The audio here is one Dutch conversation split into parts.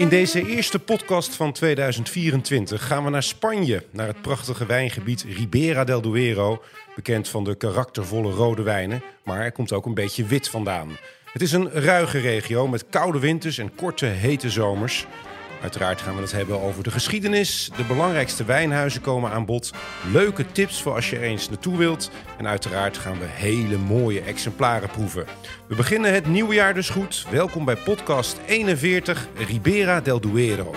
In deze eerste podcast van 2024 gaan we naar Spanje, naar het prachtige wijngebied Ribera del Duero, bekend van de karaktervolle rode wijnen, maar er komt ook een beetje wit vandaan. Het is een ruige regio met koude winters en korte hete zomers. Uiteraard gaan we het hebben over de geschiedenis. De belangrijkste wijnhuizen komen aan bod. Leuke tips voor als je er eens naartoe wilt. En uiteraard gaan we hele mooie exemplaren proeven. We beginnen het nieuwe jaar dus goed. Welkom bij podcast 41 Ribera del Duero.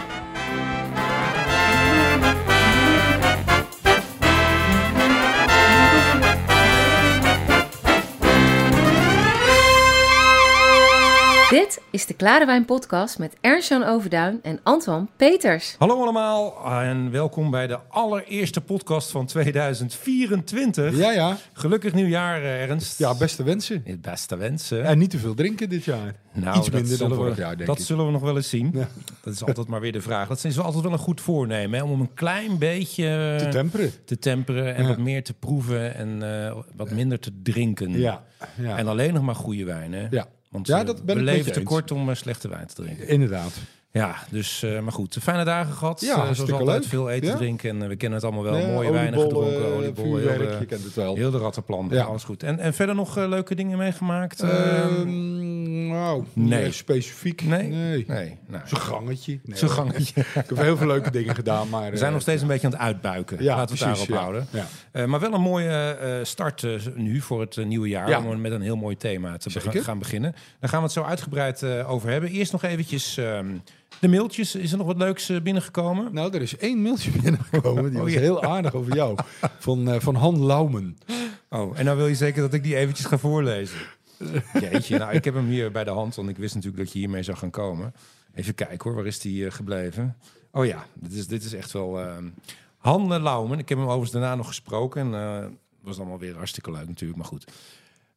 Dit is de Klare Wijn Podcast met Ernst-Jan Overduin en Antoine Peters. Hallo allemaal en welkom bij de allereerste podcast van 2024. Ja, ja. Gelukkig nieuwjaar, eh, Ernst. Ja, beste wensen. Het beste wensen. En niet te veel drinken dit jaar. Nou, Iets minder dan zullen vorig jaar, denk Dat ik. zullen we nog wel eens zien. Ja. Dat is altijd maar weer de vraag. Dat is altijd wel een goed voornemen, hè? om een klein beetje Te temperen. te temperen en Ja. wat meer te proeven en eh, wat minder te drinken. Ja, ja. En alleen nog maar goede wijn, hè? ja. Want Ja, eh, dat ben we ik leven je te eens. kort om eh, slechte wijn te drinken. inderdaad. Ja, dus, eh, maar goed. Fijne dagen gehad. Ja, Eh, zoals altijd leuk. veel eten, Ja. drinken. En eh, we kennen het allemaal wel. Mooie wijnen gedronken, oliebollen. vuurwerk, heel, je kent het wel. heel de rattenplan. Ja. Alles goed. En, en verder nog leuke dingen meegemaakt? Ehm, Ehm, nou, nee. specifiek. nee? Nee. Nee. Nou, Zo'n gangetje. Nee, Zo'n gangetje. Ik heb heel veel leuke dingen gedaan, maar... We zijn nog steeds een beetje aan het uitbuiken. Ja, Laten we het daarop houden. Maar wel een mooie start nu voor het nieuwe jaar. Ja. Om met een heel mooi thema te gaan beginnen. Daar gaan we het zo uitgebreid over hebben. Eerst nog eventjes ehm, de mailtjes. Is er nog wat leuks eh, binnengekomen? Nou, er is één mailtje binnengekomen. Die Oh, was ja. heel aardig over jou. Van, eh, van Han Laumen. Oh, en nou wil je zeker dat ik die eventjes ga voorlezen. Jeetje, nou, ik heb hem hier bij de hand, want ik wist natuurlijk dat je hiermee zou gaan komen. Even kijken hoor, waar is die eh, gebleven? Oh ja, dit is, dit is echt wel... ehm Han Laumen, ik heb hem overigens daarna nog gesproken. En was allemaal weer hartstikke leuk natuurlijk, maar goed.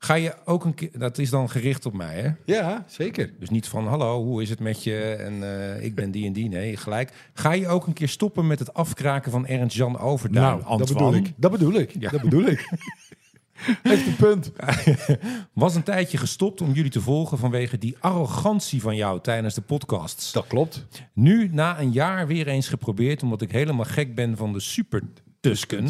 Ga je ook een keer... Dat is dan gericht op mij, hè? Ja, zeker. Dus niet van, hallo, hoe is het met je? En eh, ik ben die en die. Nee, gelijk. Ga je ook een keer stoppen met het afkraken van Ernst-Jan Overduin, Nou, dat bedoel ik. Dat bedoel ik. Ja. Dat bedoel ik. Heeft een punt. Was een tijdje gestopt om jullie te volgen vanwege die arrogantie van jou tijdens de podcasts. Dat klopt. Nu, na een jaar, weer eens geprobeerd, omdat ik helemaal gek ben van de super Tusken.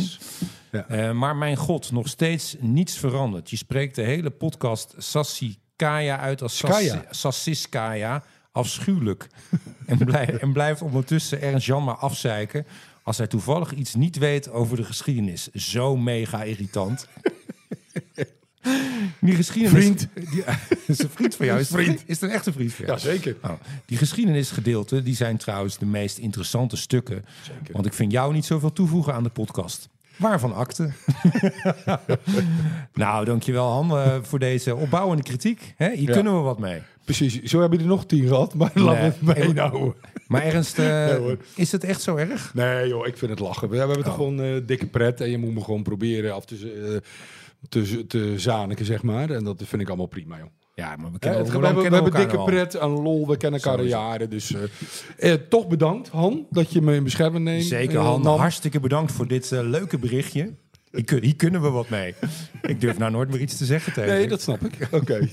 Ja. Eh, maar mijn god, nog steeds niets veranderd. Je spreekt de hele podcast Sassikaya uit als. Sassi- Sassiskaya. Afschuwelijk. en, blijf, en blijft ondertussen Ernst Jan maar afzeiken... als hij toevallig iets niet weet over de geschiedenis. Zo mega irritant. Die geschiedenis... Vriend. Die, is een vriend van jou. Is, Vriend. vriend. is het een echte vriend van jou? Jazeker. Oh, die geschiedenisgedeelten die zijn trouwens de meest interessante stukken. Want ik vind jou niet zoveel toevoegen aan de podcast. Waarvan akte? nou, dankjewel Han eh, voor deze opbouwende kritiek. Hè? Hier Ja. kunnen we wat mee. Precies, zo hebben er nog tien gehad, maar laten we het Nee. mee houden. Maar Ernst, eh, Nee, is het echt zo erg? Nee joh, ik vind het lachen. We hebben toch Oh. gewoon eh, dikke pret en je moet me gewoon proberen af te, te, te zaniken, zeg maar. En dat vind ik allemaal prima, joh. Ja, maar we kennen het- we hebben, we dikke pret en lol, we kennen elkaar al jaren. Dus eh, eh, toch bedankt, Han, dat je me in bescherming neemt. Zeker eh, Han, hartstikke bedankt voor dit eh, leuke berichtje. Hier, hier kunnen we wat mee. Ik durf nou nooit meer iets te zeggen tegen Nee, dat snap ik. Oké,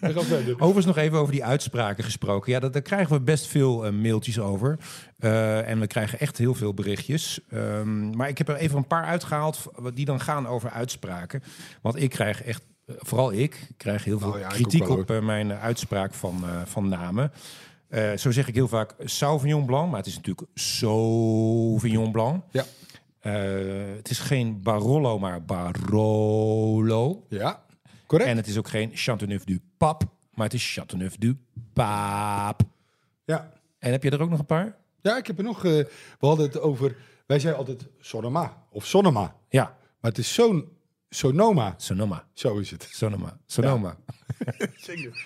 verder. Overigens nog even over die uitspraken gesproken. Ja, dat, daar krijgen we best veel eh, mailtjes over. Eh, en we krijgen echt heel veel berichtjes. Ehm, maar ik heb er even een paar uitgehaald die dan gaan over uitspraken. Want ik krijg echt, eh, vooral ik, krijg heel veel Nou ja, ik kritiek wel, op mijn uitspraak van, van namen. Zo zeg ik heel vaak Sauvignon Blanc, maar het is natuurlijk Sauvignon Blanc. Ja. Eh, het is geen Barolo, maar Barolo. Ja, correct. En het is ook geen Chateauneuf du Pape, maar het is Chateauneuf du Pape. Ja. En heb je er ook nog een paar? ja, ik heb er nog... eh, we hadden het over... Wij zeiden altijd Sonoma of Sonoma. Ja, Maar het is zo'n Sonoma. Sonoma. Zo is het. Sonoma. Sonoma. Zeker.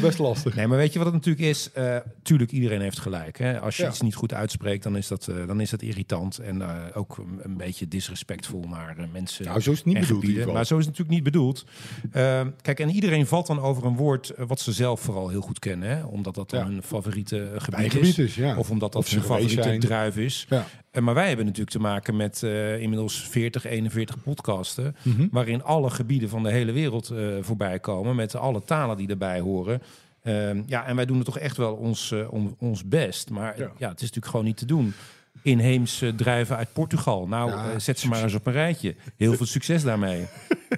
Best lastig. Nee, maar weet je wat het natuurlijk is? Eh, tuurlijk, iedereen heeft gelijk. Hè? Als je Ja. iets niet goed uitspreekt, dan is dat, eh, dan is dat irritant. En eh, ook een, een beetje disrespectvol naar eh, mensen. Nou, zo is het niet en bedoeld in gebieden. ieder geval. Maar zo is het natuurlijk niet bedoeld. Eh, kijk, en iedereen valt dan over een woord wat ze zelf vooral heel goed kennen. Hè? Omdat dat dan Ja. hun favoriete gebied is. Of omdat dat Of hun favoriete zijn. druif is. Ja. Eh, maar wij hebben natuurlijk te maken met eh, inmiddels 40, 41 podcasten. Mhm. Waarin alle gebieden van de hele wereld eh, voorbij komen. Met alle talen die erbij horen. Eh, Ehm, ja, en wij doen er toch echt wel ons, eh, on- ons best. Maar ja. Ja. het is natuurlijk gewoon niet te doen. Inheemse druiven uit Portugal. Nou, Ja, eh, zet ze maar eens op een rijtje. Heel veel succes daarmee.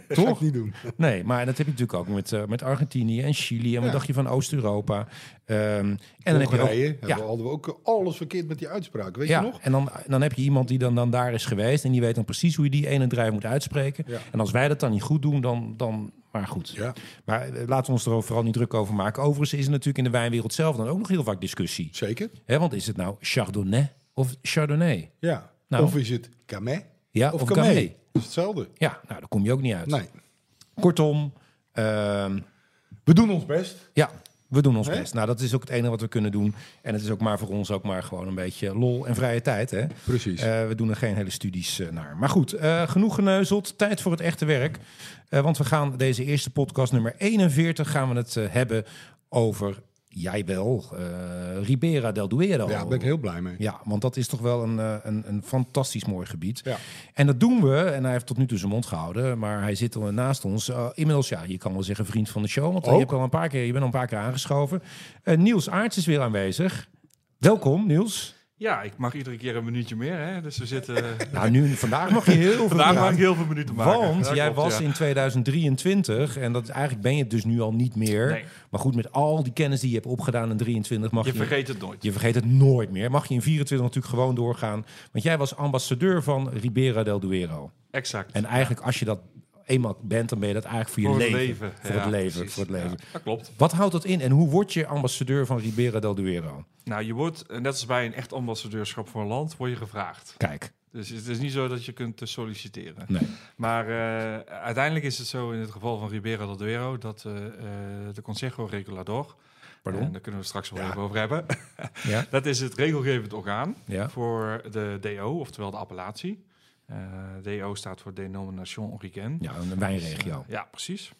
Toch? Toch? niet doen. Nee, maar dat heb je natuurlijk ook met, eh, met Argentinië en Chili. En wat Ja. dacht je van Oost-Europa? Ehm, en dan heb je ook, ja, hadden we ook alles verkeerd met die uitspraak. Weet je nog? en dan, dan heb je iemand die dan, dan daar is geweest. En die weet dan precies hoe je die ene druif moet uitspreken. En als wij dat dan niet goed doen, dan... dan maar goed. Ja, Maar eh, laten we ons er vooral niet druk over maken. Overigens is er natuurlijk in de wijnwereld zelf dan ook nog heel vaak discussie. zeker. Want is het nou Chardonnay of Chardonnay? Ja. Nou. Of is het Camet Ja, of, of? Gamay? Is hetzelfde. Ja, nou, daar kom je ook niet uit. Nee. Kortom, ehm, We doen ons best. ja, we doen ons best. Nou, dat is ook het enige wat we kunnen doen. En het is ook maar voor ons ook maar gewoon een beetje lol en vrije tijd. Hè? Precies. Eh, we doen er geen hele studies eh, naar. Maar goed, eh, genoeg geneuzeld. Tijd voor het echte werk. Want we gaan deze eerste podcast, nummer 41, gaan we het hebben over, jij wel, eh, Ribera del Duero. ja, daar ben ik heel blij mee. Ja, want dat is toch wel een, eh, een, een fantastisch mooi gebied. Ja. En dat doen we, en hij heeft tot nu toe zijn mond gehouden, maar hij zit al naast ons. Eh, inmiddels, ja, je kan wel zeggen vriend van de show, want je, hebt al een paar keer, je bent al een paar keer aangeschoven. Niels Aarts is weer aanwezig. Welkom, Niels. Ja, ik mag iedere keer een minuutje meer. Hè? Dus we zitten. Nou, nu, vandaag mag je heel veel Vandaag mag ik heel veel minuten maken. Want jij klopt, was ja. in 2023, en dat is, eigenlijk ben je het dus nu al niet meer. Nee. Maar goed, met al die kennis die je hebt opgedaan in 23 mag je... Je vergeet het nooit. Je vergeet het nooit meer. Mag je in 24 natuurlijk gewoon doorgaan. Want jij was ambassadeur van Ribera del Duero. Exact. En eigenlijk als je dat eenmaal bent, dan ben je dat eigenlijk voor je Voor leven. leven. Voor Ja, het leven. precies. Voor het leven. Ja, dat klopt. Wat houdt dat in en hoe word je ambassadeur van Ribera del Duero? Nou, je wordt, eh, net als bij een echt ambassadeurschap voor een land, word je gevraagd. Kijk, Dus het is niet zo dat je kunt eh, solliciteren. nee. Maar eh, uiteindelijk is het zo in het geval van Ribera del Duero dat de Consejo Regulador, Pardon? en daar kunnen we straks wel Ja. even over hebben, Ja, dat is het regelgevend orgaan ja. voor de DO, oftewel de appellatie. Eh, DO staat voor Denomination Origine. ja een wijnregio. Ja, precies.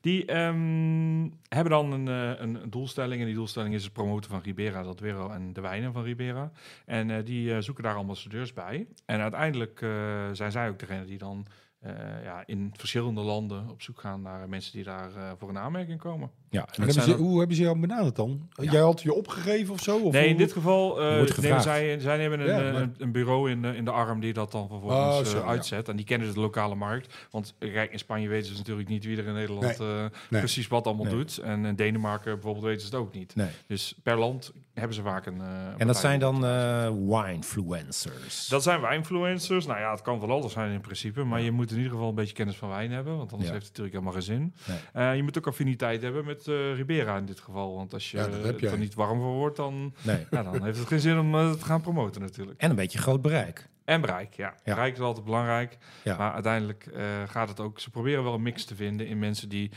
Die ehm, hebben dan een, eh, een doelstelling. En die doelstelling is het promoten van Ribera del Duero en de wijnen van Ribera. En eh, die eh, zoeken daar ambassadeurs bij. En uiteindelijk eh, zijn zij ook degene die dan eh, ja, in verschillende landen op zoek gaan naar mensen die daar eh, voor een aanmerking komen. Ja, en hebben ze, hoe hebben ze jou benaderd dan? Ja. Jij had je opgegeven of zo? Of nee, in dit geval eh, wordt nemen zij, zij nemen een, Ja, eh, maar- een, een bureau in de, in de arm die dat dan vervolgens Oh, eh, zo, uitzet. En die kennen de lokale markt. Want eh, kijk, in Spanje weten ze natuurlijk niet wie er in Nederland Nee. eh, Nee. precies wat allemaal Nee. doet. En in Denemarken bijvoorbeeld weten ze het ook niet. Dus per land hebben ze vaak een. eh, En dat zijn dan eh winefluencers. dat zijn wijnfluencers. Nou ja, het kan van alles zijn in principe. Maar je moet in ieder geval een beetje kennis van wijn hebben. Want anders heeft het natuurlijk helemaal geen zin. Eh, je moet ook affiniteit hebben met eh, Ribera in dit geval. Want als je Ja, er niet warm voor wordt, dan, Nee. ja, dan heeft het geen zin om eh, te gaan promoten natuurlijk. En een beetje groot bereik. En bereik, ja. Ja. Bereik is altijd belangrijk. Ja. Maar uiteindelijk eh, gaat het ook... Ze proberen wel een mix te vinden in mensen die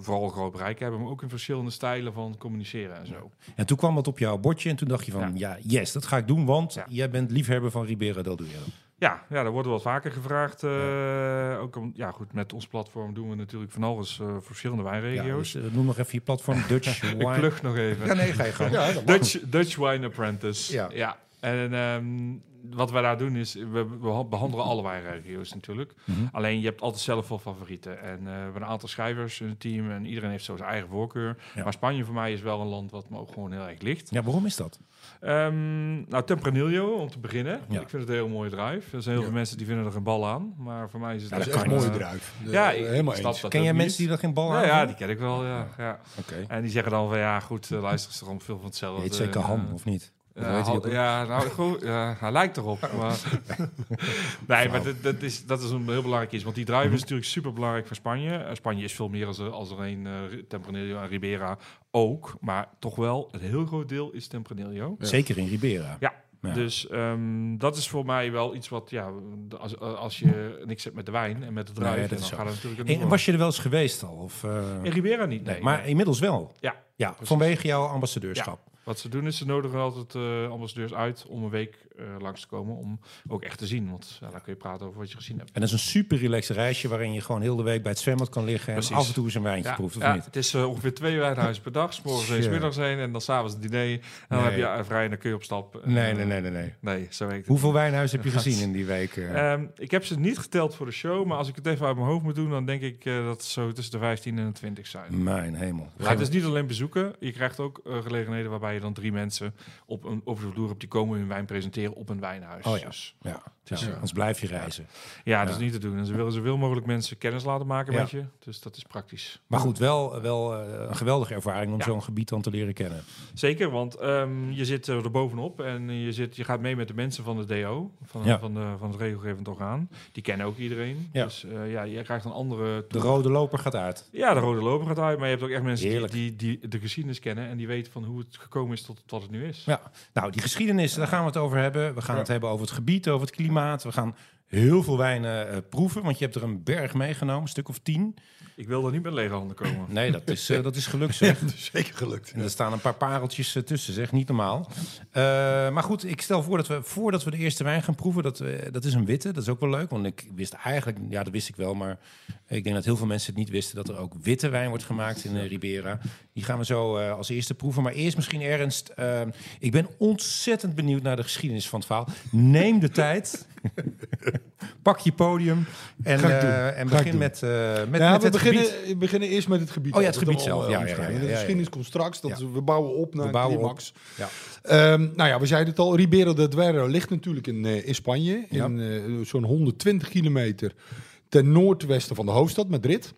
vooral groot bereik hebben... maar ook in verschillende stijlen van communiceren en zo. En toen kwam dat op jouw bordje en toen dacht je van, ja, yes, dat ga ik doen, want jij bent liefhebber van Ribera del Duero. Ja, ja, daar worden wel vaker gevraagd. eh, Ook om, ja, goed, met ons platform doen we natuurlijk van alles eh, voor verschillende Ja, wijnregio's. dus, eh, noem nog even je platform, Dutch Ik Wine. plug nog even. Ja, nee, ga je gang. Ja. Dutch, Dutch Wine Apprentice. Ja. Ja. En ehm, wat wij daar doen is, we, we behandelen alle wijnregio's natuurlijk. Mhm. Alleen je hebt altijd zelf wel favorieten. En eh, we hebben een aantal schrijvers in het team en iedereen heeft zo zijn eigen voorkeur. Ja. Maar Spanje voor mij is wel een land wat me ook gewoon heel erg ligt. Ja, waarom is dat? Ehm, nou, Tempranillo om te beginnen. Ja. Ik vind het een heel mooie drive. Er zijn heel Ja. veel mensen die vinden er een bal aan. Maar voor mij is het Dat is echt een, mooi eh, druif. Ja, Eh, ik helemaal eens. dat Ken jij mensen die er geen bal aan Ja, ja, hebben? die ken ik wel, ja. ja. Oké. En die zeggen dan van, ja goed, uh, luister, is allemaal veel van hetzelfde. Heet zeker eh, of niet? Dat ja, ja, nou goed, ja, hij lijkt erop. Maar nee, maar dat, dat, is, dat is een heel belangrijk iets. Want die drive Mhm. is natuurlijk super belangrijk voor Spanje. Eh, Spanje is veel meer als als er een eh, Tempranillo en Ribera ook. Maar toch wel, een heel groot deel is Tempranillo. Zeker in Ribera. Ja. Ja. Dus ehm, dat is voor mij wel iets wat, ja, als, als je niks hebt met de wijn en met de Nee, druif, dat dan zo. gaat het natuurlijk En was je er wel eens geweest al? Of, eh. In Ribera niet, nee. maar inmiddels wel. Ja, Ja, precies. vanwege jouw ambassadeurschap. Wat ze doen is, ze nodigen altijd eh, ambassadeurs uit om een week eh, langs te komen. Om ook echt te zien. Want ja, dan kun je praten over wat je gezien hebt. En dat is een super relaxed reisje waarin je gewoon heel de week bij het zwembad kan liggen en af en toe eens een wijntje Ja, proeft, of ja, niet? het is eh, ongeveer twee wijnhuizen per dag. 's morgens Ja. middags heen en dan s'avonds het diner. En dan Nee. heb je eh, vrij en dan kun je op stap. Nee, nee, nee, nee, nee. Nee, zo weet Hoeveel wijnhuizen heb je gezien in die week? eh? Ehm, ik heb ze niet geteld voor de show, maar als ik het even uit mijn hoofd moet doen, dan denk ik dat het zo tussen de 15 en de 20 zijn. Mijn hemel. Maar het is niet alleen bezoeken. Je krijgt ook gelegenheden waarbij je dan drie mensen op een, over de vloer hebt die komen hun wijn presenteren op een wijnhuis. Oh ja. Dus, Ja, dus Ja. anders blijf je reizen. ja, dat is niet te doen. En ze willen zoveel mogelijk mensen kennis laten maken met je. Dus dat is praktisch. Maar goed, wel, wel eh, een geweldige ervaring om zo'n gebied dan te leren kennen. Zeker, want ehm, je zit er bovenop en je, zit, je gaat mee met de mensen van de DO, van, van, de, van het regelgevend orgaan. Die kennen ook iedereen. Dus eh, ja, je krijgt een andere... De rode loper gaat uit. Ja, de rode loper gaat uit, maar je hebt ook echt mensen die, die, die de geschiedenis kennen en die weten van hoe het gekomen is tot wat het nu is. Ja, nou, die geschiedenis, daar gaan we het over hebben. We gaan het hebben over het gebied, over het klimaat. We gaan heel veel wijnen eh, proeven, want je hebt er een berg meegenomen, een stuk of tien. Ik wil er niet met lege handen komen. Nee, dat is, eh, dat is gelukt zeg. dat is zeker gelukt. En er staan een paar pareltjes eh, tussen, zeg. Niet normaal. Eh, maar goed, ik stel voor dat we, voordat we de eerste wijn gaan proeven... Dat, we, dat is een witte, dat is ook wel leuk. Want ik wist eigenlijk, ja, dat wist ik wel... maar ik denk dat heel veel mensen het niet wisten... dat er ook witte wijn wordt gemaakt in Ribera. Die gaan we zo eh, als eerste proeven. Maar eerst misschien Ernst. eh, ik ben ontzettend benieuwd naar de geschiedenis van het verhaal. Neem de tijd. Pak je podium. En, eh, en begin met, eh, met, ja, met we het beginnen, gebied. we beginnen eerst met het gebied. Oh ja, het gebied al, zelf. Ja, ja, ja, De geschiedenis komt straks. Dat we bouwen op naar bouwen climax. Ja. Ehm, nou ja, we zeiden het al. Ribera del Duero ligt natuurlijk in, in Spanje. In zo'n 120 kilometer ten noordwesten van de hoofdstad, Madrid.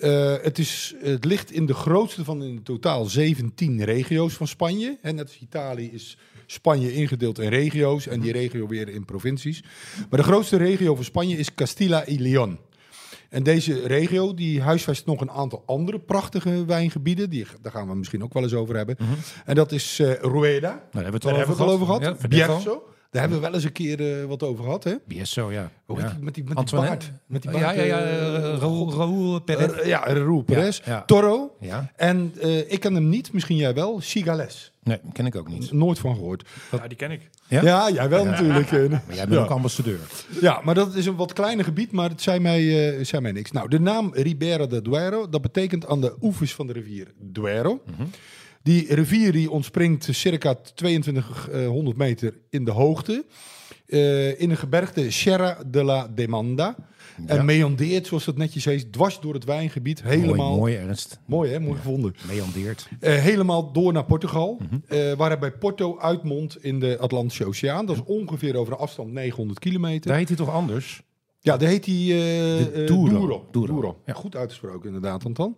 Eh, het, is, het ligt in de grootste van in totaal 17 regio's van Spanje. En net als Italië is Spanje ingedeeld in regio's en die regio weer in provincies. Maar de grootste regio van Spanje is Castilla y León. En deze regio die huisvest nog een aantal andere prachtige wijngebieden. Die, daar gaan we misschien ook wel eens over hebben. En dat is eh, Rueda. Nou, daar hebben we het al over gehad. Ja. Bierzo. Daar hebben we wel eens een keer eh, wat over gehad, hè? Bieso, ja. Hoe heet ja. die- met die, met die baard. Met die ja, baard. ja, ja. Raoul, Raoul Perez. ja, Raúl Perez. ja. Toro. ja. En eh, ik ken hem niet, misschien jij wel. Chigales. Nee, ken ik ook niet. Nooit van gehoord. Ja, die ken ik. Ja? Ja, jij wel natuurlijk. eh. Maar jij bent Ja. ook ambassadeur. Ja, maar dat is een wat kleiner gebied, maar het zei mij, eh, zei mij niks. Nou, de naam Ribera de Duero, dat betekent aan de oevers van de rivier Duero. Die rivier die ontspringt circa 2200 meter in de hoogte. eh, in een gebergte Sierra de la Demanda. Ja. En meandeert, zoals dat netjes heet, dwars door het wijngebied. Helemaal. Mooi, Mooi, mooi Ernst. hè? Mooi gevonden. Meandeert. Eh, helemaal door naar Portugal. Mhm. eh, waar hij bij Porto uitmondt in de Atlantische Oceaan. Dat is ongeveer over een afstand 900 kilometer. Daar heet hij toch anders? Ja, daar heet hij. Douro. Douro. Ja. Goed uitgesproken inderdaad, Anton.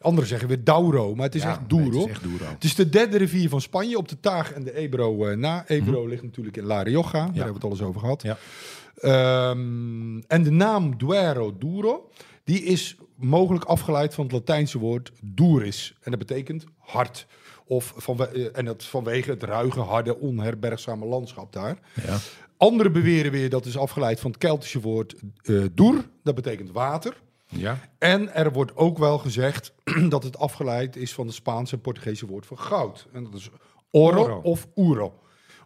Anderen zeggen weer Douro, maar het is Ja, echt nee, Douro. het is echt Douro. Het is de derde rivier van Spanje op de Taag en de Ebro eh, na. Ebro ligt natuurlijk in La Rioja, daar hebben we het al eens over gehad. Mhm. Ja. Ehm, en de naam Duero, Douro, die is mogelijk afgeleid van het Latijnse woord duris. En dat betekent hard. Of vanwe- eh, en dat vanwege het ruige, harde, onherbergzame landschap daar. Ja. Anderen beweren weer dat is afgeleid van het Keltische woord eh dur, dat betekent water. Ja. En er wordt ook wel gezegd dat het afgeleid is van het Spaanse en Portugese woord voor goud. En dat is oro, Oro. of uro.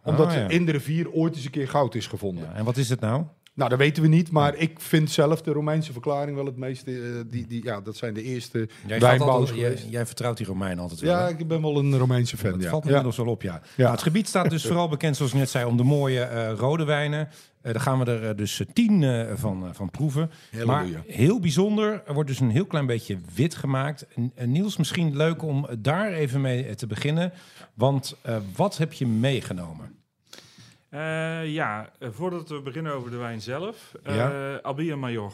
Omdat Ah, ja. in de rivier ooit eens een keer goud is gevonden. ja. En wat is het nou? Nou, dat weten we niet, maar ik vind zelf de Romeinse verklaring wel het meeste. eh, die, die, ja, dat zijn de eerste Jij, wijnbouwers altijd, jij, geweest. jij vertrouwt die Romeinen altijd wel. Ja, hè? ik ben wel een Romeinse fan. Dat ja. valt me ja. inmiddels wel op, ja. Nou, het gebied staat dus vooral bekend, zoals ik net zei, om de mooie eh, rode wijnen. Eh daar gaan we er dus tien van, van proeven. Maar heel bijzonder, er wordt dus een heel klein beetje wit gemaakt. En, Niels, misschien leuk om daar even mee te beginnen. Want wat heb je meegenomen? Eh, ja, eh, voordat we beginnen over de wijn zelf. eh Ja. Albio Major.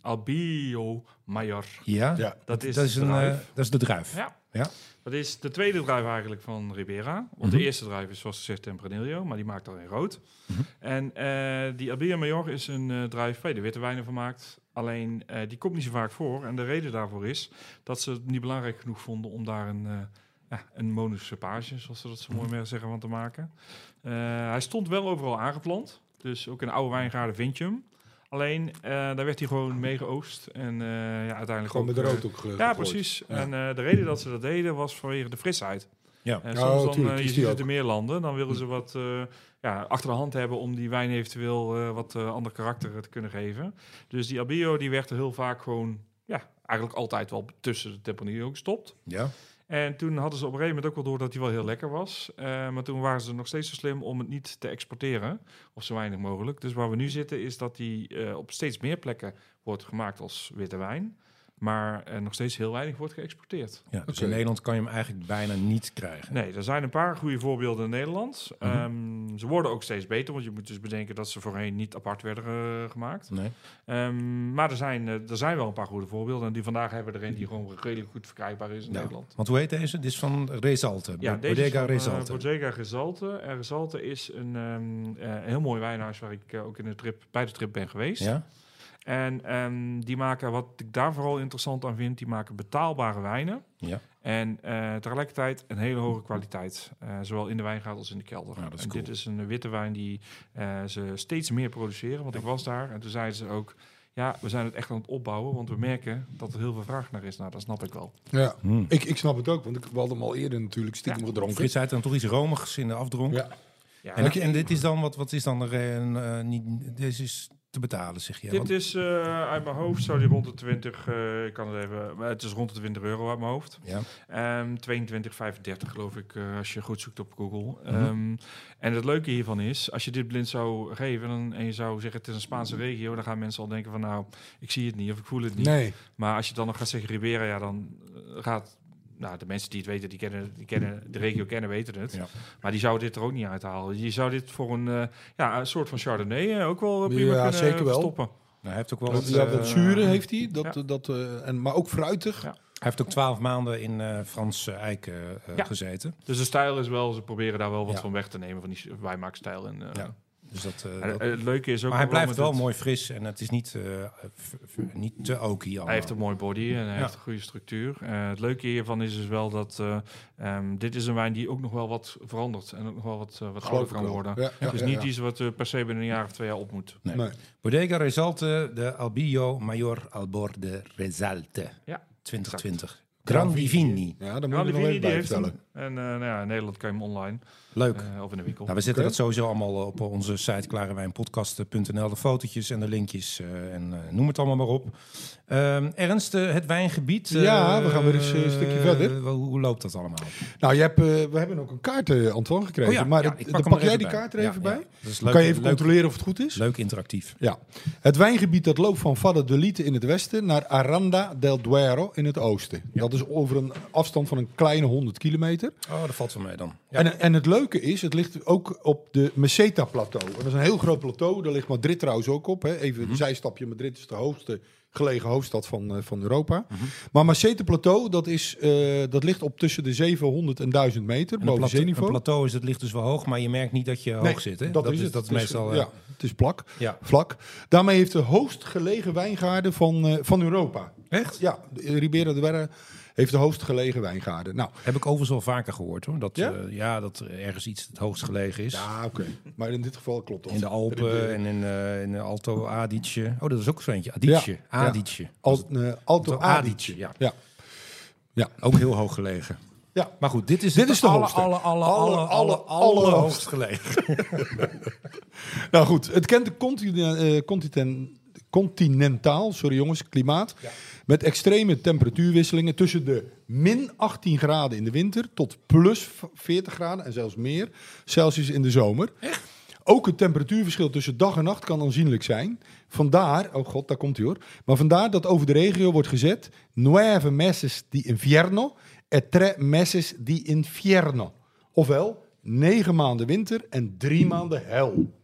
Albio Major. Ja, Ja. Dat is, dat, is de een, druif. dat is de druif. Ja. Ja. Dat is de tweede druif eigenlijk van Ribera. Want Mhm. de eerste druif is zoals gezegd Tempranillo, maar die maakt al in rood. Mhm. En eh, die Albia Major is een eh druif waar je de witte wijnen van maakt. Alleen eh, die komt niet zo vaak voor. En de reden daarvoor is dat ze het niet belangrijk genoeg vonden om daar een, eh ja, een monocepage, zoals ze dat zo mooi zeggen, van te maken. Eh, hij stond wel overal aangeplant. Dus ook in oude wijngaarden vind je hem. Alleen, eh, daar werd hij gewoon mee geoost. En eh, ja, uiteindelijk Gewoon ook, met de rood ook. ja, precies. Ja. En eh, de reden dat ze dat deden was vanwege de frisheid. Ja. En soms dan, je die ziet het ook. in meer landen, dan willen ze wat eh, ja, achter de hand hebben om die wijn eventueel eh, wat eh, ander karakter te kunnen geven. Dus die Albio die werd er heel vaak gewoon, ja, eigenlijk altijd wel tussen de Tempranillo gestopt. Ja. En toen hadden ze op een gegeven moment ook wel door dat hij wel heel lekker was. Eh, maar toen waren ze nog steeds zo slim om het niet te exporteren. Of zo weinig mogelijk. Dus waar we nu zitten is dat hij eh, op steeds meer plekken wordt gemaakt als witte wijn. Maar eh, nog steeds heel weinig wordt geëxporteerd. Ja, dus in Nederland kan je hem eigenlijk bijna niet krijgen. Nee, er zijn een paar goede voorbeelden in Nederland. Mhm. Ehm, ze worden ook steeds beter, want je moet dus bedenken dat ze voorheen niet apart werden eh, gemaakt. Nee. Ehm, maar er zijn, eh, er zijn wel een paar goede voorbeelden. En die vandaag hebben we er een die gewoon redelijk goed verkrijgbaar is in Ja. Nederland. Want hoe heet deze? Dit is van Resalte. Ja, deze Bodega is van, Resalte. Bodega Resalte. En Resalte is een ehm, eh, heel mooi wijnhuis waar ik ook in de trip, bij de trip ben geweest. ja? En ehm, die maken, wat ik daar vooral interessant aan vind, die maken betaalbare wijnen. Ja. En eh, tegelijkertijd een hele hoge kwaliteit. eh, zowel in de wijngaard als in de kelder. Ja, dat is en cool. dit is een witte wijn die eh, ze steeds meer produceren. Want ik was daar en toen zeiden ze ook... Ja, we zijn het echt aan het opbouwen, want we merken dat er heel veel vraag naar is. Nou, dat snap ik wel. Ja, Hmm. ik, ik snap het ook, want ik we hadden hem al eerder natuurlijk stiekem Ja, gedronken. Frits uit dan toch iets romigs in de afdronk. Ja. Ja, En, en dit is dan, wat, wat is dan eh, niet, deze is te betalen, zeg je? Dit is eh, uit mijn hoofd, zou die rond de 20, eh, ik kan het even, maar het is rond de 20 euro uit mijn hoofd. ja. Ehm 22, 35 geloof ik, eh, als je goed zoekt op Google. Mhm. Ehm, en het leuke hiervan is, als je dit blind zou geven dan, en je zou zeggen het is een Spaanse regio, dan gaan mensen al denken van nou, ik zie het niet of ik voel het niet. Nee, Maar als je dan nog gaat zeggen Ribera, ja dan gaat... Nou, de mensen die het weten, die kennen, die kennen de regio kennen, weten het. Ja. Maar die zouden dit er ook niet uithalen. Je zou dit voor een, eh, ja, een soort van Chardonnay eh, ook wel eh, prima Ja, kunnen zeker wel. stoppen. Nou, hij heeft ook wel dat, wat, dat zure heeft hij, dat, ja. dat, eh, en, maar ook fruitig. Ja. Hij heeft ook twaalf maanden in eh Frans Eik Ja. gezeten. Dus de stijl is wel, ze proberen daar wel wat Ja. van weg te nemen van die wijnmaakstijl. En, eh, Ja. Dus dat, eh, dat- het leuke is ook maar hij blijft wel het- mooi fris en het is niet, eh, niet te oaky allemaal. Hij heeft een mooi body en hij Ja. heeft een goede structuur. Eh, het leuke hiervan is dus wel dat eh, ehm, dit is een wijn die ook nog wel wat verandert en ook nog wel wat, wat ouder kan wel. worden. Ja, ja, dus ja, niet ja. iets wat per se binnen een jaar of twee jaar op moet. Nee. Nee. Bodega Resalte, de Albillo Mayor Albor de Resalte. Ja, 2020. Gran Divini. Ja, dan moet je die er nog even bij vertellen. En eh, nou ja, in Nederland kan je hem online Leuk. eh, of in de winkel. Nou, we zetten dat sowieso allemaal op onze site klarewijnpodcast.nl. De fotootjes en de linkjes eh, en eh, noem het allemaal maar op. Ehm, Ernst, het wijngebied. eh, Ja, we gaan weer eens, een stukje verder. hoe, loopt dat allemaal? Nou, je hebt, we hebben ook een kaart, Antoine, gekregen. Oh ja, maar ja, het- pak jij die bij. kaart er Ja, even ja. bij? Leuk, kan je even leuk, controleren of het goed is. leuk interactief. Ja. Het wijngebied dat loopt van Valladolid in het westen naar Aranda del Duero in het oosten. Dat is over een afstand van een kleine 100 kilometer. Oh, dat valt wel mee dan. Ja. En, en het leuke is, het ligt ook op de Meseta-plateau. En dat is een heel groot plateau, daar ligt Madrid trouwens ook op. Hè. Even Mhm. een zijstapje, Madrid is de hoogste gelegen hoofdstad van, eh, van Europa. Mhm. Maar Meseta-plateau, dat, is, eh, dat ligt op tussen de 700 en 1000 meter En een, boven plate- een zeeniveau. plateau is, het ligt dus wel hoog, maar je merkt niet dat je Nee, hoog zit. Hè? Dat, is het. Dat is Het meestal... eh, ja, het is plak, ja. vlak. Daarmee heeft de hoogst gelegen wijngaarden van, van Europa. Echt? Ja, Ribera de Werre heeft de hoogst gelegen wijngaarden. Nou, Heb ik overigens wel vaker gehoord hoor. Dat, Ja? ja? ja, dat er ergens iets het hoogst gelegen is. ja, oké. Maar in dit geval klopt dat. In de Alpen en in, eh in de Alto Adige. Oh, dat is ook zo eentje. Adige. Ja, Adige. Al, eh, Alto Alto Adige. Ja. Ja. Ja. Ook heel hoog gelegen. Ja. Maar goed, dit is, Dit is de alle, hoogste. alle, alle, Alle- alle, alle- hoogst gelegen. Nou goed, het kent de continen, eh, continen- continentaal sorry jongens, klimaat. Met extreme temperatuurwisselingen tussen de min 18 graden in de winter tot plus 40 graden en zelfs meer Celsius in de zomer. Ook het temperatuurverschil tussen dag en nacht kan aanzienlijk zijn. Vandaar, oh god, daar komt hij hoor. Maar vandaar dat over de regio wordt gezet: nueve meses di invierno e tre meses di infierno. Ofwel, negen maanden winter en drie maanden hel.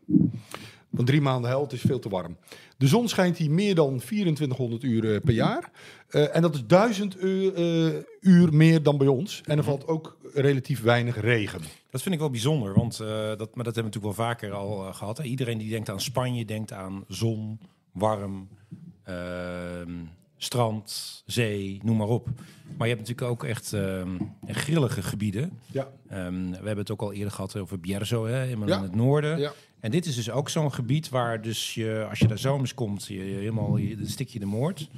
Want drie maanden hel, het is veel te warm. De zon schijnt hier meer dan 2400 uur eh, per jaar. Eh, en dat is 1000 uur, eh, uur meer dan bij ons. En er valt ook relatief weinig regen. Dat vind ik wel bijzonder, want dat, maar dat hebben we natuurlijk wel vaker al eh, gehad. Hè. Iedereen die denkt aan Spanje, denkt aan zon, warm, ehm, strand, zee, noem maar op. Maar je hebt natuurlijk ook echt ehm, grillige gebieden. Ja. Ehm, we hebben het ook al eerder gehad over Bierzo, hè, Ja. in het noorden. Ja. En dit is dus ook zo'n gebied waar dus je, als je daar zomers komt, je, je helemaal, je, dan stik je de moord.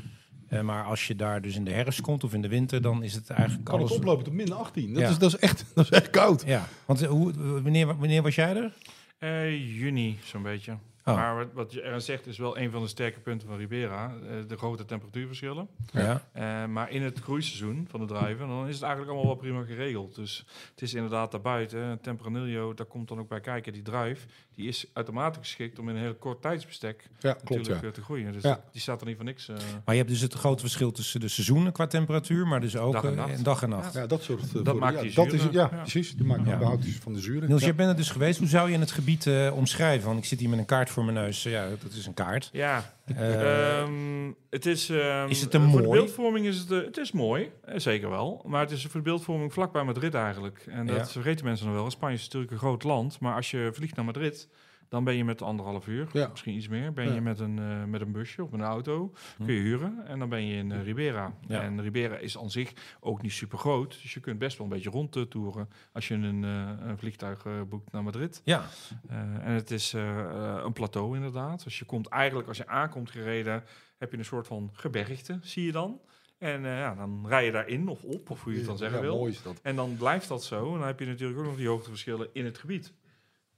Eh, maar als je daar dus in de herfst komt of in de winter, dan is het eigenlijk Kan alles... het oplopen tot min 18. Dat, Ja. is, dat, is, echt, dat is echt koud. Ja, want eh, hoe, wanneer, wanneer was jij er? Eh, juni, zo'n beetje. Oh. Maar wat, wat je er zegt is wel een van de sterke punten van Ribera. eh, de grote temperatuurverschillen. Ja. Eh, maar in het groeiseizoen van de druiven, dan is het eigenlijk allemaal wel prima geregeld. Dus het is inderdaad daarbuiten. Tempranillo, daar komt dan ook bij kijken. Die druif, die is automatisch geschikt om in een heel kort tijdsbestek Ja, klopt. natuurlijk Ja. eh, te groeien. Dus Ja. die staat er niet voor niks. eh, Maar je hebt dus het grote verschil tussen de seizoenen qua temperatuur, maar dus ook Dag en nacht. dag en nacht. Ja, dat soort. Dat voor- maakt die dat is, ja, Ja. precies. Die maakt Ja. behoudt dus van de zuren. Niels, Ja. jij bent er dus geweest. Hoe zou je het gebied omschrijven? Want ik zit hier met een kaart voor mijn neus. Ja, dat is een kaart. ja, Eh, Ehm, het is, ehm, Is het te eh, Voor de mooi? beeldvorming is het, eh, het is mooi, eh, zeker wel. Maar het is voor de beeldvorming vlakbij Madrid eigenlijk. En dat Ja. vergeten mensen nog wel. Spanje is natuurlijk een groot land. Maar als je vliegt naar Madrid, dan ben je met anderhalf uur, Ja. misschien iets meer. Ben Ja. je met een, eh, met een busje of een auto, Hm. kun je huren. En dan ben je in eh, Ribera. Ja. En Ribera is aan zich ook niet super groot. Dus je kunt best wel een beetje rondtoeren als je een, eh, een vliegtuig eh, boekt naar Madrid. ja, Eh, en het is eh, eh, een plateau inderdaad. Dus je komt eigenlijk, als je aankomt gereden, heb je een soort van gebergte, zie je dan. En eh, ja, dan rij je daarin of op, of hoe je het dan zeggen ja, wil. mooi is dat. En dan blijft dat zo. En dan heb je natuurlijk ook nog die hoogteverschillen in het gebied.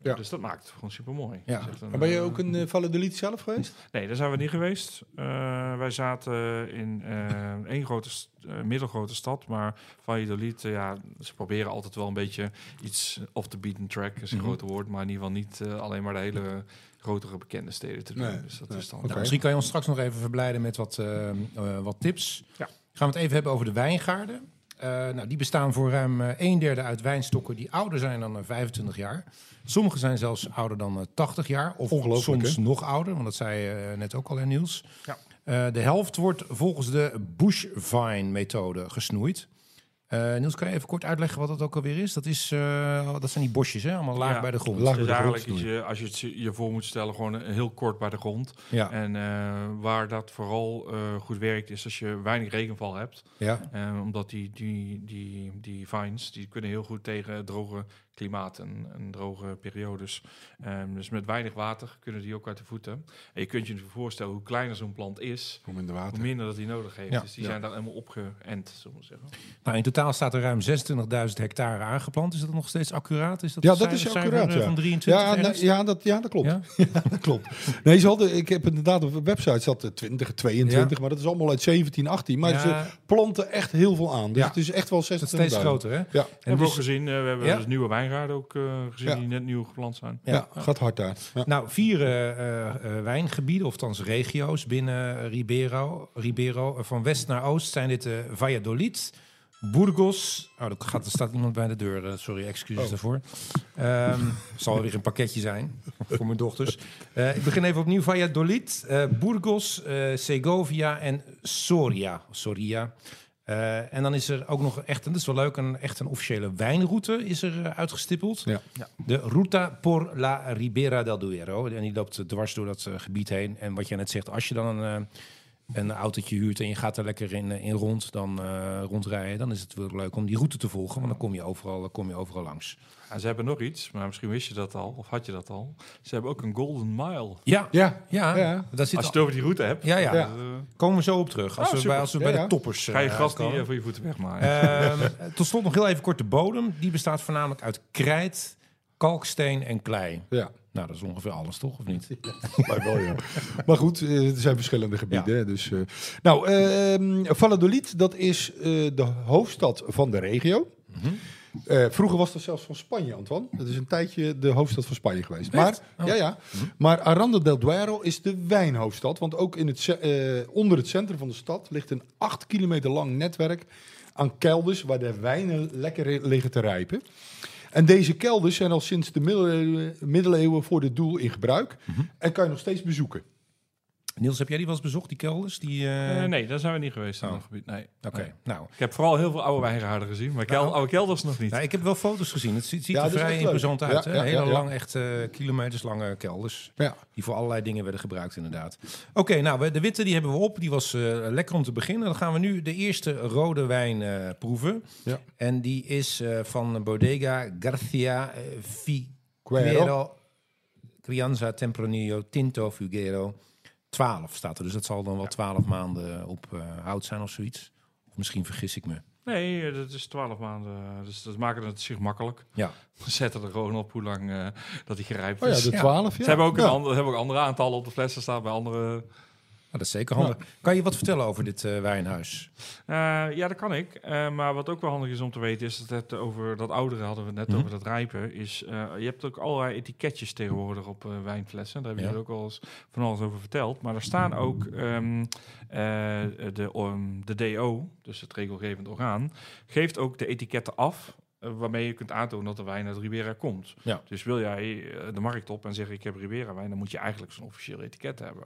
Ja. Dus dat maakt het gewoon super mooi. Ja. Maar ben je ook een uh, Valladolid zelf geweest? Nee, daar zijn we niet geweest. Eh, wij zaten in eh één grote, st- eh, middelgrote stad, maar Valladolid, eh, ja, ze proberen altijd wel een beetje iets off the beaten track, is een Mhm. grote woord, maar in ieder geval niet eh, alleen maar de hele grotere bekende steden te doen. Nee, dus dat nee. is dan. Nou, misschien kan je ons straks nog even verblijden met wat, eh, eh, wat tips. Ja. Gaan we het even hebben over de wijngaarden. Eh, nou, die bestaan voor ruim eh, een derde uit wijnstokken die ouder zijn dan eh, 25 jaar. Sommige zijn zelfs ouder dan eh, 80 jaar. Of soms hè? nog ouder, want dat zei je eh, net ook al, hè, Niels. Ja. Eh, de helft wordt volgens de bushvine-methode gesnoeid. Eh, Niels, kan je even kort uitleggen wat dat ook alweer is? Dat, is, eh, dat zijn die bosjes, hè? allemaal laag Ja. bij de grond. Laag- Dus de grond eigenlijk is je, als je het je voor moet stellen, gewoon een- heel kort bij de grond. Ja, En eh, waar dat vooral eh, goed werkt, is als je weinig regenval hebt. ja. Eh, omdat die, die, die, die vines, die kunnen heel goed tegen droge klimaat en, en droge periodes. Ehm, dus met weinig water kunnen die ook uit de voeten. En je kunt je voorstellen hoe kleiner zo'n plant is, Om in de hoe water. minder dat die nodig heeft. Ja. Dus die Ja. zijn daar helemaal opgeënt, zullen we zeggen. Nou, in totaal staat er ruim 26.000 hectare aangeplant. Is dat nog steeds accuraat? Is dat Ja, dat is accuraat, eh, ja. Van 23 Ja, ja, dat, ja, dat klopt. Ja? Ja, dat klopt. Nee, ze hadden, ik heb inderdaad op de website zat er 20, 22, maar dat is allemaal uit 17, 18. Maar Ja, ze planten echt heel veel aan. Dus Ja. het is echt wel het 60 is steeds groter, hè? Ja, En we hebben dus- ook gezien, eh, we hebben Ja? dus nieuwe wijngaarden ook eh, gezien Ja. die net nieuw geplant zijn. ja. gaat hard daar. Ja. Nou, vier eh, eh, eh, wijngebieden, of althans regio's binnen eh, Ribero. Ribero. Eh, Van west naar oost zijn dit eh, Valladolid, Burgos. Oh, er, gaat, er staat iemand bij de deur. eh, sorry, excuses Oh. daarvoor. Ehm zal weer een pakketje zijn voor mijn dochters. Eh, ik begin even opnieuw. Valladolid, eh, Burgos, eh, Segovia en Soria. Soria. Eh, en dan is er ook nog echt, en dat is wel leuk, een, echt een officiële wijnroute is er uitgestippeld. Ja. Ja. De Ruta por la Ribera del Duero. En die loopt dwars door dat gebied heen. En wat jij net zegt, als je dan een, een autootje huurt en je gaat er lekker in, eh, in rond, dan eh, rondrijden, dan is het wel leuk om die route te volgen. Want dan kom je overal, kom je overal langs. En ze hebben nog iets, maar misschien wist je dat al, of had je dat al. Ze hebben ook een Golden Mile. Ja, Ja, ja, zit Als je al- het over die route hebt, ja, ja. Ja. eh, komen we zo op terug. Als Oh, we super. bij, als we Ja, bij ja. de toppers ga je eh, niet uitkomen. eh, voor je voeten wegmaken. Ehm, tot slot nog heel even kort de bodem. Die bestaat voornamelijk uit krijt, kalksteen en klei. ja. Nou, dat is ongeveer alles, toch? Of niet? Maar, wel, ja. maar goed, eh, er zijn verschillende gebieden. hè, Dus, eh, nou, ehm Valladolid, dat is eh, de hoofdstad van de regio. Mhm. Vroeger was dat zelfs van Spanje, Antoine. Dat is een tijdje de hoofdstad van Spanje geweest. Maar? Oh. ja, ja. maar Aranda del Duero is de wijnhoofdstad. Want ook in het, onder het centrum van de stad ligt een acht kilometer lang netwerk aan kelders waar de wijnen lekker liggen te rijpen. En deze kelders zijn al sinds de middeleeuwen, voor dit doel in gebruik. Mhm. En kan je nog steeds bezoeken. Niels, heb jij die wel eens bezocht, die kelders? Die, eh, Eh, nee, daar zijn we niet geweest in Oh. dat gebied. Nee. Oké, Nee. nou. Ik heb vooral heel veel oude wijngaarden gezien, maar kel- Nou. oude kelders nog niet. nou. Ik heb wel foto's gezien. Het ziet, ziet Ja, er vrij imposant uit. Ja, hè? ja, Hele ja, ja. lang, echt eh, kilometers lange kelders. Ja. Die voor allerlei dingen werden gebruikt, inderdaad. Oké, nou, we- de witte die hebben we op. Die was eh, lekker om te beginnen. Dan gaan we nu de eerste rode wijn eh, proeven. Ja. En die is eh, van Bodega Garcia. Figuero Crianza Tempranillo Tinto Fugero 12 staat er. Dus dat zal dan wel 12 maanden op eh, hout zijn of zoiets. Of misschien vergis ik me. Nee, eh, dat is 12 maanden. Dus dat maken het zich makkelijk. Ja. We zetten er gewoon op hoe lang eh, dat hij gerijpt Oh ja, is. de Ja. 12. Ja. Ze hebben ook, Ja. een ander, hebben ook andere aantallen op de flessen staan bij andere. Nou, dat is zeker handig. Kan je wat vertellen over dit eh, wijnhuis? Eh, ja, dat kan ik. Eh, maar wat ook wel handig is om te weten, is dat het over dat oudere hadden we net Mhm. over dat rijpen. Is, je hebt ook allerlei etiketjes tegenwoordig op wijnflessen. Daar heb je Ja. ook wel eens van alles over verteld. Maar er staan ook ehm, eh, de, um, de DO, dus het regelgevend orgaan, geeft ook de etiketten af. waarmee je kunt aantonen dat de wijn uit Ribera komt. Ja. Dus wil jij de markt op en zeggen ik heb Ribera wijn, dan moet je eigenlijk zo'n officieel etiket hebben.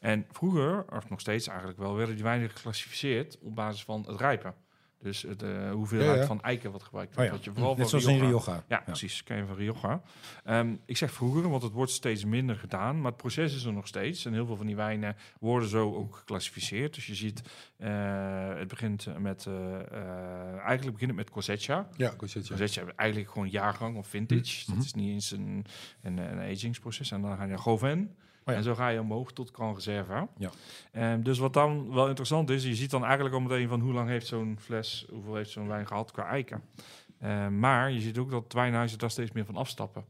En vroeger, of nog steeds eigenlijk wel, werden die wijnen geclassificeerd op basis van het rijpen. Dus het, eh, hoeveelheid Ja, ja. van eiken wat gebruikt Oh wordt. ja. Wat je vooral Net van zoals in Rioja- Rioja. ja, precies. Ken je van Rioja. Ehm, ik zeg vroeger, want het wordt steeds minder gedaan. Maar het proces is er nog steeds. En heel veel van die wijnen worden zo ook geclassificeerd. Dus je ziet, eh, het begint met... eh, eigenlijk begint het met Cosecha. Ja, Cosecha. Cosecha eigenlijk gewoon jaargang of vintage. Mhm. Dat is niet eens een, een, een agingsproces. En dan ga je naar Gauvin. Oh ja. En zo ga je omhoog tot Grand Reserve. Ja. Ehm, dus wat dan wel interessant is, je ziet dan eigenlijk al meteen van hoe lang heeft zo'n fles, hoeveel heeft zo'n wijn gehad qua eiken. Ehm, maar je ziet ook dat wijnhuizen daar steeds meer van afstappen.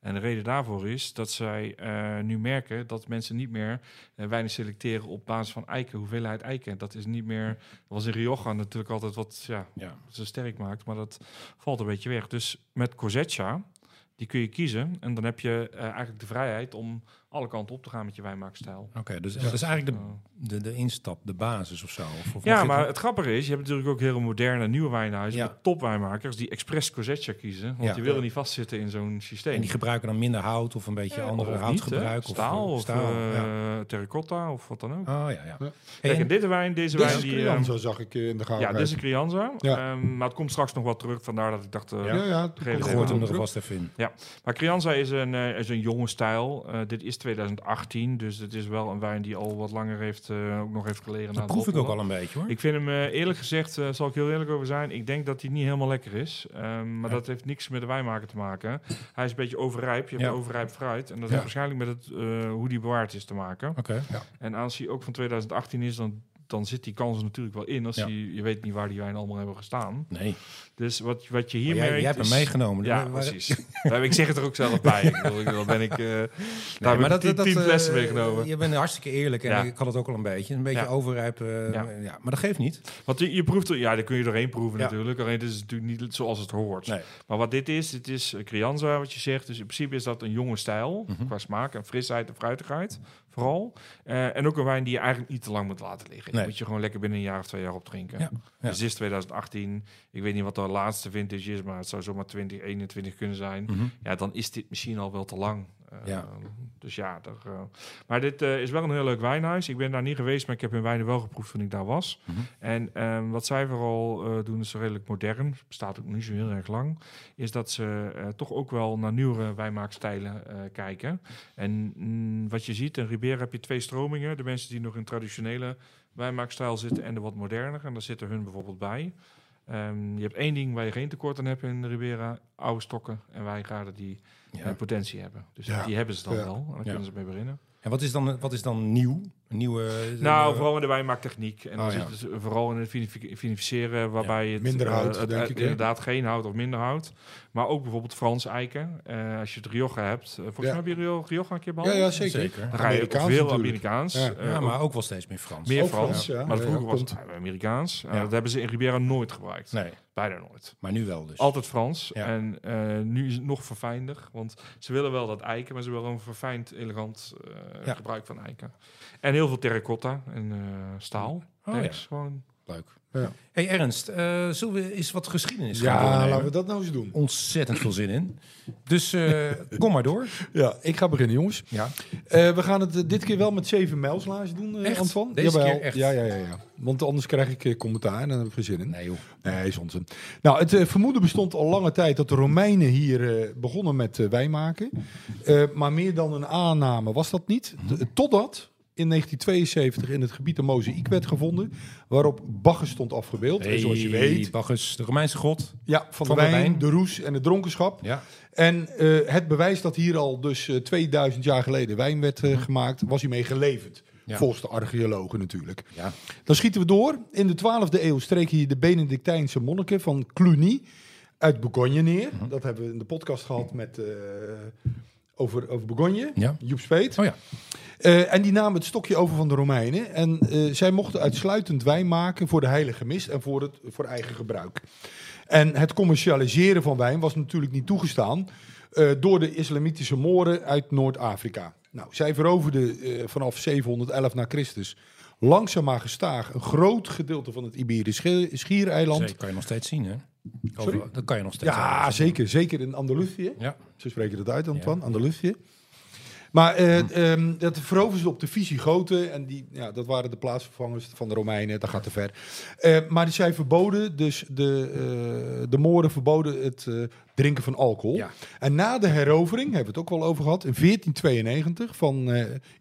En de reden daarvoor is dat zij eh, nu merken dat mensen niet meer eh, wijnen selecteren op basis van eiken, hoeveelheid eiken. Dat is niet meer, dat was in Rioja natuurlijk altijd wat ja, Ja. ze sterk maakt, maar dat valt een beetje weg. Dus met Cosecha, die kun je kiezen en dan heb je eh, eigenlijk de vrijheid om alle kanten op te gaan met je wijnmaakstijl. Oké, dus dat is eigenlijk de, de, de instap, de basis of zo. Of, of Ja, maar het- het grappige is, je hebt natuurlijk ook hele moderne nieuwe wijnhuizen Ja. met topwijnmakers die expres Cosecha kiezen, want Ja. die willen niet vastzitten in zo'n systeem. En die gebruiken dan minder hout of een beetje Ja, andere of houtgebruik. hè? staal of, of, staal. eh, ja. terracotta of wat dan ook. Oh ja, ja. Ja. Kijk, en- en deze wijn, deze Dit wijn die... Crianza, zag ik eh, in de ehm, gaten. ja, dit is een Crianza. Ja. Ehm, maar het komt straks nog wat terug, vandaar dat ik dacht... eh, Ja, ja. Het kwam gooit hem er vast even in. Maar Crianza is een, eh, is een jonge stijl. Eh, dit is 2018, dus het is wel een wijn die al wat langer heeft, eh, ook nog heeft gelegen. Dat proef ik ook al een beetje hoor. Ik vind hem eh, eerlijk gezegd, eh, zal ik heel eerlijk over zijn, ik denk dat hij niet helemaal lekker is. Ehm, maar Ja. dat heeft niks met de wijnmaker te maken. Hij is een beetje overrijp. Je hebt Ja. overrijp fruit. En dat Ja. heeft waarschijnlijk met het, hoe die bewaard is te maken. Oké. En als hij ook van 2018 is, dan, dan zit die kans natuurlijk wel in. Als Ja. hij, je weet niet waar die wijnen allemaal hebben gestaan. Nee, Dus wat, wat je hier jij, merkt jij hebt is- hem meegenomen. Ja, precies. Ja, ik zeg het er ook zelf bij. Ik bedoel, Dan ben ik... eh daar heb maar ik tien, tien eh, flessen meegenomen. Je bent hartstikke eerlijk en Ja. ik had het ook al een beetje. Een beetje Ja. overrijp. eh, Ja. Maar dat geeft niet. Want je, je proeft er, ja, daar kun je doorheen proeven natuurlijk. Alleen dit is natuurlijk niet zoals het hoort. Nee. Maar wat dit is, dit is eh, Crianza, wat je zegt. Dus in principe is dat een jonge stijl, Mhm. qua smaak en frisheid en fruitigheid, vooral. Eh, en ook een wijn die je eigenlijk niet te lang moet laten liggen. Die Nee. moet je gewoon lekker binnen een jaar of twee jaar opdrinken. Ja, ja. Dus dit is 2018. Ik weet niet wat de laatste vintage is, maar het zou zomaar 2021 kunnen zijn. Mhm. Ja, dan is dit misschien al wel te lang. Eh, Ja. Dus ja, daar, eh, maar dit eh, is wel een heel leuk wijnhuis. Ik ben daar niet geweest, maar ik heb hun wijnen wel geproefd toen ik daar was. Mhm. En ehm, wat zij vooral eh, doen, is redelijk modern. Bestaat ook niet zo heel erg lang. Is dat ze toch ook wel naar nieuwere wijnmaakstijlen kijken. En mm, wat je ziet, in Ribera heb je twee stromingen. De mensen die nog in traditionele wijnmaakstijl zitten en de wat moderner. En daar zitten hun bijvoorbeeld bij. Ehm, je hebt één ding waar je geen tekort aan hebt in Ribera. Oude stokken en wijngaarden die Ja. eh, potentie hebben. Dus die hebben ze dan wel. En dan Ja. kunnen ze mee beginnen. En wat is dan, wat is dan nieuw? Een nieuwe... Nou, eh, vooral in de wijnmaaktechniek. En dan zit ja. het vooral in het vinifi- vinificeren, waarbij het, Minder eh, hout, denk eh, ik, inderdaad geen hout of minder hout. Maar ook bijvoorbeeld Frans eiken. Eh, als je het Rioja hebt. eh, volgens Ja. mij heb je Rio- Rioja een keer Ja, behandeld. ja, zeker. Zeker. Dan ga je veel natuurlijk. Amerikaans. Ja. eh, ja, maar ook wel steeds meer Frans. meer Ook Frans. Frans, ja. Maar Ja, vroeger ja, was het. Amerikaans. Eh, Ja. dat hebben ze in Ribera nooit gebruikt. Nee, Bijna nooit. maar nu wel dus. Altijd Frans. Ja. En eh, nu is het nog verfijnder. Want ze willen wel dat eiken, maar ze willen een verfijnd, elegant eh, Ja. gebruik van eiken. En heel veel terracotta en eh, staal. Oh, Tanks, gewoon. Leuk. Ja. Hey Ernst, eh, zullen we eens wat geschiedenis gaan Ja, doornemen? laten we dat nou eens doen. Ontzettend veel zin in. Dus eh, kom maar door. Ja, ik ga beginnen, jongens. Ja. Eh, we gaan het dit keer wel met zeven mijlslaars doen, Echt? Antoine. Deze Jawel. keer echt? Ja, ja, ja, ja. Want anders krijg ik commentaar en dan heb ik geen zin in. Nee joh. Nee, is onzin. Nou, het vermoeden bestond al lange tijd dat de Romeinen hier begonnen met wijnmaken. Maar meer dan een aanname was dat niet. Totdat in 1972 in het gebied een mozaïek werd gevonden. Waarop Bacchus stond afgebeeld. en zoals je weet, Bacchus, de Romeinse god. ja, van, van de de wijn, de roes en het dronkenschap. Ja. En eh, het bewijs dat hier al dus eh, 2000 jaar geleden wijn werd Mhm. eh, gemaakt, was hiermee geleverd. Ja. volgens de archeologen natuurlijk. Ja. Dan schieten we door. In de 12e eeuw streken hier de Benedictijnse monniken van Cluny uit Bourgogne neer. Mhm. Dat hebben we in de podcast gehad met, eh, over, over Bourgogne. Ja. Joep Speet. Oh ja. Eh, en die namen het stokje over van de Romeinen. En eh, zij mochten uitsluitend wijn maken voor de heilige mis en voor, het, voor eigen gebruik. En het commercialiseren van wijn was natuurlijk niet toegestaan eh, door de islamitische Moren uit Noord-Afrika. Nou, zij veroverden vanaf 711 na Christus langzaam maar gestaag een groot gedeelte van het Iberische schiereiland. Dat kan je nog steeds zien, hè? Sorry? Dat kan je nog steeds Ja, zeker. Zeker in Andalusië. Ja. Zo spreken dat uit, Antoine, Ja. Andalusië. Maar eh, ehm, dat veroverden ze op de Visigoten. En die, ja, dat waren de plaatsvervangers van de Romeinen. Dat gaat te ver. Eh, maar zij verboden, dus de, eh, de Mooren verboden het drinken van alcohol. Ja. En na de herovering, hebben we het ook wel over gehad, in 1492 van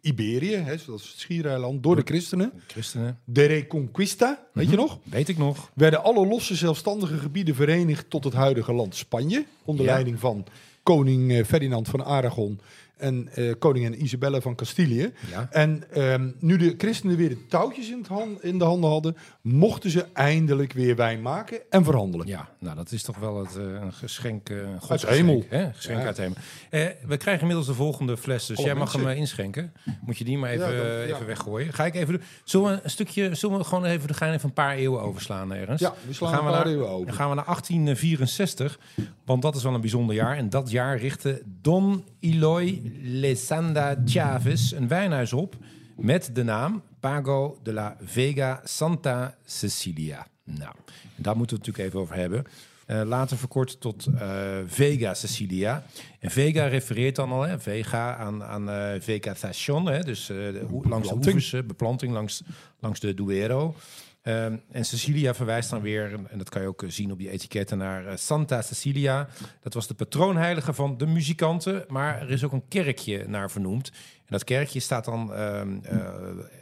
Iberië, hè, dat is het schiereiland, door de christenen. Christenen. De Reconquista, weet je nog? Weet ik nog. werden alle losse zelfstandige gebieden verenigd tot het huidige land Spanje. Onder Ja. leiding van koning Ferdinand van Aragon en eh, koningin Isabella van Castilië. Ja. En ehm, nu de christenen weer de touwtjes in, hand, in de handen hadden, mochten ze eindelijk weer wijn maken en verhandelen. Ja, nou dat is toch wel het, eh, een geschenk, een Uit de godsgeschenk, hemel. Hè? Geschenk Ja. uit de hemel. Eh, we krijgen inmiddels de volgende fles, dus Alle jij mag hem inschenken. Moet je die maar even, Ja, dan- ja. even weggooien. Ga ik even doen. Zullen we een stukje, zullen we gewoon even, gaan even een paar eeuwen overslaan ergens? Ja, we slaan Dan een gaan paar naar, eeuwen over. Dan gaan we naar 1864, want dat is wel een bijzonder jaar. En dat jaar richtte Don Eloy Lesanda Chavez een wijnhuis op met de naam Pago de la Vega Santa Cecilia. Nou, daar moeten we het natuurlijk even over hebben. Eh, later verkort tot eh, Vega Cecilia. En Vega refereert dan al, hè, Vega, aan, aan hè, dus de langs de oevers, beplanting langs, langs de Duero. Ehm, en Cecilia verwijst dan weer, en- dat kan je ook eh, zien op die etiketten, naar eh, Santa Cecilia. Dat was de patroonheilige van de muzikanten, maar er is ook een kerkje naar vernoemd. En dat kerkje staat dan ehm, eh,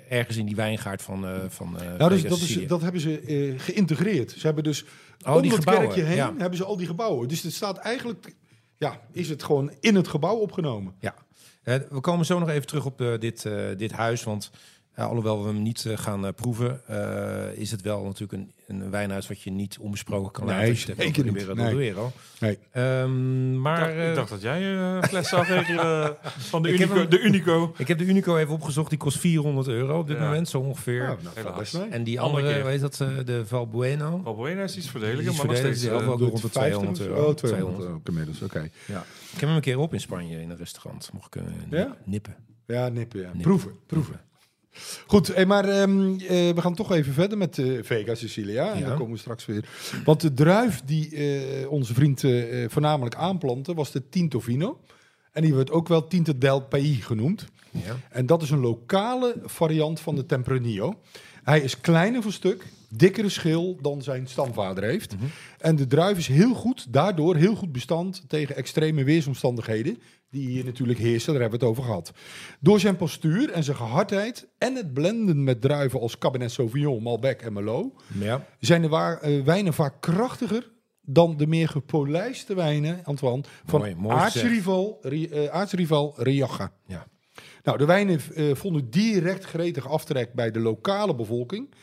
ergens in die wijngaard van, eh van eh, Nou, dus, dat, is, dat hebben ze geïntegreerd. Ze hebben dus Oh, om die het gebouwen, kerkje heen ja. hebben ze al die gebouwen. Dus het staat eigenlijk, ja, is het gewoon in het gebouw opgenomen. Ja, we komen zo nog even terug op dit, dit huis. Want eh, alhoewel we hem niet eh, gaan eh, proeven, eh, is het wel natuurlijk een, een wijnhuis wat je niet onbesproken kan Nee, laten. zeker niet. Duero. Nee. Ehm, maar ik, dacht, eh, ik dacht dat jij eh, een fles regelen van de Unico, hem- de Unico. ik heb de Unico even opgezocht. Die kost 400 euro op dit Ja. moment, zo ongeveer. Nou, nou, Helaas. best mee. en die Andere weet dat, de Valbueno. Valbuena is iets is maar nog steeds... die eh, ook rond de 50 200 of- euro. Oh, 200 200. ook inmiddels, oké. Ja. Ik heb hem een keer op in Spanje in een restaurant. Mocht ik Ja? nippen. Ja, nippen, ja. Nippen. Proeven, proeven. Goed, hey, maar ehm, eh, we gaan toch even verder met eh Vega Sicilia. En daar komen we straks weer. Want de druif die eh, onze vriend voornamelijk aanplantte, was de Tinto Vino. En die wordt ook wel Tinto del País genoemd. Ja. En dat is een lokale variant van de Tempranillo. Hij is kleiner van stuk, dikkere schil dan zijn stamvader heeft. En de druif is heel goed, daardoor heel goed bestand tegen extreme weersomstandigheden. Die hier natuurlijk heersen, daar hebben we het over gehad. Door zijn postuur en zijn gehardheid en het blenden met druiven als Cabernet Sauvignon, Malbec en Merlot... ja. zijn de wa- eh, wijnen vaak krachtiger dan de meer gepolijste wijnen, Antoine, van Mooi, mooi gezegd. aartsrival, Ri- eh, aartsrival Rioja. Ja. Nou, de wijnen eh, vonden direct gretig aftrek bij de lokale bevolking.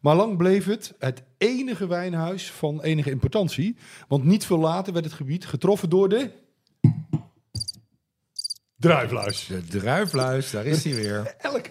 Maar lang bleef het het enige wijnhuis van enige importantie. Want niet veel later werd het gebied getroffen door de... Druifluis. De druifluis, daar is hij weer. Elk,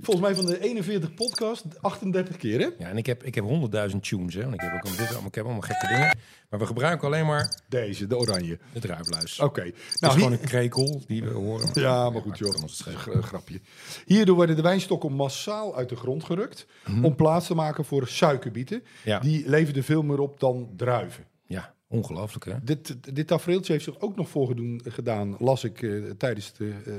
volgens mij van de 41 podcast, 38 keer hè? Ja, en ik heb, ik heb 100.000 tunes, hè. Want ik heb ook dit, allemaal, ik heb allemaal gekke dingen. Maar we gebruiken alleen maar Deze, de oranje. de druifluis. Oké. Nou, is Nou, gewoon een krekel die we horen. Ja, maar goed joh. Dat is een gra- grapje. Hierdoor werden de wijnstokken massaal uit de grond gerukt. Om plaats te maken voor suikerbieten. Ja. Die leverden veel meer op dan druiven. Ja, ongelooflijk, hè? Dit, dit tafereeltje heeft zich ook nog voorgedoen gedaan, las ik eh, tijdens de eh,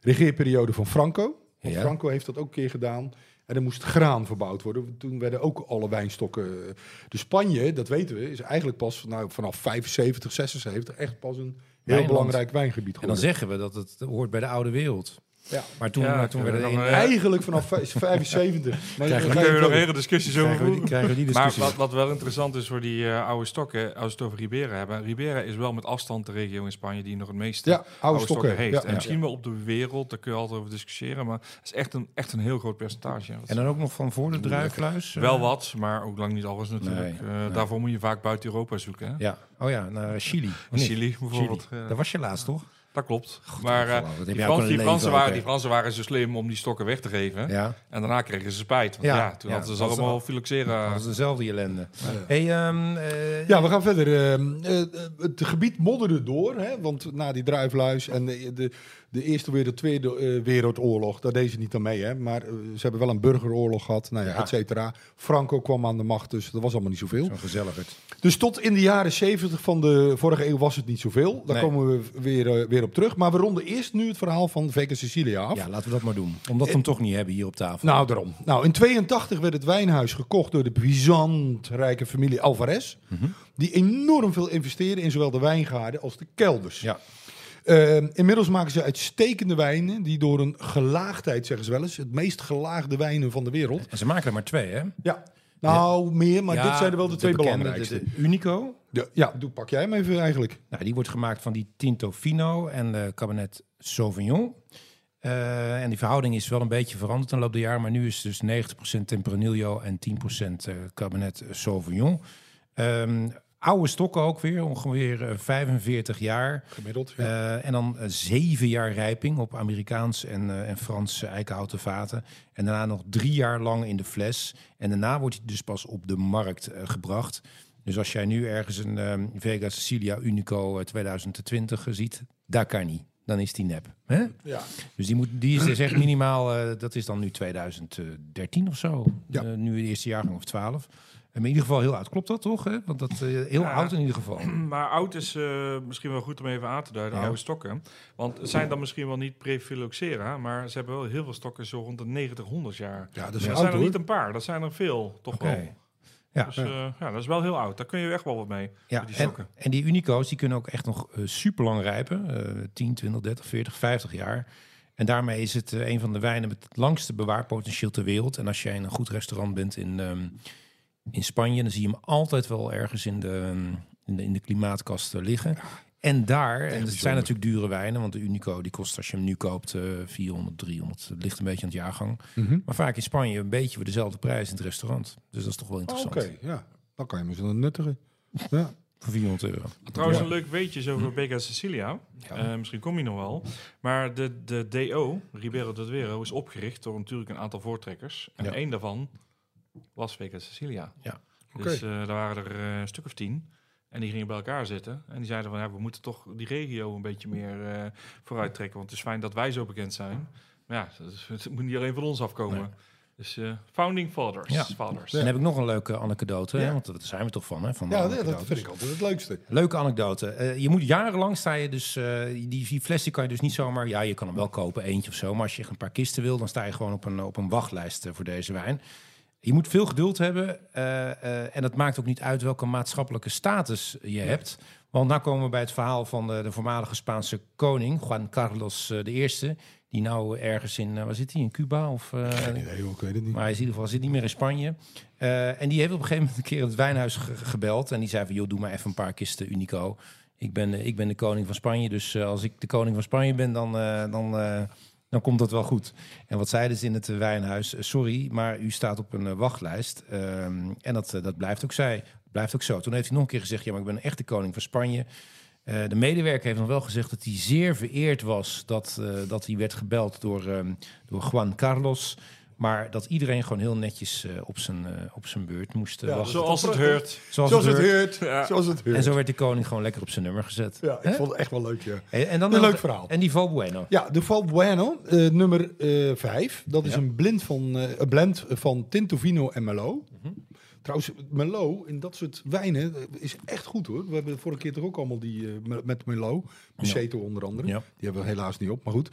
regeerperiode van Franco. Want Ja. Franco heeft dat ook een keer gedaan. En er moest graan verbouwd worden. Toen werden ook alle wijnstokken. eh, De Spanje, dat weten we, is eigenlijk pas nou, vanaf 75, 76 echt pas een heel Wijnland. belangrijk wijngebied En dan geworden. zeggen we dat het hoort bij de oude wereld. Ja. Maar toen, Ja, maar toen werden dan, in, eh, Eigenlijk vanaf vijf- 75. Maar Krijgen Daar dan ga kunnen we nog hele discussies over krijgen, we die, voeren. krijgen we die Maar wat, wat wel interessant is voor die eh, oude stokken, als we het over Ribera hebben. Ribera is wel met afstand de regio in Spanje die nog het meeste Ja, oude stokken. heeft. Ja. En misschien wel op de wereld, daar kun je altijd over discussiëren. Maar het is echt een, echt een heel groot percentage. En dan ook nog van voor de druifluis? eh, wel wat, maar ook lang niet alles natuurlijk. Nee, Eh, nee. Daarvoor moet je vaak buiten Europa zoeken. Hè? Ja. Oh ja, naar Chili. Chili bijvoorbeeld. Chili. eh, Daar was je laatst, toch? Dat klopt. maar eh, heb die, Frans- die, Fransen waren, die Fransen waren zo slim om die stokken weg te geven. Ja. En daarna kregen ze spijt. Want Ja, ja, toen ja, hadden ze allemaal filoxera. Dat is dezelfde ellende. Hey, ehm, eh, Ja, we gaan verder. Ehm, eh, eh, het gebied modderde door, hè, want na die druifluis en de, de, de Eerste Wereld, Tweede eh, Wereldoorlog, daar deden ze niet aan mee, hè, maar eh, ze hebben wel een burgeroorlog gehad, nou ja, Ja. et cetera. Franco kwam aan de macht, dus dat was allemaal niet zoveel. Zo gezelligerd. Dus tot in de jaren 70 van de vorige eeuw was het niet zoveel. Daar Nee. komen we weer, eh, weer op terug. Maar we ronden eerst nu het verhaal van Vega Sicilia af. Ja, laten we dat maar doen. Omdat we hem toch niet hebben hier op tafel. Nou, daarom. Nou, in 82 werd het wijnhuis gekocht door de puissant rijke familie Alvarez. Mhm. Die enorm veel investeren in zowel de wijngaarden als de kelders. Ja. Eh, inmiddels maken ze uitstekende wijnen die door een gelaagdheid, zeggen ze wel eens, het meest gelaagde wijnen van de wereld. En ze maken er maar twee, hè? Ja. Nou, meer, maar Ja, dit zijn er wel de, twee belangrijkste. de- de Unico. De- ja, doe, pak jij hem even eigenlijk. Nou, die wordt gemaakt van die Tinto Fino en de Cabernet Sauvignon. Eh, en die verhouding is wel een beetje veranderd in de loop der jaren. Maar nu is het dus 90% Tempranillo en 10% eh, Cabernet Sauvignon. Ehm, oude stokken ook weer, ongeveer eh, 45 jaar. Gemiddeld. Eh, en dan eh, zeven jaar rijping op Amerikaans en, eh, en Frans eikenhouten vaten. En daarna nog drie jaar lang in de fles. En daarna wordt hij dus pas op de markt eh, gebracht. Dus als jij nu ergens een ehm, Vega Sicilia Unico eh, 2020 ziet, daar kan niet. Dan is die nep. Hè? ja. Dus die, moet, die is dus echt minimaal, eh, dat is dan nu 2013 of zo. Ja. Eh, nu de eerste jaargang of 12. In ieder geval heel oud. Klopt dat toch? Hè? Want dat, eh, heel Ja. oud in ieder geval. Maar oud is eh, misschien wel goed om even aan te duiden, Ja. oude stokken. Want het zijn dan misschien wel niet Prephyloxera, maar ze hebben wel heel veel stokken zo rond de 90, 100 jaar. ja, dat Dat is oud zijn er hoor. niet een paar, dat zijn er veel, toch wel. Ja. Dus eh, ja, dat is wel heel oud. Daar kun je echt wel wat mee. Ja, die en, en die unico's die kunnen ook echt nog super lang rijpen. eh 10, 20, 30, 40, 50 jaar. En daarmee is het een van de wijnen met het langste bewaarpotentieel ter wereld. En als jij in een goed restaurant bent in, ehm, in Spanje, dan zie je hem altijd wel ergens in de, ehm, in de, in de klimaatkast eh, liggen. En daar, en het zijn natuurlijk dure wijnen, want de Unico die kost als je hem nu koopt eh 400, 300. Het ligt een beetje aan het jaargang. Mhm. Maar vaak in Spanje een beetje voor dezelfde prijs in het restaurant. Dus dat is toch wel Oké, interessant. ja. Dan kan je me zo'n nuttigen. Ja. Voor 400 euro. Trouwens, Ja. een leuk weetje is over Vega Sicilia. Eh, misschien kom je nog wel. Maar de, de DO, Ribera del Duero, is opgericht door natuurlijk een aantal voortrekkers. En Ja. één daarvan was Vega Sicilia. Ja. Dus eh, daar waren er eh, een stuk of tien. En die gingen bij elkaar zitten. En die zeiden van, ja, we moeten toch die regio een beetje meer eh vooruit trekken. Want het is fijn dat wij zo bekend zijn. Maar ja, het, moet niet alleen van ons afkomen. Nee. Dus eh, founding fathers. Ja. fathers. En dan heb ik nog een leuke anekdote, hè, Ja. want daar zijn we toch van, hè? Van Ja, dat, vind ik altijd het leukste. Leuke anekdote. Eh, je moet jarenlang sta je dus, eh, die, die fles die kan je dus niet zomaar, ja, je kan hem wel kopen, eentje of zo, maar als je een paar kisten wil, dan sta je gewoon op een, op een wachtlijst voor deze wijn. Je moet veel geduld hebben eh, eh, en het maakt ook niet uit welke maatschappelijke status je hebt. Want nou komen we bij het verhaal van de, de voormalige Spaanse koning, Juan Carlos eh, I, die nou ergens in, eh, waar zit hij, in Cuba? Of, eh, Geen idee, ik weet het niet. maar hij is in ieder geval zit niet meer in Spanje. Eh, en die heeft op een gegeven moment een keer het wijnhuis ge- gebeld. En die zei van, joh, doe maar even een paar kisten Unico. Ik ben, eh, ik ben de koning van Spanje. Dus eh, als ik de koning van Spanje ben, dan, eh, dan, eh, dan komt dat wel goed. En wat zeiden ze in het eh, wijnhuis? Eh, sorry, maar u staat op een eh, wachtlijst. Ehm, en dat, dat blijft ook, zij, blijft ook zo. Toen heeft hij nog een keer gezegd, ja, maar ik ben echt de koning van Spanje. De medewerker heeft nog wel gezegd dat hij zeer vereerd was dat, dat hij werd gebeld door, ehm, door Juan Carlos. Maar dat iedereen gewoon heel netjes eh, op, zijn, eh, op zijn beurt moest eh, Ja, wachten. Zoals het heurt. Zoals, Zoals het hoort. heurt. Ja. Zoals het heurt. En zo werd de koning gewoon lekker op zijn nummer gezet. Ja, ik vond het echt wel leuk, ja. En, en dan Een leuk verhaal. En die Valbueno. Ja, de Val Bueno, eh, nummer 5. dat is Ja. een, blind van, eh, een blend van Tinto Vino en Merlot. Mhm. Trouwens, Merlot in dat soort wijnen eh, is echt goed hoor. We hebben de vorige keer toch ook allemaal die eh, me- met Merlot. Peseto onder andere. Ja. Die hebben we helaas niet op, maar goed.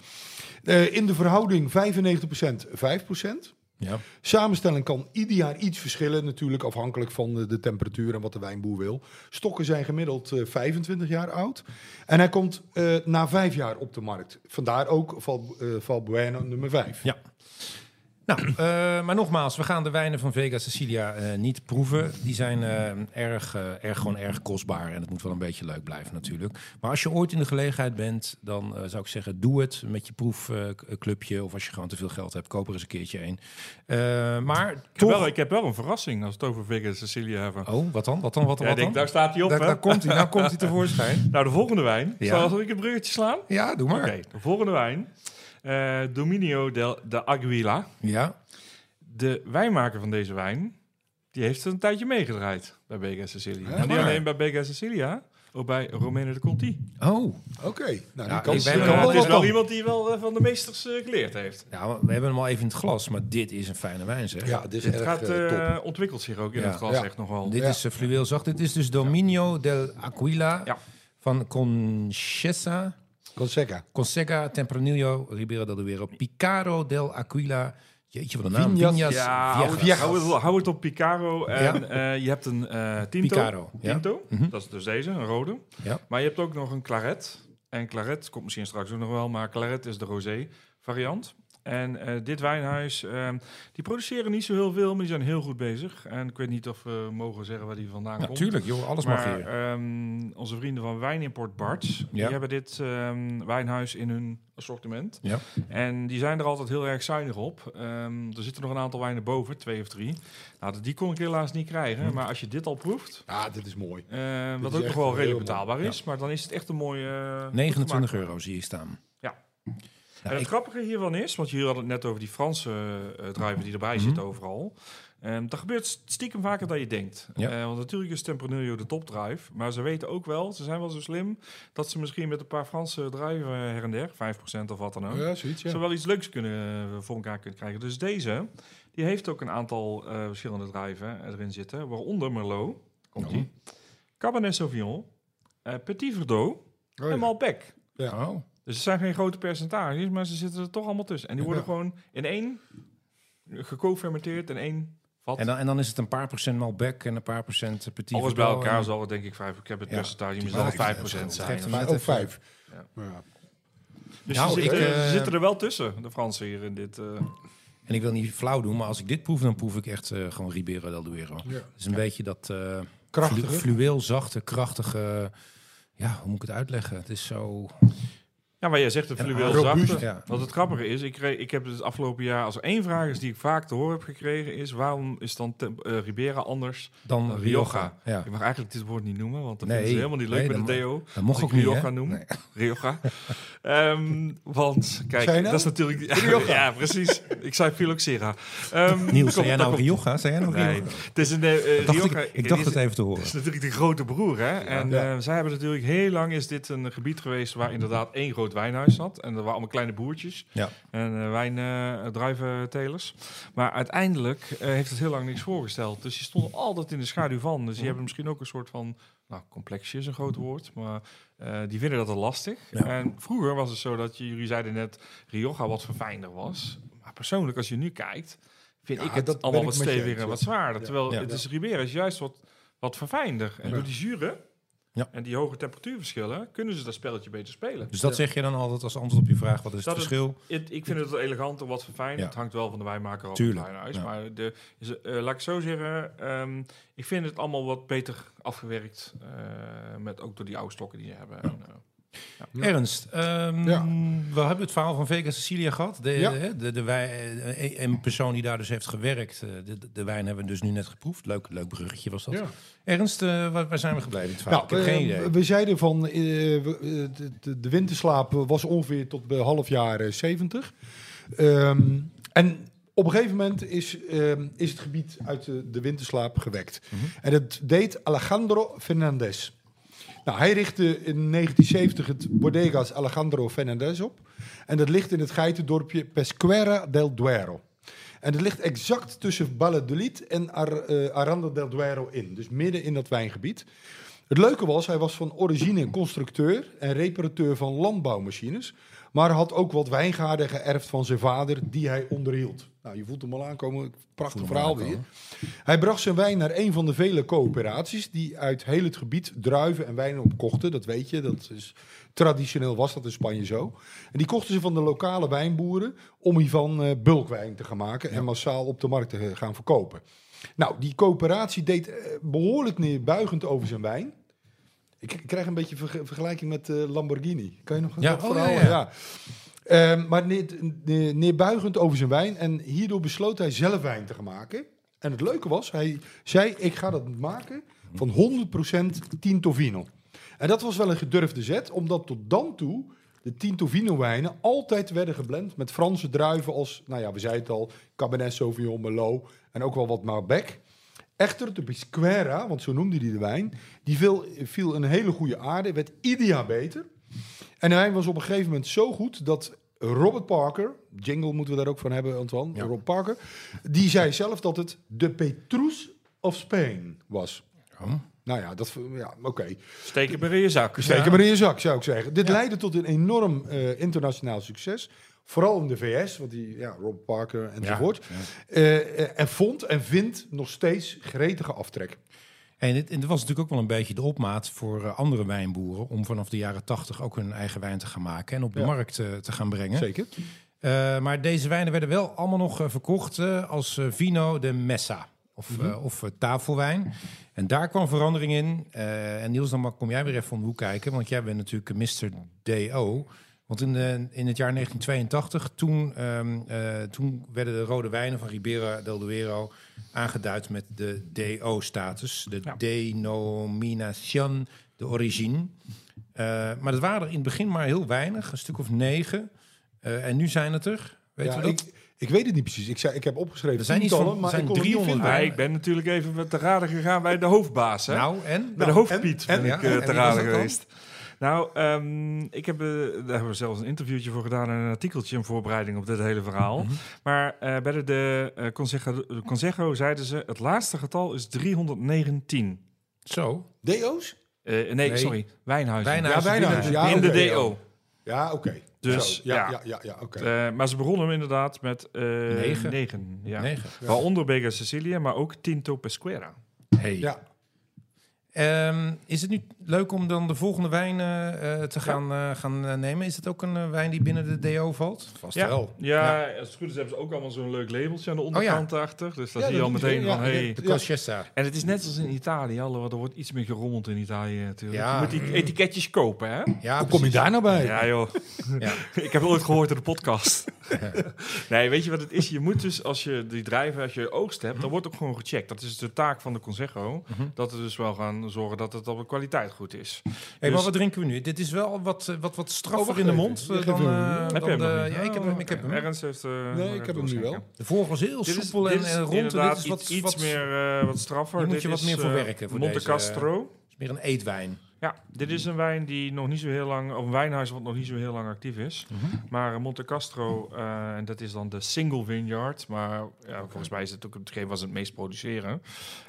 Eh, in de verhouding 95% 5%. Ja. Samenstelling kan ieder jaar iets verschillen, natuurlijk afhankelijk van de, de temperatuur en wat de wijnboer wil. Stokken zijn gemiddeld eh, 25 jaar oud. En hij komt na vijf jaar op de markt. Vandaar ook Val, Valbuena nummer 5. Ja. Nou, eh, maar nogmaals, we gaan de wijnen van Vega Sicilia eh, niet proeven. Die zijn eh, erg, erg, gewoon erg kostbaar en het moet wel een beetje leuk blijven natuurlijk. Maar als je ooit in de gelegenheid bent, dan zou ik zeggen, doe het met je proefclubje. of als je gewoon te veel geld hebt, koop er eens een keertje een. Maar Ik heb, wel, ik heb wel een verrassing als we het over Vega Sicilia hebben. Oh, wat dan? Wat dan? Wat dan? Ja, denk, daar staat hij op, Daar, komt hij, nou komt hij tevoorschijn. Nou, de volgende wijn. Ja. Zal ik een bruggetje slaan? Ja, doe maar. Oké, de volgende wijn. Eh, Dominio del, de Aguila. Ja, De wijnmaker van deze wijn, die heeft een tijdje meegedraaid bij Bega Sicilia. Ja, en niet waar? alleen bij Bega Sicilia, ook bij Romene de Conti. oh. Oké, nou, Ja, die kans ik ben kan er Ja, wel het is wel iemand die wel eh, van de meesters eh, geleerd heeft. Nou, we hebben hem al even in het glas, maar dit is een fijne wijn, zeg. Ja, dit is Het erg gaat, eh, eh, top. ontwikkelt zich ook in Ja. het glas Ja. echt nog wel. Dit Ja. is uh, fluweel zacht. Dit is dus Dominio del Aquila Ja. van Conchessa, Conseca. Consega, Tempranillo, Ribera del Duero, Picaro del Aquila. Jeetje, wat een naam. Viñas Ja, hou het, Viejas. hou, het, hou het op Picaro. En Ja. eh, je hebt een eh Tinto. Picaro, ja. Tinto. Mhm. Dat is dus deze, een rode. Ja. Maar je hebt ook nog een Claret. En Claret komt misschien straks ook nog wel, maar Claret is de rosé variant. En eh, dit wijnhuis, ehm, die produceren niet zo heel veel, maar die zijn heel goed bezig. En ik weet niet of we mogen zeggen waar die vandaan komt. Natuurlijk, joh, alles mag Maar hier. ehm, onze vrienden van Wijnimport Barts, Ja. die hebben dit ehm, wijnhuis in hun assortiment. Ja. En die zijn er altijd heel erg zuinig op. Ehm, er zitten nog een aantal wijnen boven, twee of drie. Nou, die kon ik helaas niet krijgen. Hm. Maar als je dit al proeft, Ja, dit is mooi. eh, Dit wat is ook nog wel redelijk mooi. betaalbaar is, maar dan is het echt een mooie... eh, 29 gemaakt. euro zie je staan. Ja. Nou, en het ik- grappige hiervan is, want jullie hadden het net over die Franse uh, druiven die erbij Mhm. zitten overal. Um, dat gebeurt stiekem vaker dan je denkt. Ja. Uh, want natuurlijk is Tempranillo de topdruif. Maar ze weten ook wel, ze zijn wel zo slim... dat ze misschien met een paar Franse druiven her en der... 5% of wat dan ook... Ja, zoiets, ja. zo wel iets leuks kunnen, uh, voor elkaar kunnen krijgen. Dus deze, die heeft ook een aantal uh, verschillende druiven erin zitten. Waaronder Merlot, komt die. Cabernet Sauvignon, Petit Verdot Oh, en. Malbec. Ja. Dus het zijn geen grote percentages, maar ze zitten er toch allemaal tussen. En die worden Ja. gewoon in één geco-fermenteerd in één vat. En dan, en dan is het een paar procent Malbec en een paar procent Petit Alles bij elkaar en- zal het denk ik vijf. Ik heb het Ja. percentage, zal ik- 5 procent het zijn. hem Maar ook vijf. Ja. Ja. Dus Nou, ze, zitten, ik, eh, ze zitten er wel tussen, de Fransen hier in dit. eh, En ik wil niet flauw doen, maar als ik dit proef, dan proef ik echt eh, gewoon Ribera del Duero. Ja. Het is een beetje dat eh Krachtige. flu- fluweel, zachte, krachtige... Ja, hoe moet ik het uitleggen? Het is zo... Ja, maar jij zegt het fluweel zachte. Ja. Wat het grappige is, ik, kreeg, ik heb het afgelopen jaar, als er één vraag is die ik vaak te horen heb gekregen, is waarom is dan eh, Ribera anders Dan dan Rioja. Rioja? Ja. Ik mag eigenlijk dit woord niet noemen, want dat Nee, ze helemaal niet leuk nee, met de DO. Dat mocht ook ik niet, Rioja hè? noem. Nee. Rioja. Ehm, want, kijk, nou? dat is natuurlijk... Ja, Rioja. ja, precies. Ik zei Phylloxera. Ehm, Niels, zei jij nou Rioja? Zei jij nou Nee, Rioja? het is een... eh, Dacht Rioja, ik, ik dacht is- het even te horen. het is natuurlijk de grote broer, hè? En eh, zij hebben natuurlijk heel lang is dit een gebied geweest waar inderdaad één wijnhuis zat. En er waren allemaal kleine boertjes Ja. en uh, wijndruiventelers. maar uiteindelijk uh, heeft het heel lang niks voorgesteld. Dus die stonden altijd in de schaduw van. Dus die hebben misschien ook een soort van, nou complexje is een groot woord, maar uh, die vinden dat al lastig. Ja. En vroeger was het zo dat je, jullie zeiden net, Rioja wat verfijnder was. Maar persoonlijk, als je nu kijkt, vind Ja, ik het dat allemaal wat steviger en wat zwaarder. Ja. Terwijl het is Ribera is juist wat, wat verfijnder. En door die zuren Ja. en die hoge temperatuurverschillen kunnen ze dat spelletje beter spelen. Dus dat zeg je dan altijd als antwoord op je vraag, wat is het Dat het- verschil? Het- ik vind het wel eleganter, wat verfijnd. Ja. Het hangt wel van de wijnmaker af Tuurlijk, het wijnhuis. ja. Maar de, is, eh, laat ik zo zeggen, ehm, ik vind het allemaal wat beter afgewerkt. eh, met ook door die oude stokken die ze hebben. En, eh, Ja. Ernst, ehm, Ja. we hebben het verhaal van Vega Sicilia gehad. De, Ja. de, de, de wij- eh, een persoon die daar dus heeft gewerkt. eh, De, de, de wijn hebben we dus nu net geproefd. Leuk, leuk bruggetje was dat. Ja. Ernst, eh, waar, waar zijn we gebleven in het verhaal? Nou, ik heb geen idee. We zeiden van de, de, de winterslaap was ongeveer tot bij half jaar eh, 70. Ehm, en op een gegeven moment is, ehm, is het gebied uit de, de winterslaap gewekt. Mhm. En dat deed Alejandro Fernandez. Nou, hij richtte in 1970 het Bodegas Alejandro Fernandez op. En dat ligt in het geitendorpje Pesquera del Duero. En het ligt exact tussen Valladolid en eh, Aranda del Duero in. Dus midden in dat wijngebied. Het leuke was, hij was van origine constructeur en reparateur van landbouwmachines. Maar had ook wat wijngaarden geërfd van zijn vader, die hij onderhield. Nou, je voelt hem al aankomen. Prachtig verhaal al weer. Hij bracht zijn wijn naar een van de vele coöperaties die uit heel het gebied druiven en wijnen opkochten. Dat weet je, dat is, traditioneel was dat in Spanje zo. En die kochten ze van de lokale wijnboeren om hiervan eh, bulkwijn te gaan maken en massaal op de markt te gaan verkopen. Nou, die coöperatie deed eh, behoorlijk neerbuigend over zijn wijn. Ik, ik krijg een beetje verge- vergelijking met eh, Lamborghini. Kan je nog Ja, dat oh, verhaal? ja, ja. Ehm, maar neer, neer- neerbuigend over zijn wijn. En hierdoor besloot hij zelf wijn te gaan maken. En het leuke was, hij zei: Ik ga dat maken van 100% Tinto Vino. En dat was wel een gedurfde zet, omdat tot dan toe de Tinto Vino wijnen altijd werden geblend met Franse druiven als, nou ja, we zeiden het al, Cabernet Sauvignon, Merlot en ook wel wat Malbec. Echter, de Bisquera, want zo noemde hij de wijn, die viel, viel een hele goede aarde, werd ieder jaar beter. En wijn was op een gegeven moment zo goed dat Robert Parker, jingle moeten we daar ook van hebben, Antoine, Ja. Rob Parker, die zei zelf dat het de Petrus of Spain was. Oh. Nou ja, dat, ja oké. Steek het maar in je zak. Steek Ja. hem maar in je zak, zou ik zeggen. Dit leidde tot een enorm eh, internationaal succes. Vooral in de VS, want die, ja, Rob Parker enzovoort. Eh, eh, en vond en vindt nog steeds gretige aftrek. En dit, en dit was natuurlijk ook wel een beetje de opmaat voor eh, andere wijnboeren om vanaf de jaren tachtig ook hun eigen wijn te gaan maken en op de Ja. markt eh, te gaan brengen. Zeker. Eh, maar deze wijnen werden wel allemaal nog verkocht als vino de messa. Of, Mhm. of tafelwijn. En daar kwam verandering in. En Niels, dan kom jij weer even om de hoek kijken. Want jij bent natuurlijk Mr. DO. Want in, de, in het jaar 1982, toen, ehm, eh, toen werden de rode wijnen van Ribera del Duero aangeduid met de DO-status. De Ja. Denominación de Origine. Eh, maar dat waren er in het begin maar heel weinig, een stuk of negen. Eh, en nu zijn het er. Weet Ja, je dat? ik, ik weet het niet precies. Ik, zei, ik heb opgeschreven Er zijn iets tientallen, van- maar er zijn ik kon het niet 300 vinden. Ja, ik ben natuurlijk even met te raden gegaan bij de hoofdbaas. Hè? nou, en? bij de nou, hoofdpiet en- ben en- ik ja, eh, te raden dan? Nou, ehm, ik heb, eh, daar hebben we zelfs een interviewtje voor gedaan en een artikeltje in voorbereiding op dit hele verhaal. Mhm. Maar eh, bij de, de eh, Consejo, Consejo zeiden ze, het laatste getal is 319. Zo. DO's? Eh, nee, Nee. sorry, Wijnhuizen. Wijnhuizen. Ja, Wijnhuizen. Ja, in de DO. Ja, oké. Dus, Zo, ja, ja. ja, ja, ja, oké. Eh, maar ze begonnen hem inderdaad met eh Negen. negen. ja. Negen. Waaronder Bega Sicilia, maar ook Tinto Pesquera. Hey. Ja. Ehm, is het nu leuk om dan de volgende wijn eh, eh, te gaan, eh, gaan nemen? Is het ook een wijn die binnen de DO valt? Vast Ja, wel. ja, als het goed is hebben ze ook allemaal zo'n leuk labeltje aan de onderkant achter. Dus daar Ja, zie je al meteen van, ja. hey. De. Colchester. En het is net als in Italië, alhoewel er wordt iets meer gerommeld in Italië natuurlijk. Ja. Je moet die etiketjes kopen, hè? Ja, Hoe kom je daar nou bij? Ja joh, Ja. ik heb ooit gehoord in de podcast. nee, weet je wat het is? Je moet dus, als je die drijven, als je oogst hebt, dan wordt ook gewoon gecheckt. Dat is de taak van de Consejo. Mhm. Dat we dus wel gaan zorgen dat het op de kwaliteit goed is. Hey, Dus- maar wat drinken we nu? Dit is wel wat, eh, wat, wat straffer Oh, in de mond. Eh, heb dan, hem. eh, Heb je dan hem de- nog niet? ja, ik heb hem. Ik heb hem. Ernst heeft... Nee, ik heb hem nu wel. De vorige was heel Dit is- soepel dit en, rond. Dit is wat, iets, wat, meer wat straffer. Hier moet Dit je wat is, meer voor werken Monte Castro. is meer een eetwijn. Ja, dit is een wijn die nog niet zo heel lang, of een wijnhuis wat nog niet zo heel lang actief is. Mhm. Maar eh, Monte Castro, eh, en dat is dan de single vineyard. Maar ja, volgens mij is het ook hetgeen wat ze het meest produceren.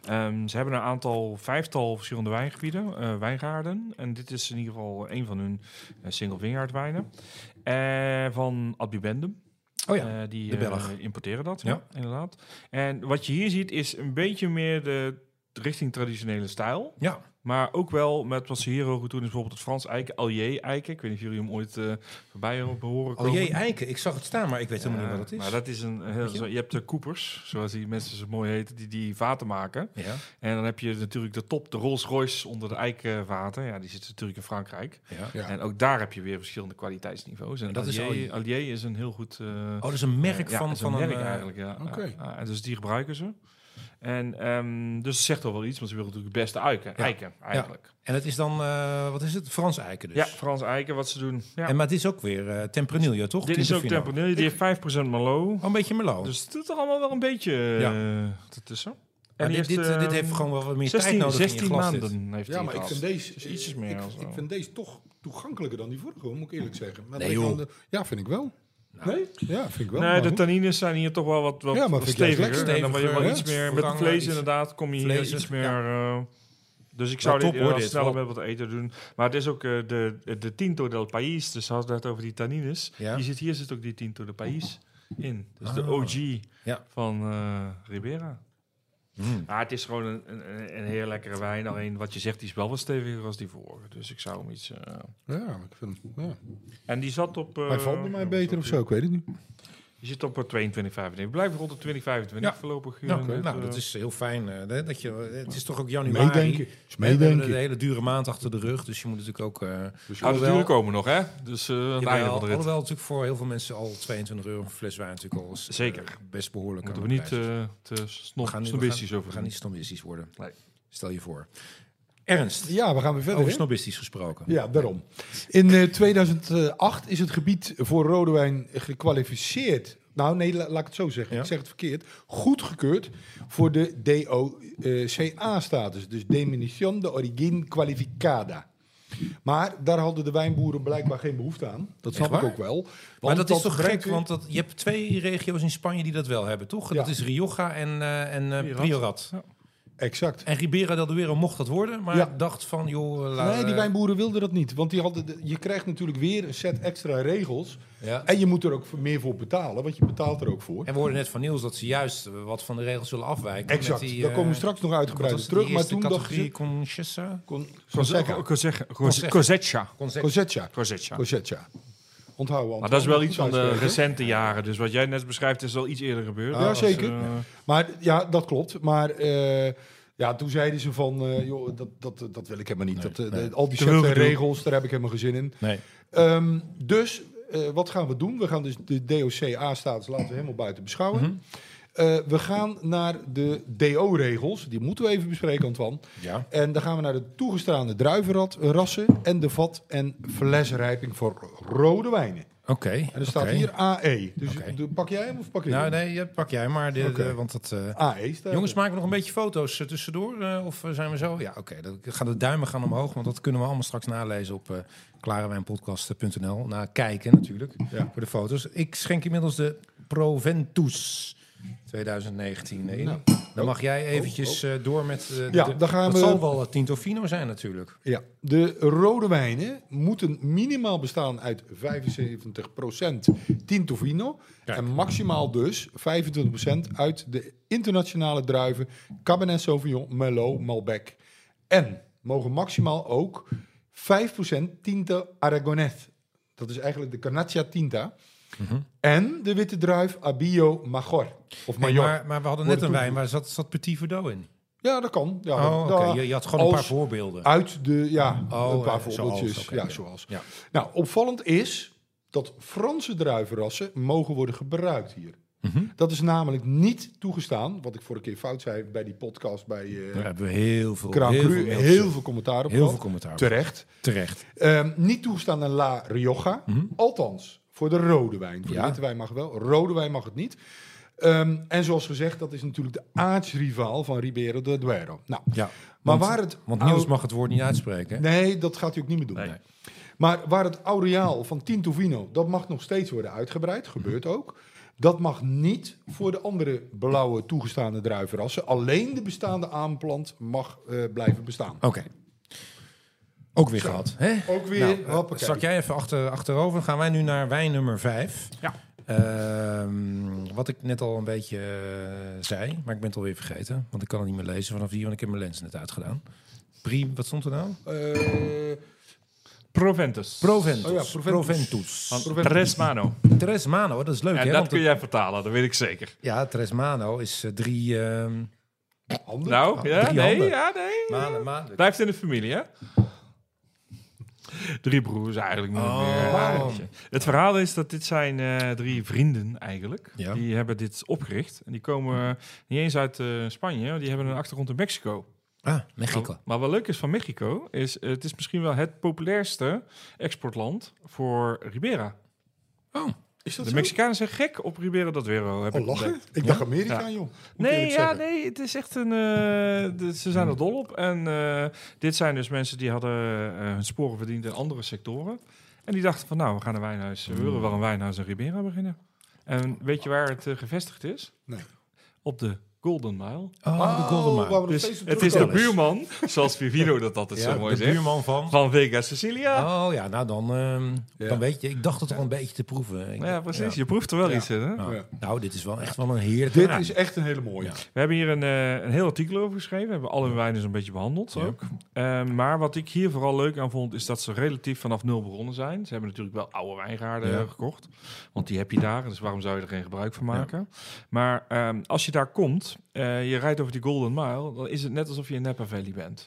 Ehm, ze hebben een aantal, vijftal verschillende wijngebieden, eh, wijngaarden. En dit is in ieder geval een van hun single vineyard wijnen. Van Adbibendum. Oh ja, die importeren dat, Ja. ja. inderdaad. En wat je hier ziet is een beetje meer de richting traditionele stijl. ja. Maar ook wel met wat ze hier ook doen, is bijvoorbeeld het Frans eiken, Allier eiken. Ik weet niet of jullie hem ooit eh, voorbij hebben horen komen. jee, eiken. Ik zag het staan, maar ik weet helemaal Ja, niet wat het is. Maar dat is een heel, Weet je? zo, je hebt de koepers, zoals die mensen zo mooi heten, die die vaten maken. Ja, En dan heb je natuurlijk de top, de Rolls Royce onder de eikenvaten. Ja, die zit natuurlijk in Frankrijk. ja. Ja. En ook daar heb je weer verschillende kwaliteitsniveaus. En dat is Allier, Allier is een heel goed... eh, Oh, dat is een merk van, van een merk eh, eigenlijk, ja. Oké. Ja, ja, dus die gebruiken ze. En ehm, dus het zegt al wel iets, want ze willen natuurlijk het beste eiken, Ja. eiken eigenlijk. En het is dan, eh, wat is het? Frans eiken dus. Ja, Frans eiken, wat ze doen. Ja. En, maar het is ook weer eh Tempranillo, toch? Dit is ook. Tempranillo, die heeft 5% Merlot. Oh, een beetje Merlot. Dus het doet er allemaal wel een beetje Ja. uh, ertussen. Maar die dit, dit, heeft, eh, dit ehm, heeft gewoon wel wat meer 16, tijd nodig in je 16 glas dit. maanden heeft Ja, maar ik vind deze, Dus ietsjes meer ik, ik vind deze toch toegankelijker dan die vorige, moet ik eerlijk zeggen. Maar Nee, joh. de- ja, vind ik wel. Nee? Ja, vind ik wel. nee, de goed. tannines zijn hier toch wel wat, wat, Ja, maar wat steviger. En dan je wel iets meer... Met vlees inderdaad kom je hier iets meer... ja. eh, dus ik zou top, dit hoor, dit. sneller Wel- met wat eten doen. Maar het is ook eh, de, de Tinto del País. Dus als het over die tannines. Ja. Die zit, hier zit ook die Tinto del País in. Dus de Ah. OG Ja. van eh, Ribera. Mm. Maar het is gewoon een, een, een heel lekkere wijn. Alleen wat je zegt, die is wel wat steviger als die vorige. Dus ik zou hem iets... eh, Ja, ik vind ja. en die zat op... eh, Hij valt bij mij beter of zo, ik weet het niet. Die zit op eh, 22,95. We blijven rond de 2025 Ja. voorlopig. hier Nou, het, nou, eh, dat is heel fijn. eh, dat je, het is toch ook januari. Meedenken. Is We hebben meedenken. de hele dure maand achter de rug, dus je moet natuurlijk ook... eh Nou, de Alhoewel- komen nog, hè? Dus eh aan het jawel, einde van de rit. alhoewel natuurlijk voor heel veel mensen al 22 euro een fles wijn natuurlijk al is, eh, Zeker. best behoorlijk Moeten aan we de niet eh, te snob, we gaan, we snobistisch gaan, over we gaan niet snobistisch worden. Nee. Stel je voor. Ernst, Ja, we gaan weer verder. over snobistisch gesproken. Ja, daarom. In eh, 2008 is het gebied voor rode wijn gekwalificeerd. Nou, nee, la- laat ik het zo zeggen. Ja. Ik zeg het verkeerd. Goedgekeurd voor de DOCA-status. Dus Diminution de Origine Qualificada. Maar daar hadden de wijnboeren blijkbaar geen behoefte aan. Dat snap ik ook wel. Maar Want dat is toch gek, want dat, je hebt twee regio's in Spanje die dat wel hebben, toch? Dat Ja. is Rioja en, eh en eh, Priorat. Priorat. Exact. En Ribera del Duero mocht dat worden, maar Ja. dacht van, joh... laat- Nee, die wijnboeren wilden dat niet. Want die hadden de- je krijgt natuurlijk weer een set extra regels. Ja. En je moet er ook voor- meer voor betalen, want je betaalt er ook voor. En we hoorden net van Niels dat ze juist eh, wat van de regels zullen afwijken. Exact. met die, Daar eh, komen we straks nog uitgebreid terug. Maar toen dachten categorie ze... Conchessa? Con, Cosetcha. Cosetcha. Cosetcha. Cosetcha. Onthouden. Maar dat is wel iets van de recente jaren. Dus wat jij net beschrijft is al iets eerder gebeurd. Ja, Dus, zeker. eh, Maar ja, dat klopt. Maar eh, ja, toen zeiden ze van, eh, joh, dat, dat, dat wil ik helemaal niet. Nee, dat, nee. de- al die en gedoe. regels, daar heb ik helemaal geen zin in. Nee. Ehm, dus eh, wat gaan we doen? We gaan dus de DOC-A-status laten we helemaal buiten beschouwen. Mhm. Eh, we gaan naar de DO-regels. Die moeten we even bespreken, Antoine. Ja. En dan gaan we naar de toegestaande druivenrassen en de vat- en flesrijping voor rode wijnen. Oké. En er staat hier AE. Dus de- pak jij hem of pak ik Nou, hem? nee, ja, pak jij maar. De, want dat, eh, AE staat Jongens, maken we nog een beetje foto's eh, tussendoor? of zijn we zo? Ja, oké. Dan gaan de duimen gaan omhoog, want dat kunnen we allemaal straks nalezen op eh klarewijnpodcast.nl. Na kijken natuurlijk, Ja. voor de foto's. Ik schenk inmiddels de Proventus 2019 in. Nou. Dan mag jij eventjes eh, door met... eh, de- Ja, dan gaan dat we- zal wel het Tintofino zijn natuurlijk. Ja, de rode wijnen moeten minimaal bestaan uit 75% Tinto. Kijk. En maximaal dus 25% uit de internationale druiven Cabernet Sauvignon, Merlot, Malbec. En mogen maximaal ook 5% Tinto Aragonés. Dat is eigenlijk de Carnaccia Tinta. Mhm. En de witte druif Abio Major. Of Hey, Major. maar, maar we hadden net een wijn, waar zat, zat Petit Verdot in? Ja, dat kan. Ja, oh, dat- oké. Je, je had gewoon een paar voorbeelden. Uit de, ja, Oh, een paar eh, zoals, voorbeeldjes. ja, ja. zoals. Ja. Nou, opvallend is dat Franse druivenrassen mogen worden gebruikt hier. Mhm. Dat is namelijk niet toegestaan, wat ik vorige keer fout zei bij die podcast bij eh Daar hebben we heel veel, Kraan heel Cru. veel, heel, mailtjes. veel commentaar op heel veel commentaar. Terecht. Terecht. Ehm, niet toegestaan in La Rioja. Mhm. Althans, voor de rode wijn. Voor Ja. de witte wijn mag wel, rode wijn mag het niet. Ehm, en zoals gezegd, dat is natuurlijk de aartsrivaal van Ribera del Duero. Nou, Ja. maar want, waar het... Want Niels mag het woord niet uitspreken. hè? Nee, dat gaat hij ook niet meer doen. Nee. Nee. Maar waar het Aureaal van Tinto Vino, dat mag nog steeds worden uitgebreid, gebeurt ook. Dat mag niet voor de andere blauwe toegestaande druivenrassen. Alleen de bestaande aanplant mag eh, blijven bestaan. Oké. Ook weer Zo. gehad. Hè? Ook weer, Nou, zak jij even achter, achterover. Gaan wij nu naar wijn nummer 5. Ja. wat ik net al een beetje eh, zei, maar ik ben het alweer vergeten. Want ik kan het niet meer lezen vanaf hier, want ik heb mijn lens net uitgedaan. Pri, wat stond er nou? Eh, Proventus. Proventus. Oh ja, Proventus. Proventus. Van Proventus. Tresmano. Tresmano, dat is leuk En hè? dat want kun jij vertalen, dat weet ik zeker. Ja, Tresmano is eh, drie ehm handen? Nou, ja, drie nee, handen. ja, nee. maanden, maanden. Blijft in de familie, hè? Drie broers eigenlijk. Oh. meer. Wauw. Het verhaal is dat dit zijn eh, drie vrienden eigenlijk. Ja. Die hebben dit opgericht. En die komen niet eens uit eh, Spanje. maar Die hebben een achtergrond in Mexico. Ah, Mexico. Maar, maar wat leuk is van Mexico, is eh, het is misschien wel het populairste exportland voor Ribera. Oh, Is dat De zo? Mexicanen zijn gek op Ribera dat Duero. Heb Oh, ik lachen? ontdekt. Ik dacht Amerika, Ja. joh. Moet Nee, ja, nee, het is echt een. eh, de- ze zijn er dol op. En eh, dit zijn dus mensen die hadden eh, hun sporen verdiend in andere sectoren. En die dachten van, nou, we gaan een wijnhuis, we willen wel een wijnhuis in Ribera beginnen. En weet je waar het gevestigd is? Nee. Op de Golden Mile. Oh, de Golden Mile. waar we nog Dus het is de buurman, zoals Vivino dat altijd Ja, zo mooi de zegt, buurman van... van Vega Sicilia. Oh ja, nou dan, ehm, Ja. dan weet je. Ik dacht het al een beetje te proeven. Ik- ja, precies. ja. Je proeft er wel Ja. iets in, hè? Nou, Ja. nou, dit is wel echt wel een heerlijke Dit is echt een hele mooie. Ja. We hebben hier een, eh, een heel artikel over geschreven. We hebben alle wijnen zo'n beetje behandeld Ja. ook. Eh, maar wat ik hier vooral leuk aan vond, is dat ze relatief vanaf nul begonnen zijn. Ze hebben natuurlijk wel oude wijngaarden Ja. eh, gekocht. Want die heb je daar, dus waarom zou je er geen gebruik van maken? Maar ehm, als je daar komt, je rijdt over die Golden Mile, dan is het net alsof je in Napa Valley bent.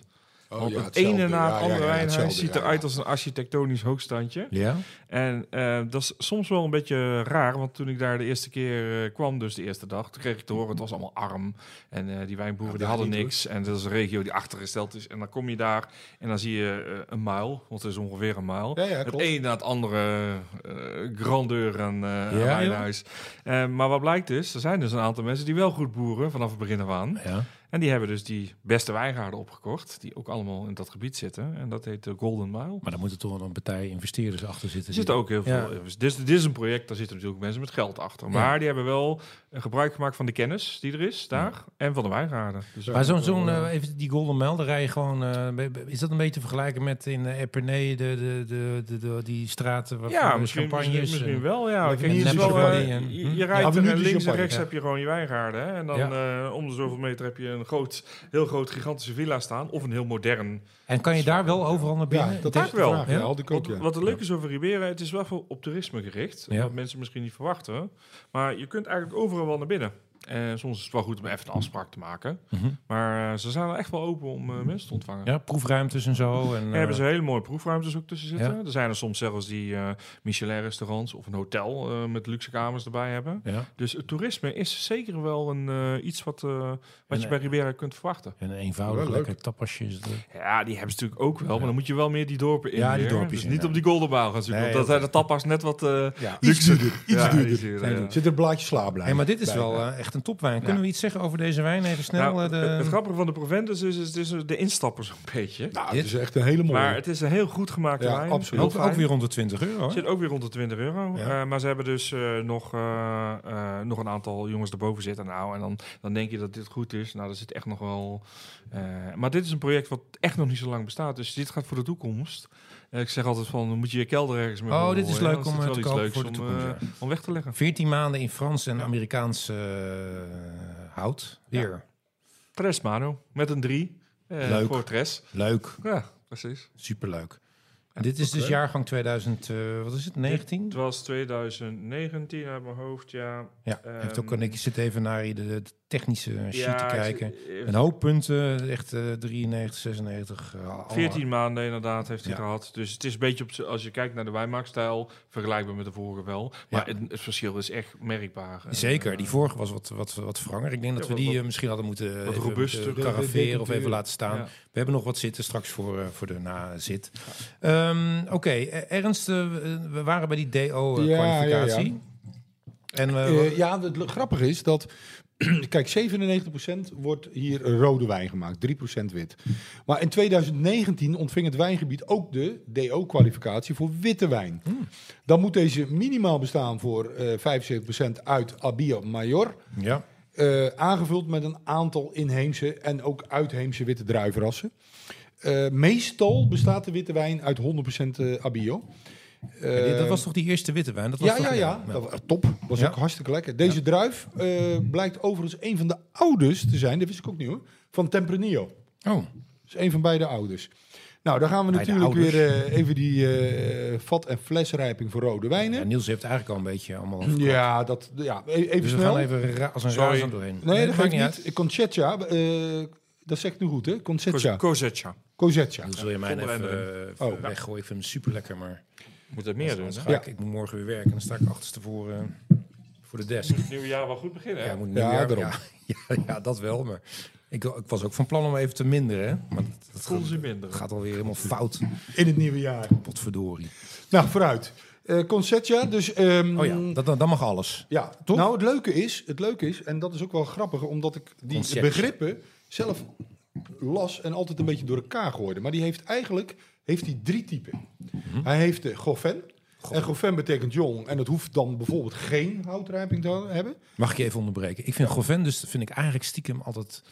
Oh, Want ja, het ene na het andere wijnhuis ziet eruit als een architectonisch hoogstandje. Ja? En eh, dat is soms wel een beetje raar, want toen ik daar de eerste keer eh, kwam, dus de eerste dag, toen kreeg ik te horen, het was allemaal arm. En eh, die wijnboeren die hadden niks. En dat is een regio die achtergesteld is. En dan kom je daar en dan zie je een muil, want het is ongeveer een muil. Ja, ja, het een na het andere grandeur en wijnhuis. Maar wat blijkt dus, er zijn dus een aantal mensen die wel goed boeren vanaf het begin af aan. Ja. En die hebben dus die beste wijngaarden opgekocht, die ook allemaal in dat gebied zitten. En dat heet de Golden Mile. Maar dan moet er toch wel een partij investeerders achter zitten. Er zitten ook heel veel. Ja. Dus dit, dit is een project, daar zitten natuurlijk mensen met geld achter. Maar die hebben wel een gebruik gemaakt van de kennis die er is daar en van de wijngaarden. Dus Maar zo'n, eh, even die Golden Mile, daar rij je gewoon... eh, is dat een beetje te vergelijken met in uh, Epernay, de, de, de, de, de- die straten waar ja, de misschien, champagne misschien, is? misschien wel. Ja, Kijk, wel, eh, je, hm? je rijdt er links en rechts ja. heb je gewoon je wijngaarden. Hè? En dan eh, om de zoveel meter heb je een groot, heel groot gigantische villa staan. Of een heel modern. En kan je daar wel overal naar binnen? Ja, dat is wel. vraag. Ja, Ja. had ik ook, Wat, ja. wat er leuk is over Ribera, het is wel veel op toerisme gericht. Ja. Wat mensen misschien niet verwachten. Maar je kunt eigenlijk overal wel naar binnen. En soms is het wel goed om even een afspraak te maken. Mhm. Maar eh, ze zijn wel echt wel open om eh, mensen te ontvangen. Ja, proefruimtes en zo. En, eh, hebben ze hele mooie proefruimtes ook tussen zitten. Ja. Er zijn er soms zelfs die eh Michelin-restaurants of een hotel eh, met luxe kamers erbij hebben. ja. Dus het toerisme is zeker wel een, eh, iets wat, eh, wat En, je eh, bij Ribera kunt verwachten. En een eenvoudig lekker tapasje. is het, eh. Ja, die hebben ze natuurlijk ook wel, maar dan moet je wel meer die dorpen in. Ja, die dorpjes Dus in, niet ja. op die Goldenbouw gaan zoeken, Nee, dat zijn de tapas net wat eh Ja. Iets duurder. Iets ja, duurder. iets duurder, ja. Zit er een blaadje sla bij. Hey, maar dit is bij, wel eh, echt een topwijn. Kunnen we iets zeggen over deze wijn? Even snel. Nou, eh, de... het, grappige van de Proventus is, is, het is de instapper zo'n beetje. Nou, het is echt een hele mooie. maar het is een heel goed gemaakte Ja, wijn. absoluut. Ook, ook weer rond de 20 euro. Hè? Zit ook weer rond de 20 euro. Ja. Eh, maar ze hebben dus eh, nog, nog een aantal jongens erboven zitten. Nou, en dan, dan denk je dat dit goed is. Nou, dat zit echt nog wel. eh, maar dit is een project wat echt nog niet zo lang bestaat. Dus dit gaat voor de toekomst. Ik zeg altijd van, dan moet je je kelder ergens mee Oh, dit is leuk om, eh, te kopen voor de toekomst, eh, om weg te leggen. 14 maanden in Frans en Amerikaans eh, hout. Weer. Tres Mano, met een 3. Leuk. Voor Tres. Leuk. Ja, precies. Superleuk. En dit is dus jaargang 2000, eh, wat is het, 19? Het was 2019 uit mijn hoofd, ja. Ja, Ehm, heeft ook, ik zit even naar de, de technische sheet te ik kijken. zie- Een hoop punten, echt eh 93, 96. eh, allemaal. 14 maanden inderdaad heeft hij Ja. gehad. Dus het is een beetje, op, als je kijkt naar de wijnmaakstijl, vergelijkbaar met de vorige wel. Maar Ja. het, het verschil is echt merkbaar. En, Zeker, eh, die vorige was wat, wat, wat verranger. Ik denk dat Ja, we wat- die wat- eh, misschien hadden moeten wat robuuster. of even laten staan. Ja. We hebben nog wat zitten straks voor, eh, voor de nazit. Ehm Oké, eh, Ernst, eh, we waren bij die Ja, DO-kwalificatie. En Eh, ja, het grappige is dat... Kijk, 97% wordt hier rode wijn gemaakt, 3% wit. Maar in 2019 ontving het wijngebied ook de DO-kwalificatie voor witte wijn. Dan moet deze minimaal bestaan voor eh 75% uit Abia Major. ja, eh, aangevuld met een aantal inheemse en ook uitheemse witte druivenrassen. Eh, meestal bestaat de witte wijn uit 100% eh Dat was toch die eerste witte wijn? Dat was ja, toch- ja, ja, Dat was, top. Was Ja. ook hartstikke lekker. Deze druif eh, blijkt overigens een van de ouders te zijn, dat wist ik ook niet hoor, van Tempranillo. Oh, Dus een van beide ouders. Nou, dan gaan we Beide natuurlijk ouders. weer eh, even die eh, vat- en flesrijping voor rode ja, wijnen. Niels heeft eigenlijk al een beetje allemaal... Ja, dat, ja e- even dus we snel. gaan even als een razend doorheen. Nee, dat maakt geeft niet uit. Conchetta, eh, dat zegt nu goed hè? Conchetta. Cosetcha. Cosetcha. Niels, wil je mij even, eh, even Oh. weggooien? Ik vind hem super lekker, maar... Moet het meer doen. Ga Ja. ik, ik moet morgen weer werken en dan sta ik achterstevoren voor de desk. Het nieuwe jaar wel goed beginnen. Ja, hè? moet Ja, nieuwjaar- daarom. ja, ja, ja, dat wel. Maar ik, ik was ook van plan om even te minderen. Hè? Maar dat, dat gaat, ze minder. gaat alweer helemaal fout. In het nieuwe jaar. Potverdorie. Nou, vooruit. Eh Conceptia, dus... ehm, Oh ja, dat, dat mag alles. ja, Toch? nou het leuke is, het leuke is, en dat is ook wel grappig, omdat ik die begrippen zelf las en altijd een beetje door elkaar gooide. Maar die heeft eigenlijk heeft hij drie typen. Hij heeft de Goffen. En Goffen betekent jong. En dat hoeft dan bijvoorbeeld geen houtrijping te hebben. Mag ik je even onderbreken? Ik vind Goven dus vind ik eigenlijk stiekem altijd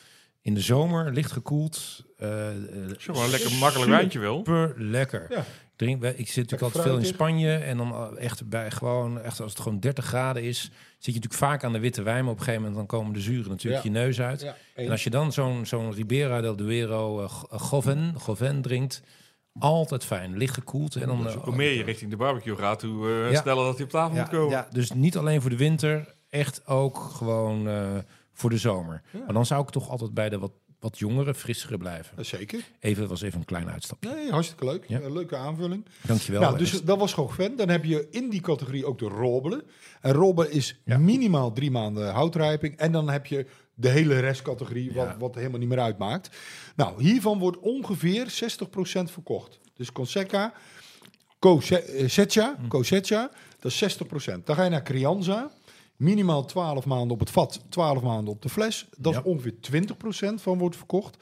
in de zomer licht gekoeld. eh, eh, je gewoon een lekker makkelijk wijntje wil. super lekker. Ja. Drink, ik zit natuurlijk Lekker altijd veel in. Spanje en dan eh, echt bij gewoon echt als het gewoon 30 graden is, zit je natuurlijk vaak aan de witte wijn, maar op een gegeven moment dan komen de zuren natuurlijk Ja. je neus uit. Ja, En als je dan zo'n zo'n Ribera del Duero Go- Goven, Goven drinkt, altijd fijn, licht gekoeld en dan eh, Hoe meer je richting de barbecue gaat, hoe eh, Ja. sneller dat hij op tafel ja, moet komen. ja, dus niet alleen voor de winter, echt ook gewoon eh, voor de zomer. Maar dan zou ik toch altijd bij de wat, wat jongere, frissere blijven. Zeker. Even was even een klein uitstapje. Nee, hartstikke leuk. Ja. Eh, leuke aanvulling. Dankjewel. nou, dus dat was gewoon fan. Dan heb je in die categorie ook de robbelen. En robbelen is Ja. minimaal drie maanden houtrijping. En dan heb je de hele restcategorie, wat, Ja. wat helemaal niet meer uitmaakt. Nou, hiervan wordt ongeveer 60% verkocht. Dus Conseca, Cosetja, Hm. Cosetja, dat is 60%. Dan ga je naar Crianza. Minimaal 12 maanden op het vat, 12 maanden op de fles. Dat Ja. is ongeveer 20% van wordt verkocht.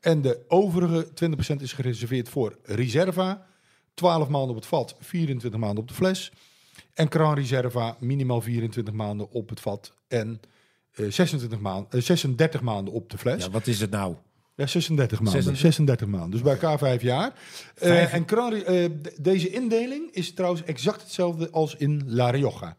En de overige 20% is gereserveerd voor Reserva. 12 maanden op het vat, 24 maanden op de fles. En Gran Reserva minimaal 24 maanden op het vat en eh, 26 maanden, eh, 36 maanden op de fles. Ja, wat is het nou? Ja, 36 maanden. 36. 36 maanden. Dus bij elkaar vijf jaar. Eh, en eh, deze indeling is trouwens exact hetzelfde als in La Rioja.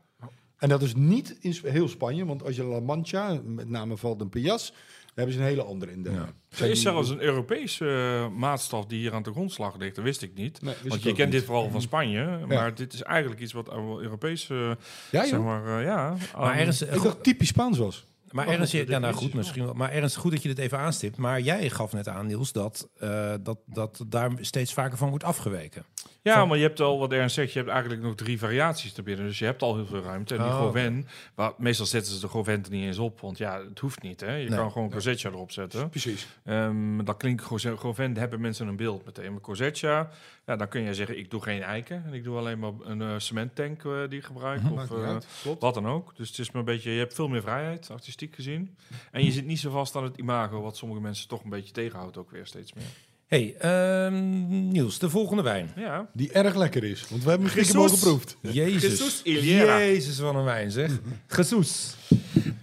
En dat is niet in heel Spanje, want als je La Mancha, met name valt een Pias, dan hebben ze een hele andere indeling. Ja. Er is zelfs een Europese eh, maatstaf die hier aan de grondslag ligt. Dat wist ik niet. Nee, wist Want ik je kent niet. dit vooral van Spanje. Maar dit is eigenlijk iets wat uh, Europees, eh, Ja, zeg maar, eh, ja. Maar ergens, Ik dacht typisch Spaans was. Maar Mag ergens, ja, nou goed, misschien wel. Maar ergens goed dat je dit even aanstipt. Maar jij gaf net aan, Niels, dat, eh, dat, dat daar steeds vaker van wordt afgeweken. Ja, Van- maar je hebt al, wat Ernst zegt, je hebt eigenlijk nog drie variaties te bieden. Dus je hebt al heel veel ruimte. En die Oh, Goven, waar, meestal zetten ze de Goven er niet eens op. Want ja, het hoeft niet. Hè? Je Nee, kan gewoon Cosetja erop zetten. Precies. Ehm, dat klinkt Goven, hebben mensen een beeld meteen. Maar Cosetja, ja, dan kun je zeggen, ik doe geen eiken. En ik doe alleen maar een eh, cementtank eh, die ik gebruik. Of eh, wat dan ook. Dus het is maar een beetje, je hebt veel meer vrijheid, artistiek gezien. En je zit niet zo vast aan het imago, wat sommige mensen toch een beetje tegenhoudt ook weer steeds meer. Hey, ehm, Niels, de volgende wijn. Ja, Die erg lekker is. Want we hebben hem al geproefd. Jezus. Jezus, wat een wijn zeg. Jesus.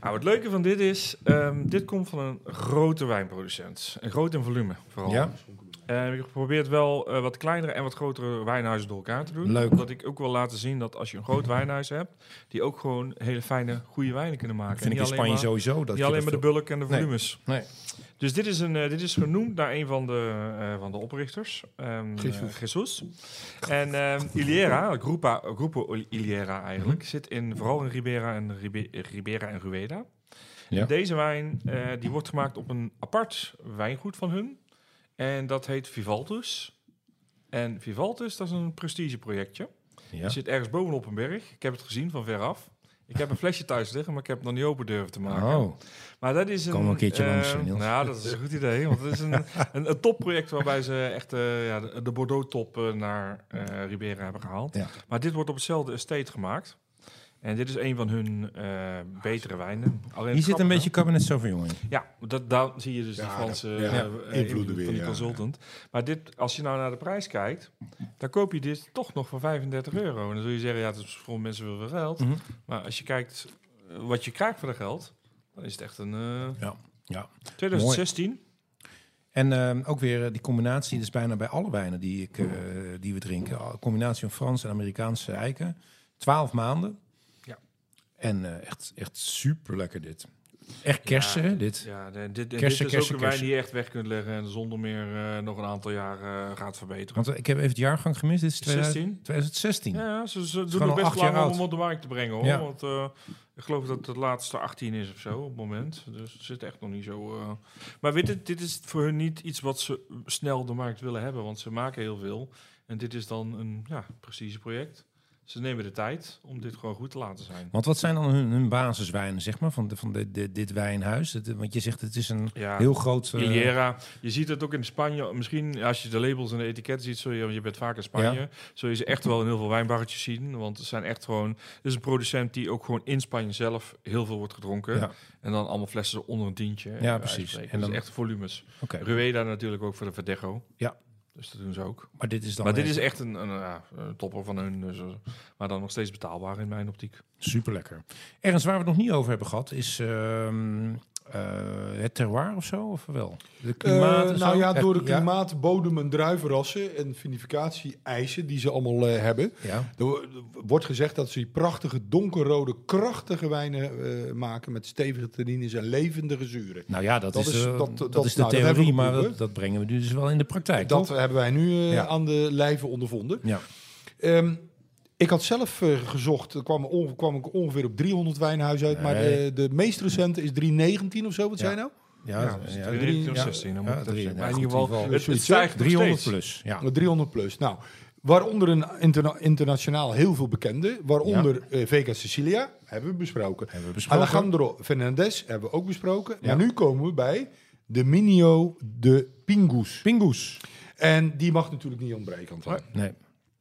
Nou, het leuke van dit is, ehm, dit komt van een grote wijnproducent. Een groot in volume vooral. Ja. Eh, ik probeer wel eh, wat kleinere en wat grotere wijnhuizen door elkaar te doen. Leuk. Omdat ik ook wil laten zien dat als je een groot wijnhuis hebt, die ook gewoon hele fijne, goede wijnen kunnen maken. vind ik in Spanje maar, sowieso. Dat Niet alleen dat maar de bulk en de volumes. Nee. Dus dit is, een, eh, dit is genoemd naar een van de, eh, van de oprichters, ehm Jesus. En ehm Iliera, Grupa, Grupo Iliera eigenlijk, Mhm. zit in, vooral in Ribera en, Ribe- Ribera en Rueda. Ja. Deze wijn die wordt gemaakt op een apart wijngoed van hun. En dat heet Vivaltus. En Vivaltus, dat is een prestigeprojectje. Ja. Het zit ergens bovenop een berg. Ik heb het gezien van veraf. Ik heb een flesje thuis liggen, maar ik heb het nog niet open durven te maken. Oh, Maar dat is een. Kom een keertje eh, langs, Niels. Nou, dat is een goed idee. Want het is een, een, een topproject waarbij ze echt eh, ja, de, de Bordeaux-top eh, naar Ribera hebben gehaald. Ja. Maar dit wordt op hetzelfde estate gemaakt. En dit is een van hun eh, betere wijnen. Alleen hier zit een beetje Cabernet Sauvignon in. Ja, dat, daar zie je dus Ja, die Franse dat- eh, ja, eh, invloeden weer, van die ja. consultant. Maar dit, als je nou naar de prijs kijkt, dan koop je dit toch nog voor 35 euro. En dan zul je zeggen, ja, het is voor mensen veel geld. Mhm. Maar als je kijkt wat je krijgt voor dat geld, dan is het echt een eh, Ja. ja. 2016. En ehm, ook weer die combinatie, dus bijna bij alle wijnen die, ik, eh, die we drinken. Een combinatie van Franse en Amerikaanse eiken. 12 maanden. En eh, echt, echt super lekker dit. Echt kersen, Ja, dit. Ja, dit, dit Kersen, is kersen, ook een wijn die je echt weg kunt leggen en zonder meer eh, nog een aantal jaar eh, gaat verbeteren. Want ik heb even het jaargang gemist. Dit is 2000 16? 2016. Ja, ze, ze doen het best lang om op de markt te brengen hoor. Ja. Want ik geloof dat het laatste 18 is of zo op het moment. Dus het zit echt nog niet zo. Maar weet je, dit is voor hun niet iets wat ze snel de markt willen hebben, want ze maken heel veel. En dit is dan een ja, preciseproject. Ze nemen de tijd om dit gewoon goed te laten zijn. Want wat zijn dan hun, hun basiswijnen, zeg maar, van, de, van de, de- dit wijnhuis? Het- want je zegt het is een Ja. heel groot... Iliera. Je ziet het ook in Spanje. Misschien als je de labels en de etiketten ziet, zul je, want je bent vaak in Spanje, zul je ze echt wel in heel veel wijnbarretjes zien. Want het zijn echt gewoon. Het is een producent die ook gewoon in Spanje zelf heel veel wordt gedronken. Ja. En dan allemaal flessen onder een tientje. Ja, precies. En dan- dan echt volumes. Oké. Rueda natuurlijk ook voor de Verdejo. Ja. Dus dat doen ze ook. Maar dit is dan maar dit echt is echt een, een, topper van hun. Dus, eh, maar dan nog steeds betaalbaar in mijn optiek. super lekker. Ergens waar we het nog niet over hebben gehad, is ehm, eh, het terroir of zo, of wel? De klimaat Eh, en nou ja, door de klimaat, bodem en druivenrassen en vinificatie-eisen die ze allemaal eh, hebben. Ja. Er wo- wordt gezegd dat ze die prachtige donkerrode, krachtige wijnen eh, maken met stevige tannines en levendige zuren. Nou ja, dat, is, eh, dat- is de nou, theorie, maar dat, brengen we nu dus wel in de praktijk, dat hebben wij nu eh, aan de lijve ondervonden. Ja. Ehm, ik had zelf eh, gezocht, er kwam, ik ongeveer op 300 wijnhuizen uit, maar de, de meest recente is 319 of zo. Wat Ja. zei je nou? Ja, Ja, ja, ja, 16, dan ja, moet het drie- zijn. ja, Maar in ieder geval, het, het zoiets, stijgt nog 300 steeds. plus. Ja. 300 plus. Nou, waaronder een interna- internationaal heel veel bekende. Waaronder eh, Vega Sicilia, hebben we besproken. Hebben we besproken. Alejandro Fernandez hebben we ook besproken. Ja. Maar nu komen we bij de Minio de Pingus. Pingus. En die mag natuurlijk niet ontbreken. Nee.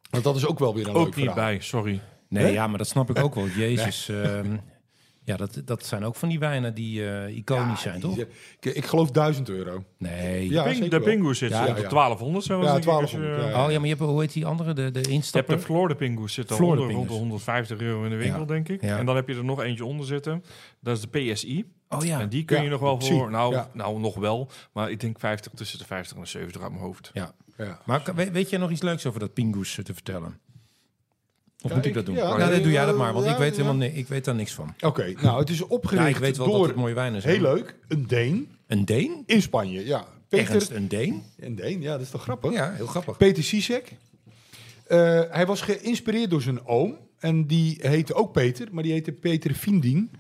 Want dat is ook wel weer een leuk Ook niet verhaal. bij, sorry. Nee, Hè? ja, maar dat snap ik ook wel. Jezus. ehm, ja, dat, dat zijn ook van die wijnen die eh, iconisch zijn, toch? ik, ik geloof 1000 euro. Nee. Ja, Ping- zeker de wel. Pingus zit Ja, zo op ja. de 1200 zo. Ja, denk ik, als je- 1200, ja. Oh ja, maar je hebt, hoe heet die andere? De, de Je hebt instapper? de Florida Pingus zitten Florida onder, rond de Pingus. 150 euro in de winkel, Ja. denk ik. Ja. En dan heb je er nog eentje onder zitten. Dat is de PSI. Oh ja. En die kun Ja, je nog wel zie. voor, nou, Ja. nou nog wel, maar ik denk 50 tussen de 50 en de 70 uit mijn hoofd. ja. Ja. Maar weet, weet jij nog iets leuks over dat Pingus eh, te vertellen? Of Ja, moet ik ik- dat doen? ja, nee, nee, doe jij dat maar, want ja, ik, weet ja. helemaal ni- ik weet daar niks van. Oké, nou het is opgericht Ja, ik weet wel door, dat het mooie wijnen zijn. heel leuk, een Deen Een Deen? in Spanje. Ja, Peter, Ergens een Deen? een Deen, ja, dat is toch grappig? Ja, heel grappig. Peter Sisek. Eh, hij was geïnspireerd door zijn oom. En die heette ook Peter, maar die heette Peter Vindien.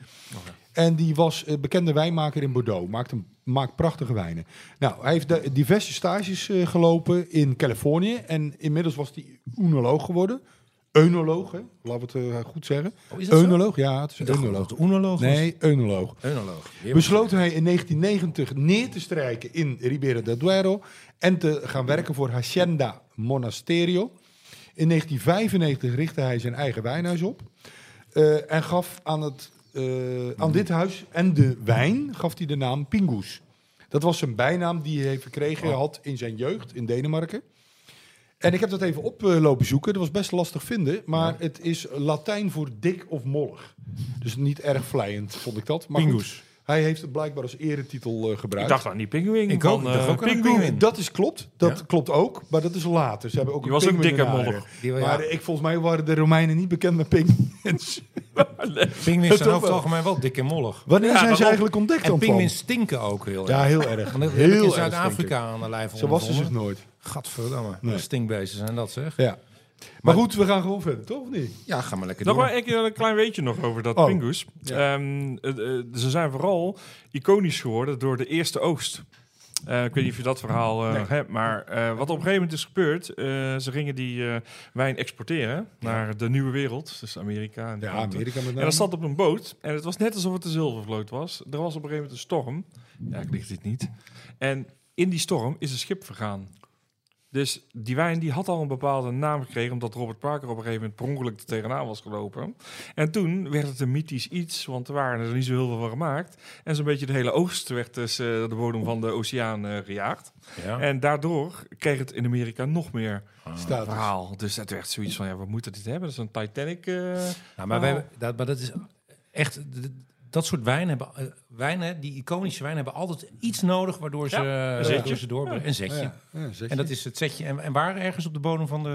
En die was eh, bekende wijnmaker in Bordeaux. Maakt, een, maakt prachtige wijnen. Nou, hij heeft de- diverse stages eh, gelopen in Californië. En inmiddels was hij oenoloog geworden. Eunoloog, hè? laten we het eh, goed zeggen. Oh, zo? Eunoloog, ja, het is eunoloog. het oenoloog. Nee, eunoloog. Eunoloog. Besloot hij in 1990 neer te strijken in Ribera del Duero en te gaan werken voor Hacienda Monasterio. In 1995 richtte hij zijn eigen wijnhuis op en gaf aan, het, eh, aan dit huis en de wijn gaf hij de naam Pingus. Dat was zijn bijnaam die hij verkregen had in zijn jeugd in Denemarken. En ik heb dat even oplopen zoeken. Dat was best lastig vinden. Maar het is Latijn voor dik of mollig. Dus niet erg vlijend, vond ik dat. Maar Pingus. Hij heeft het blijkbaar als eretitel eh, Ik gebruikt. dacht aan die pinguïn Ik van ook, ik dacht eh, ook Pinguïn. Dat is klopt. Dat Ja. klopt ook. Maar dat is later. Ze hebben ook Die een was ook dik en mollig. Maar ik, volgens mij waren de Romeinen niet bekend met pinguïns. pinguïns zijn over het wel. algemeen wel dik en mollig. Wanneer Ja, zijn ze eigenlijk ontdekt En dan? pinguïns stinken ook heel erg. Ja, heel erg. Heel heb ik in erg Zuid-Afrika aan de lijf. Zo was ze zich nooit. Gadverdamme. Nee. Stinkbeesten zijn dat zeg. Ja. Maar goed, we gaan gewoon verder, toch? Of niet? Ja, ga maar lekker Nog door. maar een, een klein weetje nog over dat Oh. pingus. Ehm, het, eh, ze zijn vooral iconisch geworden door de eerste oogst. Eh, ik weet niet of je dat verhaal eh, Nee. hebt, maar eh, wat op een gegeven moment is gebeurd, eh, ze gingen die eh, wijn exporteren naar de nieuwe wereld, dus Amerika. En, Ja, Amerika. Met En name. dat zat op een boot en het was net alsof het een zilvervloot was. Er was op een gegeven moment een storm. Ja, ik lig dit niet. En in die storm is een schip vergaan. Dus die wijn die had al een bepaalde naam gekregen, omdat Robert Parker op een gegeven moment per ongeluk er tegenaan was gelopen. En toen werd het een mythisch iets, want er waren er niet zo heel veel van gemaakt. En zo'n beetje de hele oogst werd dus eh, de bodem van de oceaan eh, gejaagd. Ja. En daardoor kreeg het in Amerika nog meer Status. verhaal. Dus het werd zoiets van, ja, we moeten dit hebben. Dat is een Titanic... eh, Nou, maar, wij, dat, maar dat is echt... Dat soort wijnen hebben, eh, wijnen, die iconische wijnen, hebben altijd iets nodig waardoor ze, Ja, eh, een zetje. waardoor ze doorbrengen. Een zetje. Ja, ja, zeg En dat is het zetje. En, en waar ergens op de bodem van de...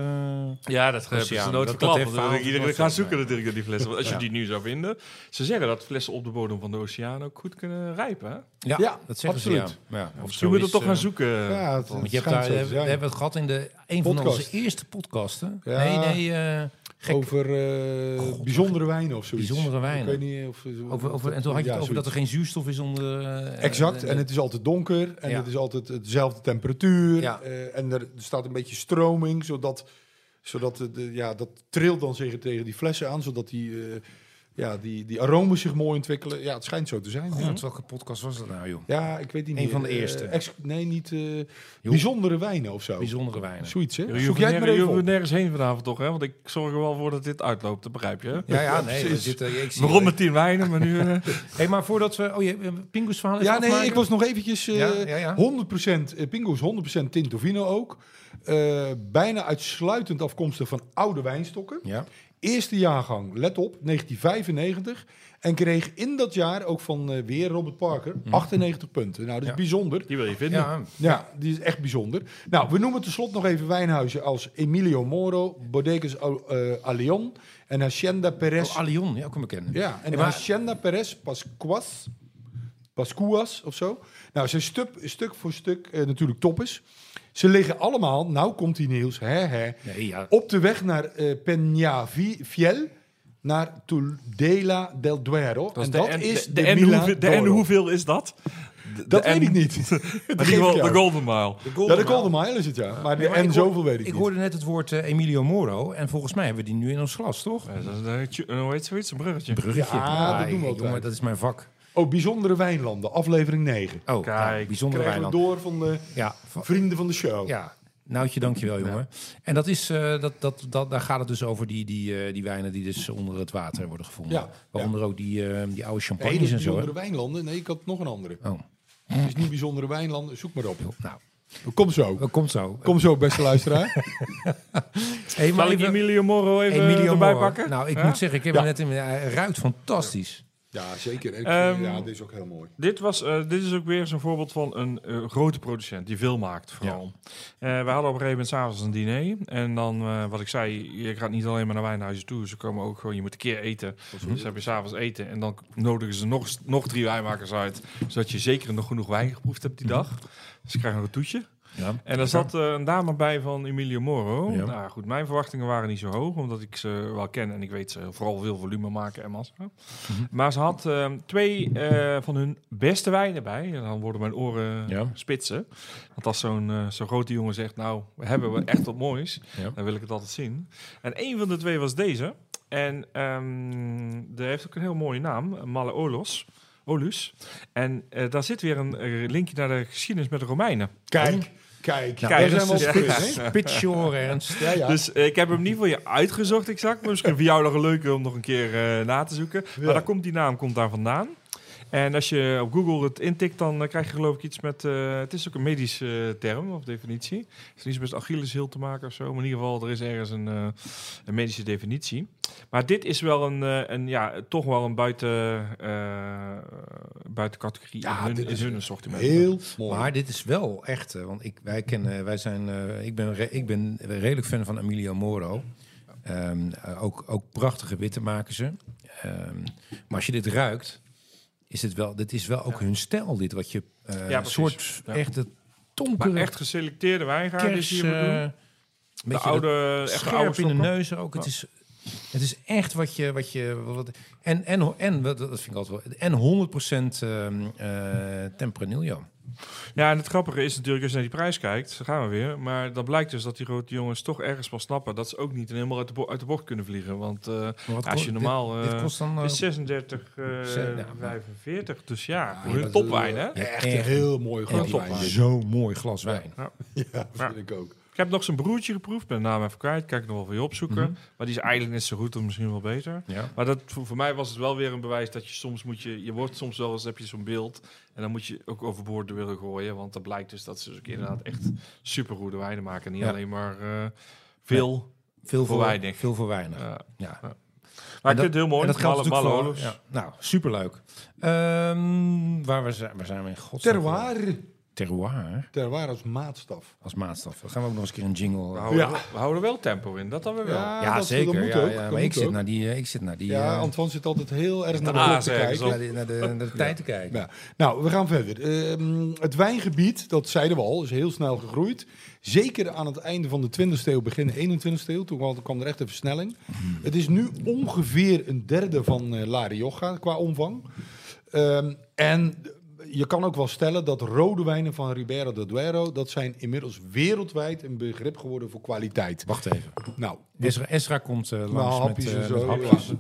Ja, dat hebben ze nooit Dat- Iedereen gaat zoeken natuurlijk naar die flessen. Want als je die nu zou vinden... Ze zeggen dat flessen op de bodem van de oceaan ook goed kunnen rijpen. Hè? Ja, Ja, dat zeggen absoluut. ze, ja. ja. Of we moeten toch gaan eh, zoeken. Ja, het, Want je hebt daar, we hebben het gehad in de, een van onze eerste podcasten. Ja. Nee, nee, eh, gek. Over eh, bijzondere wijnen of zoiets. Bijzondere wijnen. Ik weet niet of... Over, over, en toen had je Ja, het over dat er geen zuurstof is onder... eh, Exact, eh, en het is altijd donker en Ja. het is altijd hetzelfde temperatuur. Ja. eh, en er staat een beetje stroming, zodat, zodat de, de- ja, dat trilt dan zich tegen die flessen aan, zodat die, eh, ja, die, die aromen zich mooi ontwikkelen. Ja, het schijnt zo te zijn. Ja, God, welke podcast was dat nou, joh? ja ik weet niet Een meer. van de Eh, eerste. ex- nee, niet eh, bijzondere wijnen of zo. Bijzondere wijnen. Zoiets, hè? Je Zoek jij het je nergens heen vanavond toch, hè? Want ik zorg er wel voor dat dit uitloopt, dat begrijp je. Ja, ja, nee. We precies. zitten, ik zie We begonnen met tien wijnen, maar nu... eh, Hey, maar voordat we... Oh, je eh, Pingus verhaal Ja, nee, afmaken? ik was nog eventjes eh, Ja, ja, ja. 100% eh, Pingo is 100% Tintovino ook. Eh, bijna uitsluitend afkomstig van oude wijnstokken. Ja. Eerste jaargang, let op, 1995. En kreeg in dat jaar ook van eh, weer Robert Parker 98 punten. Nou, dat is Ja. bijzonder. die wil je vinden. Ja, Ja, die is echt bijzonder. Nou, we noemen tenslotte nog even wijnhuizen als Emilio Moro, Bodegas Al- eh, Alion en Hacienda Perez. oh, Alion, ja, ook een bekende. Ja, en maar- Hacienda Perez Pascuas, Pascuas of zo. Nou, zijn stuk, stuk voor stuk eh, natuurlijk top is. Ze liggen allemaal, nou komt die Niels, hè, hè, Nee, ja. op de weg naar eh Peñafiel, naar Tudela del Duero. Dat en de dat en, is de, de, de, en hoeveel, de en hoeveel is dat? De- Dat de weet en- ik niet. Ik geval jou. de Golden Mile. Ja, de Golden Mile is het, ja. Maar de maar en ik hoor- zoveel weet ik, Ik niet. hoorde net het woord eh, Emilio Moro. En volgens mij hebben we die nu in ons glas, toch? Ja, dat is een, tju- een- hoe heet zoiets? Een bruggetje. Bruggetje. Ja, dat doen we ik- altijd. jongen, dat is mijn vak. Oh, bijzondere wijnlanden, aflevering 9. Oh, Kijk, ja, bijzondere Krijgen we wijnland. door van de Ja, van- vrienden van de show. ja. Noutje, dankjewel, jongen. En dat is, eh, dat, dat, dat, daar gaat het dus over die, die, eh, die wijnen die dus onder het water worden gevonden. Ja, Waaronder ook die, eh, die oude champagnes en zo. bijzondere wijnlanden. Nee, ik had nog een andere. Oh, Het is niet bijzondere wijnlanden, zoek maar op. nou, Kom zo. komt zo. Kom zo, beste luisteraar. Hey, maar Zal ik Emilio Moro even Emilio erbij Moro. pakken? Nou, ik Ja? moet zeggen, ik heb Ja. hem net in mijn... Hij ruikt fantastisch. Ja, zeker. Ik, Ehm, ja, dit is ook heel mooi. Dit, was, eh, dit is ook weer zo'n voorbeeld van een eh, grote producent die veel maakt, vooral. Eh, we hadden op een gegeven moment s'avonds een diner. En dan, eh, wat ik zei, je gaat niet alleen maar naar wijnhuizen toe. Ze komen ook gewoon, je moet een keer eten. Dus heb je s'avonds eten. En dan nodigen ze nog, nog drie wijnmakers uit. Zodat je zeker nog genoeg wijn geproefd hebt die dag. Dus je krijgt nog een toetje. Ja. En er zat eh, een dame bij van Emilio Moro. Ja. Nou goed, mijn verwachtingen waren niet zo hoog, omdat ik ze wel ken en ik weet ze vooral veel volume maken en massa. Mhm. Maar ze had eh, twee eh, van hun beste wijnen bij. En dan worden mijn oren Ja. spitsen. Want als zo'n zo'n grote jongen zegt, nou, we hebben we echt wat moois, Ja. dan wil ik het altijd zien. En een van de twee was deze. En ehm die heeft ook een heel mooie naam, Malle Olos. Olus. En eh, daar zit weer een linkje naar de geschiedenis met de Romeinen. Kijk, kijk. Kijk, zijn we dus- op ja. spits, Ernst. Ja, ja. Dus eh, ik heb hem niet voor je uitgezocht exact. Maar misschien voor jou nog een leuke om nog een keer eh, na te zoeken. Maar daar komt die naam komt daar vandaan. En als je op Google het intikt, dan eh, krijg je geloof ik iets met... eh, het is ook een medische eh, term of definitie. Het is niet met Achilleshiel te maken of zo. Maar in ieder geval, er is ergens een, eh, een medische definitie. Maar dit is wel een, eh, een ja, toch wel een buiten, eh buiten categorie Ja, in hun, dit in is hun assortiment. Heel mooi. Maar dit is wel echt, want ik, wij kennen, wij zijn, eh, ik, ben re- ik ben redelijk fan van Emilio Moro. Ehm, eh, ook, ook prachtige witte maken ze. Ehm, maar als je dit ruikt, is het wel, dit is wel ook hun stijl, dit wat je, eh Ja, soort Ja. echte Maar donkere echt geselecteerde wijngaarden die kers, je moet doen. eh, De oude, echt scherp oude in de neus ook. Het is, het is echt wat je, wat je, wat, en en en wat- dat vind ik altijd wel, en 100% ehm eh Tempranillo. Ja, en het grappige is natuurlijk, als je naar die prijs kijkt, dan gaan we weer. Maar dan blijkt dus dat die grote jongens toch ergens wel snappen dat ze ook niet helemaal uit de, bo- uit de bocht kunnen vliegen. Want eh, als je normaal... dit, dit eh, kost dan is 36, eh, ja, 45. Dus ja, Ja, topwijn, hè? Echt Echt een heel mooi en glas die- wijn. dit. Zo'n mooi glas wijn. Ja, dat Ja. vind ik ook. Ik heb nog zijn broertje geproefd, ben de naam even kwijt. Kijk ik nog wel voor je opzoeken. Mhm. Maar die is eigenlijk net zo goed of misschien wel beter. Ja. Maar dat, voor, voor mij was het wel weer een bewijs dat je soms moet je... Je wordt soms wel eens, heb je zo'n beeld. En dan moet je ook overboord willen gooien. Want dan blijkt dus dat ze dus ook inderdaad echt supergoede wijnen maken. En niet Ja. alleen maar eh, veel. Veel Voor voor weinig. Veel voor weinig. ja. maar ik dat- vind het heel mooi. En dat geldt Malle- natuurlijk Malle voor... Ja, nou, superleuk. Ehm, waar, we zijn, waar zijn we in godsnaam? Terroir. Terroir Terroir als maatstaf. als maatstaf. Dan gaan we ook nog eens een keer een jingle... We eh, houden, Ja. we houden wel tempo in, dat dan weer wel. Ja, ja, dat- zeker. dat moet ja, ook, ja, dat maar ik zit, ook. naar die, eh, ik zit naar die... Ja, Antoine zit altijd heel erg de naar de klok te kijken. naar, de, naar, de, naar de tijd te kijken. Ja. Nou, we gaan verder. Ehm, het wijngebied, dat zeiden we al, is heel snel gegroeid. Zeker aan het einde van de 20e eeuw, begin 21e eeuw. Toen kwam- er echt een versnelling. Het is nu ongeveer een derde van eh La Rioja qua omvang. Ehm, en je kan ook wel stellen dat rode wijnen van Ribera del Duero... dat zijn inmiddels wereldwijd een begrip geworden voor kwaliteit. Wacht even. Nou, Esra, Esra komt eh, langs met, hapjes zo, met ja.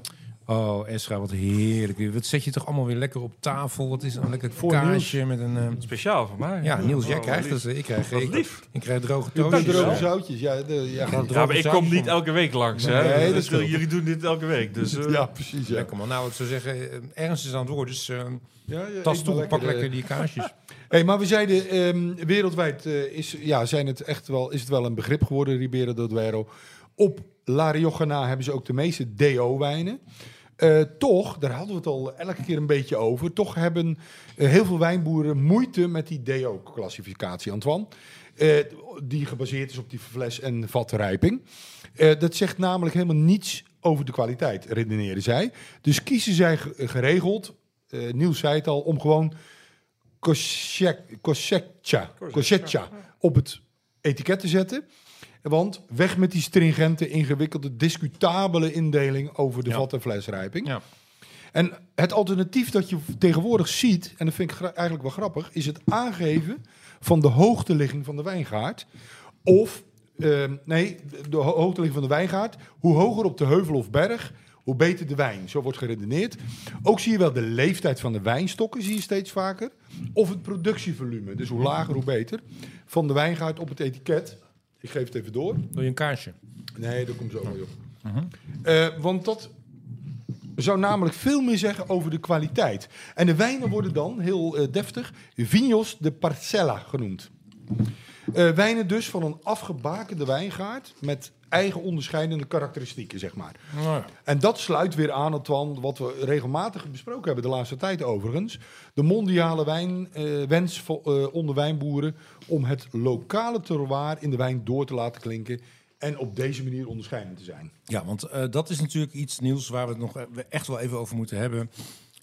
Oh, Esra, wat heerlijk. Wat zet je toch allemaal weer lekker op tafel? Wat is een lekker Voor kaasje met een... eh, Speciaal voor mij. ja, Niels, jij Oh, krijgt lief. het. Ik krijg, ik, lief. ik krijg droge De toastjes. droge Ja. zoutjes, ja. De, ja, Gewoon Ja, maar ik kom niet elke week langs, hè? Nee, dat Dus jullie doen dit elke week. Dus, eh, ja, precies. Ja. Lekker man. Nou, wat zou zeggen, eh, Ernst is aan het woord, dus uh, Ja, ja, tas toe, maar pak eh, lekker die kaasjes. Hey, maar we zeiden, ehm, wereldwijd eh, is, ja, zijn het echt wel, is het wel een begrip geworden, Ribera del Duero. Op La Rioja hebben ze ook de meeste DO-wijnen. Eh, toch, daar hadden we het al elke keer een beetje over, toch hebben eh, heel veel wijnboeren moeite met die DO-classificatie, Antoine. Eh, die gebaseerd is op die fles- en vatrijping. Dat zegt namelijk helemaal niets over de kwaliteit, redeneren zij. Dus kiezen zij ge- geregeld, Niels zei het al, om gewoon Koshekcha op het etiket te zetten. Want weg met die stringente, ingewikkelde, discutabele indeling over de Ja. vat- en flesrijping. Ja. En het alternatief dat je tegenwoordig ziet, en dat vind ik eigenlijk wel grappig, is het aangeven van de hoogteligging van de wijngaard. Of, ehm, nee, de, de ho- hoogteligging van de wijngaard. Hoe hoger op de heuvel of berg, hoe beter de wijn. Zo wordt geredeneerd. Ook zie je wel de leeftijd van de wijnstokken, zie je steeds vaker. Of het productievolume, dus hoe lager, hoe beter. Van de wijngaard op het etiket. Ik geef het even door. Doe je een kaarsje? Nee, dat komt zo wel, joh. Eh, want dat zou namelijk veel meer zeggen over de kwaliteit. En de wijnen worden dan, heel eh, deftig, vinos de parcella genoemd. Eh, wijnen dus van een afgebakende wijngaard met eigen onderscheidende karakteristieken, zeg maar. Nou ja. En dat sluit weer aan, Antoine, wat we regelmatig besproken hebben de laatste tijd overigens. De mondiale wijn, eh, wens vo- eh, onder wijnboeren om het lokale terroir in de wijn door te laten klinken. En op deze manier onderscheidend te zijn. Ja, want eh, dat is natuurlijk iets nieuws waar we het nog echt wel even over moeten hebben.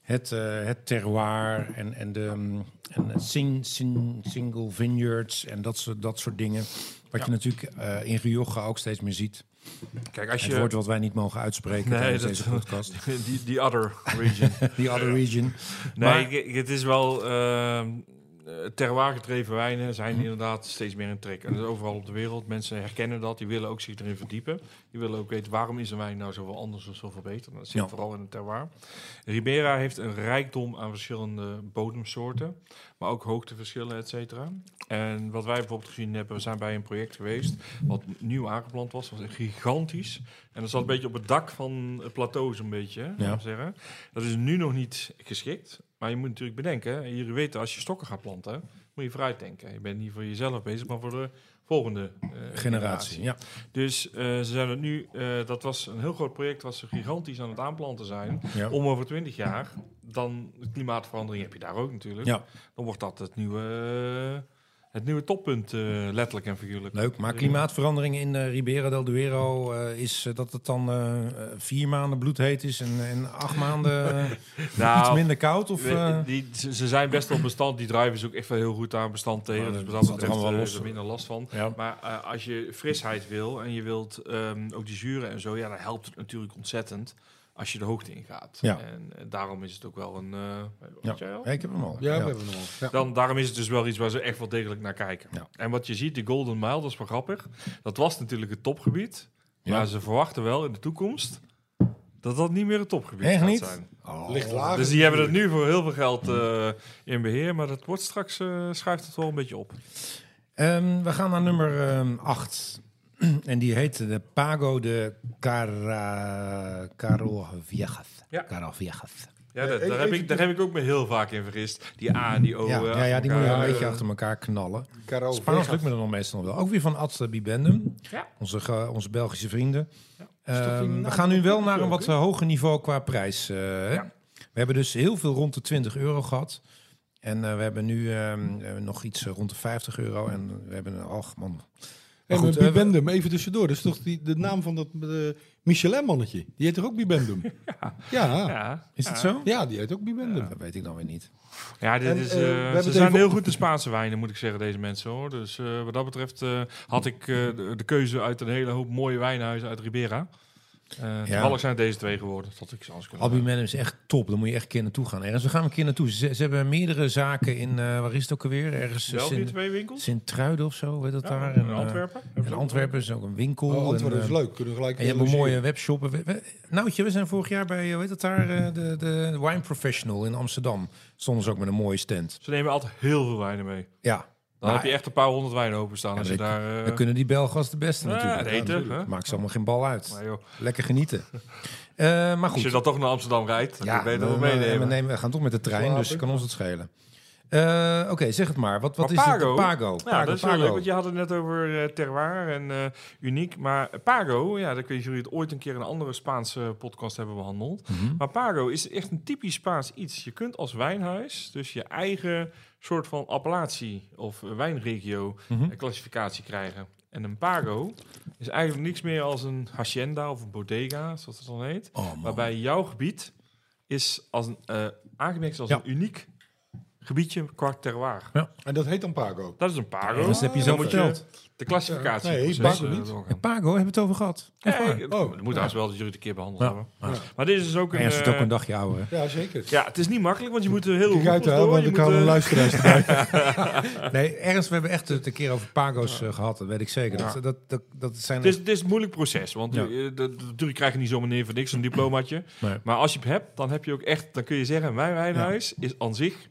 Het, eh, het terroir en, en de mm, en het sing, sing- single vineyards en dat soort, dat soort dingen. Wat je natuurlijk eh, in Rioja ook steeds meer ziet. Kijk, als Het je... woord wat wij niet mogen uitspreken Nee, tijdens deze podcast. die, die other region. The other region. Nee, Maar- het is wel... ehm uh, terroir gedreven wijnen zijn Mhm. inderdaad steeds meer een trek. En dat is overal op de wereld. Mensen herkennen dat. Die willen ook zich erin verdiepen. Die willen ook weten waarom is een wijn nou zoveel anders of zoveel beter. Dat zit Ja. vooral in het terroir. Ribera heeft een rijkdom aan verschillende bodemsoorten. Maar ook hoogteverschillen, et cetera. En wat wij bijvoorbeeld gezien hebben, we zijn bij een project geweest wat nieuw aangeplant was. Dat was gigantisch. En dat zat een beetje op het dak van het plateau zo'n beetje. hè, Ja. zeggen. Dat is nu nog niet geschikt. Maar je moet natuurlijk bedenken, en jullie weten, als je stokken gaat planten, moet je vooruit denken. Je bent niet voor jezelf bezig, maar voor de volgende eh, Generatie, ja. Dus eh, ze zijn het nu, eh, dat was een heel groot project, was ze gigantisch aan het aanplanten zijn. Ja. Om over twintig jaar, dan de klimaatverandering heb je daar ook natuurlijk. Ja. Dan wordt dat het nieuwe, het nieuwe toppunt, eh, letterlijk en figuurlijk. Leuk, maar klimaatverandering in eh, Ribera del Duero eh, is dat het dan vier maanden bloedheet is en, en acht maanden Nou, iets minder koud? Of, We- die, ze zijn best wel bestand. Die driven is ook echt wel heel goed aan bestand tegen. Dus wat dat zat er los. minder last van. ja. Maar als je frisheid wil en je wilt ehm, ook die zuren en zo, ja, dan helpt het natuurlijk ontzettend als je de hoogte ingaat. Ja. En eh, daarom is het ook wel een. eh Ja. al? Ja, ik heb hem al. Ja, we hebben hem al. Ja. Dan, daarom is het dus wel iets waar ze echt wel degelijk naar kijken. Ja. En wat je ziet, de Golden Mile, dat is wel grappig. Dat was natuurlijk het topgebied. Ja. Maar ze verwachten wel in de toekomst dat dat niet meer het topgebied Echt gaat niet? zijn. Oh. Ligt lager. Dus die hebben het nu voor heel veel geld eh, in beheer, maar dat wordt straks eh, schuift het wel een beetje op. Ehm, we gaan naar nummer 8. en die heet de Pago de Cara... Caro Viejas. Ja. Caro Viejas. Ja, dat, daar, heb ik, daar heb ik ook me heel vaak in vergist. Die A en die O. ja, eh, ja, ja, die moet je een beetje eh, achter elkaar knallen. Caro Spaans lukt me dan nog meestal nog wel. Ook weer van Ad Bibendum. Ja. Onze, onze Belgische vrienden. Ja. Ehm, we gaan nu wel naar een wat eh, hoger niveau qua prijs. eh? Ja. We hebben dus heel veel rond de 20 euro gehad. En eh, we hebben nu ehm, eh, nog iets rond de 50 euro. En we hebben een ach man. Maar maar goed, eh, Bibendum, even tussendoor. Dat is toch die, de naam van dat eh, Michelin-mannetje? Die heet toch ook Bibendum? ja. Ja. Ja, Is het ja. zo? die heet ook Bibendum. Dat weet ik dan weer niet. Ja, dit En, is, eh, we hebben ze zijn heel op- goed de Spaanse wijnen, moet ik zeggen, deze mensen hoor. Dus eh, wat dat betreft eh, had ik eh, de, de keuze uit een hele hoop mooie wijnhuizen uit Ribera. Eh Toevallig zijn het deze twee geworden. Dat ik ze anders kunnen Albumen is echt top. Daar moet je echt een keer naartoe gaan. Ergens, we gaan een keer naartoe. Ze, ze hebben meerdere zaken in, eh, waar is het ook alweer? Ergens Sint- weer twee winkels? Sint-Truiden of zo, weet dat Ja, daar? in En, eh, Antwerpen. In Antwerpen is ook een winkel. Oh, Antwerpen en, is eh, leuk. Kunnen we gelijk En je hebt een mooie webshop. We- we- Noutje, we zijn vorig jaar bij, eh, hoe heet dat daar, eh, de, de Wine Professional in Amsterdam. Stonden ze ook met een mooie stand. Ze nemen altijd heel veel wijnen mee. Ja, Dan Maar- heb je echt een paar honderd wijnen openstaan. Ja, als je dan- daar... eh, dan kunnen die Belgen als de beste ja, natuurlijk. eten, natuurlijk. Maakt ze allemaal geen bal uit. Lekker genieten. Eh, maar als goed. je dan toch naar Amsterdam rijdt, dan ja, kun je beter we, we- meenemen. we, nemen, we gaan toch met de trein, Slapen. dus kan ons het schelen. Eh, Oké, zeg het maar. Wat, wat Maar is Pago? het? Pago. Ja, Pago, dat is Pago. leuk, want je had het net over eh, terroir en eh, uniek. Maar Pago, ja, dat kun je jullie het ooit een keer in een andere Spaanse podcast hebben behandeld. Mhm. Maar Pago is echt een typisch Spaans iets. Je kunt als wijnhuis dus je eigen soort van appellatie of wijnregio eh, klassificatie krijgen. En een Pago is eigenlijk niks meer als een hacienda of een bodega, zoals het dan heet. Oh. Waarbij jouw gebied is als een, eh aangemerkt als Ja. een uniek gebiedje qua terroir. En dat heet dan Pago. Dat is een Pago. Ja, dat heb je moet verteld. de klassificatie. Nee, Pago eh, niet. Pago, hebben we het over gehad? Echt Ja, Oh, het moet haast wel dat jullie het een keer behandeld Ja. hebben. Ja. Maar dit is dus ook een... En is het eh, ook een dagje ouder. Ja, zeker. ja, het is niet makkelijk, want je moet er heel Kijk uit, want Je ik moet, kan een eh, luisteraars. Nee, ergens, we hebben echt het een keer over Pago's eh, gehad. Dat weet ik zeker. Ja. Dat, dat, dat, dat zijn Het is, het is een moeilijk proces, want Ja. eh, dat- natuurlijk krijg je niet zomaar neer voor niks een diplomaatje. Maar als je het hebt, dan heb je ook echt, dan kun je zeggen, mijn wijnhuis is aan zich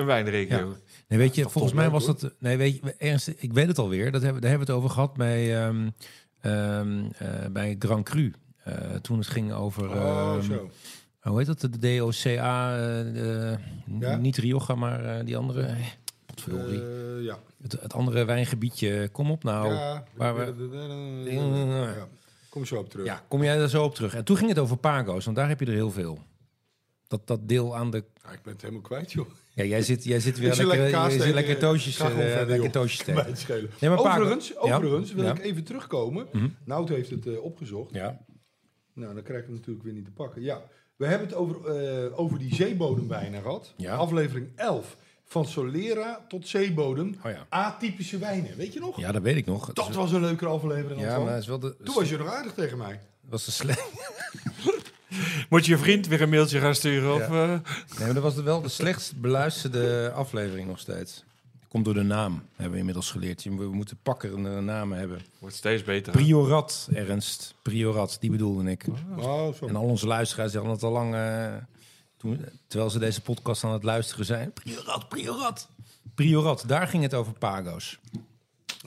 een wijnregio. Nee, weet je, volgens mij leuk, was dat... Nee, weet je, Ernst, ik weet het alweer. Dat hebben, daar hebben we het over gehad bij, eh, bij Grand Cru. Eh, toen het ging over... Oh, ehm, zo. hoe heet dat? De DOCA. eh, de- Ja? Niet Rioja, maar die andere... Potverdorie. Ja. het, het andere wijngebiedje. Kom op nou. ja. waar we- Ja. Kom zo op terug. Ja, kom jij daar zo op terug. En toen ging het over Pago's, want daar heb je er heel veel. Dat, dat deel aan de... Ah, ik ben het helemaal kwijt, joh. Ja, jij zit, jij zit weer lekker, kaas je zit lekker toosjes, eh, lekker toosjes tegen. Nee, overigens, overigens wil ik even terugkomen. Mhm. Nout heeft het eh, opgezocht. Ja. Nou, dan krijg ik het natuurlijk weer niet te pakken. Ja, we hebben het over, eh, over die zeebodemwijnen gehad. Ja. Aflevering 11. Van Solera tot zeebodem. Oh ja. Atypische wijnen. Weet je nog? ja, dat weet ik nog. Dat was een leuke aflevering. Ja, maar is wel de... Toen was je nog aardig tegen mij. was de slecht. Moet je je vriend weer een mailtje gaan sturen? Of, eh? Nee, maar dat was de, wel de slechtst beluisterde aflevering nog steeds. Komt door de naam, hebben we inmiddels geleerd. Je- We moeten pakkerende namen hebben. Wordt steeds beter. hè? Priorat, Ernst. Priorat, die bedoelde ik. Oh, zo. En al onze luisteraars hadden het al lang... eh, toen, terwijl ze deze podcast aan het luisteren zijn. Priorat, Priorat. Priorat, daar ging het over Pago's.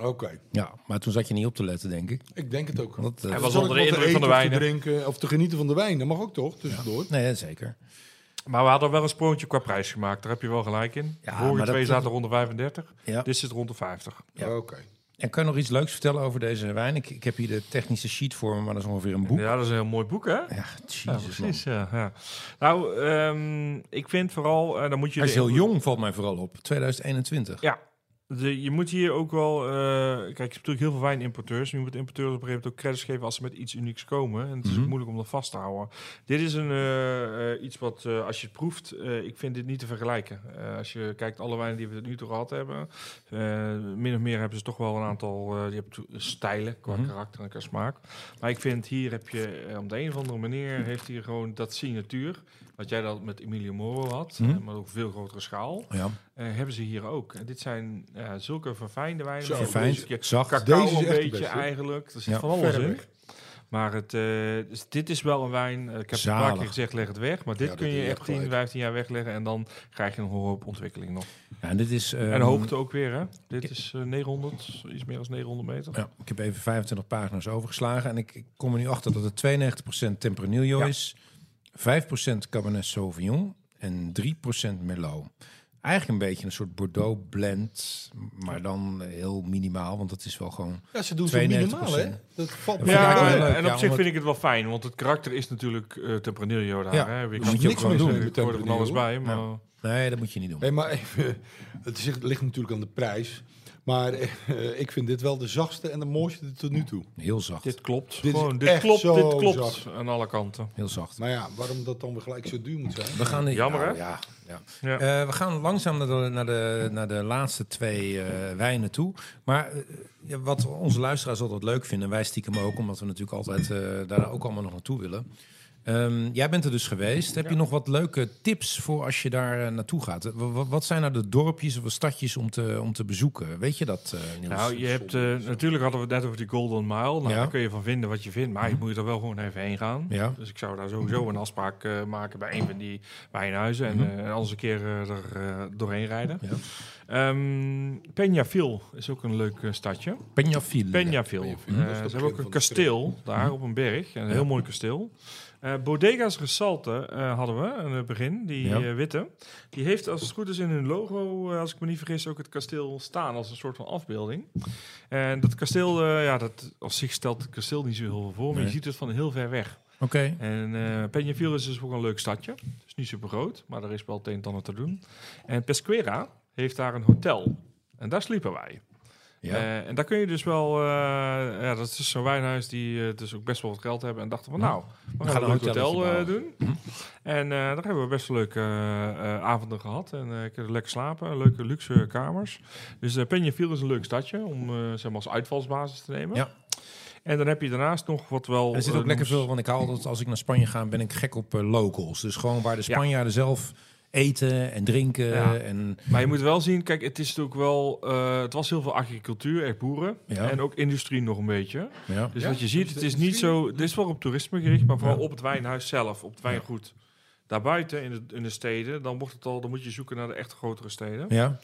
Oké, Ja, maar toen zat je niet op te letten, denk ik. ik denk het ook. Dat, eh, Hij was onder de indruk van de eten of te wijnen. drinken of te genieten van de wijn. Dat mag ook toch, tussendoor. Nee, zeker. Maar we hadden wel een sprongetje qua prijs gemaakt. Daar heb je wel gelijk in. Ja, vorige maar dat- twee zaten rond de 35. Ja. Dit zit rond de 50. Ja. Oké. En kan je nog iets leuks vertellen over deze wijn? Ik, ik heb hier de technische sheet voor me, maar dat is ongeveer een boek. Ja, dat is een heel mooi boek, hè? ja Ja, jezus precies. Ja, ja. Nou, ehm, ik vind vooral, eh, dan moet je... Hij is heel jong, valt mij vooral op. 2021. Ja. De, je moet hier ook wel... eh, kijk, je hebt natuurlijk heel veel wijnimporteurs. Je moet importeurs op een gegeven moment ook credits geven als ze met iets unieks komen. En het is Mhm. moeilijk om dat vast te houden. Dit is een, eh, eh, iets wat, als je het proeft, ik vind dit niet te vergelijken. Als je kijkt, alle wijnen die we tot nu toe gehad hebben, min of meer hebben ze toch wel een aantal hebben to- stijlen qua Mhm. karakter en qua smaak. Maar ik vind hier heb je, op de een of andere manier, heeft hier gewoon dat signatuur, wat jij dat met Emilio Moro had, Mhm. eh, maar op veel grotere schaal. Ja, Eh, hebben ze hier ook. En dit zijn ja, zulke verfijnde wijnen. Zo, verfijnd, een beetje zacht. Cacao Deze is een beetje eigenlijk. Er zit Ja, van alles in. Maar het, eh, dus dit is wel een wijn. eh, ik heb het een Zalig. paar keer gezegd, leg het weg. Maar dit Ja, kun dat je echt echt 10, gelijk. 15 jaar wegleggen. En dan krijg je een hoop ontwikkeling nog. ja en dit is... en ehm, hoogte ook weer, hè? Dit is eh, 900, iets meer dan 900 meter. Ja, ik heb even 25 pagina's overgeslagen. En ik, ik kom er nu achter dat het 92% Tempranillo Ja. is. 5% Cabernet Sauvignon. En 3% Merlot. Eigenlijk een beetje een soort Bordeaux blend. Maar dan heel minimaal. Want het is wel gewoon... Ja, ze doen zo 92%. minimaal, hè? Dat valt me Ja, en, leuk. en Ja, op zich vind ik het wel fijn. Want het karakter is natuurlijk eh Tempranillo daar. Ja, hè? Je kan moet je niks ook gewoon doen. er van alles bij. Maar Nee, dat moet je niet doen. Nee, maar even, het ligt natuurlijk aan de prijs. Maar eh, ik vind dit wel de zachtste en de mooiste tot nu toe. Heel zacht. Dit klopt. Dit Gewoon, dit echt klopt, zo dit klopt zacht. aan alle kanten. Heel zacht. Maar ja, waarom dat dan weer gelijk zo duur moet zijn? We gaan, Jammer, nou, hè? Ja, ja. Ja. Eh, we gaan langzaam naar de, naar de, naar de laatste twee eh, wijnen toe. Maar eh, ja, wat onze luisteraars altijd leuk vinden, wij stiekem ook, omdat we natuurlijk altijd eh, daar ook allemaal nog naartoe willen. Ehm, jij bent er dus geweest. Heb je nog wat leuke tips voor als je daar eh, naartoe gaat? Wa- wa- Wat zijn nou de dorpjes of stadjes om te, om te bezoeken? Weet je dat, eh Niels? Nou, je hebt, eh, natuurlijk hadden we het net over die Golden Mile. Nou, Ja. daar kun je van vinden wat je vindt, maar je moet er wel gewoon even heen gaan. Ja. Dus ik zou daar sowieso een afspraak eh, maken bij een van die wijnhuizen en eh, anders een keer eh, er doorheen rijden. Ja. Ehm Peñafiel is ook een leuk stadje. Dat is ze hebben ook een kasteel daar op een berg. Een heel mooi kasteel. Eh, Bodegas Resalte eh, hadden we aan het begin, die Ja. eh, witte. Die heeft als het goed is in hun logo, eh, als ik me niet vergis, ook het kasteel staan als een soort van afbeelding. En dat kasteel, eh, ja, dat, op zich stelt het kasteel niet zo heel veel voor, maar Nee. je ziet het van heel ver weg. Oké. En eh Peñafiel is dus ook een leuk stadje. Het is niet super groot, maar er is wel het een en ander te doen. En Pesquera heeft daar een hotel. En daar sliepen wij. Ja. Eh, en daar kun je dus wel, eh, ja, dat is zo'n wijnhuis die eh, dus ook best wel wat geld hebben en dachten van, nou, we gaan gaan een hotel doen. En daar hebben we best wel leuke avonden gehad en ik heb lekker slapen, leuke luxe kamers. Dus uh, is een leuk stadje om zeg maar als uitvalsbasis te nemen. Ja. En dan heb je daarnaast nog wat wel. Er zit ook lekker veel, want ik hou altijd, als ik naar Spanje ga, ben ik gek op locals. Dus gewoon waar de Spanjaarden zelf eten en drinken. Ja. En, Maar je moet wel zien, kijk, het is natuurlijk wel, eh, het was heel veel agricultuur, echt boeren. Ja. En ook industrie nog een beetje. ja. Dus Ja? wat je ziet, Is het is niet zo, dit is wel op toerisme gericht, maar vooral Ja. op het wijnhuis zelf, op het wijngoed. Daarbuiten in de, in de steden, dan wordt het al, dan moet je zoeken naar de echt grotere steden. ja.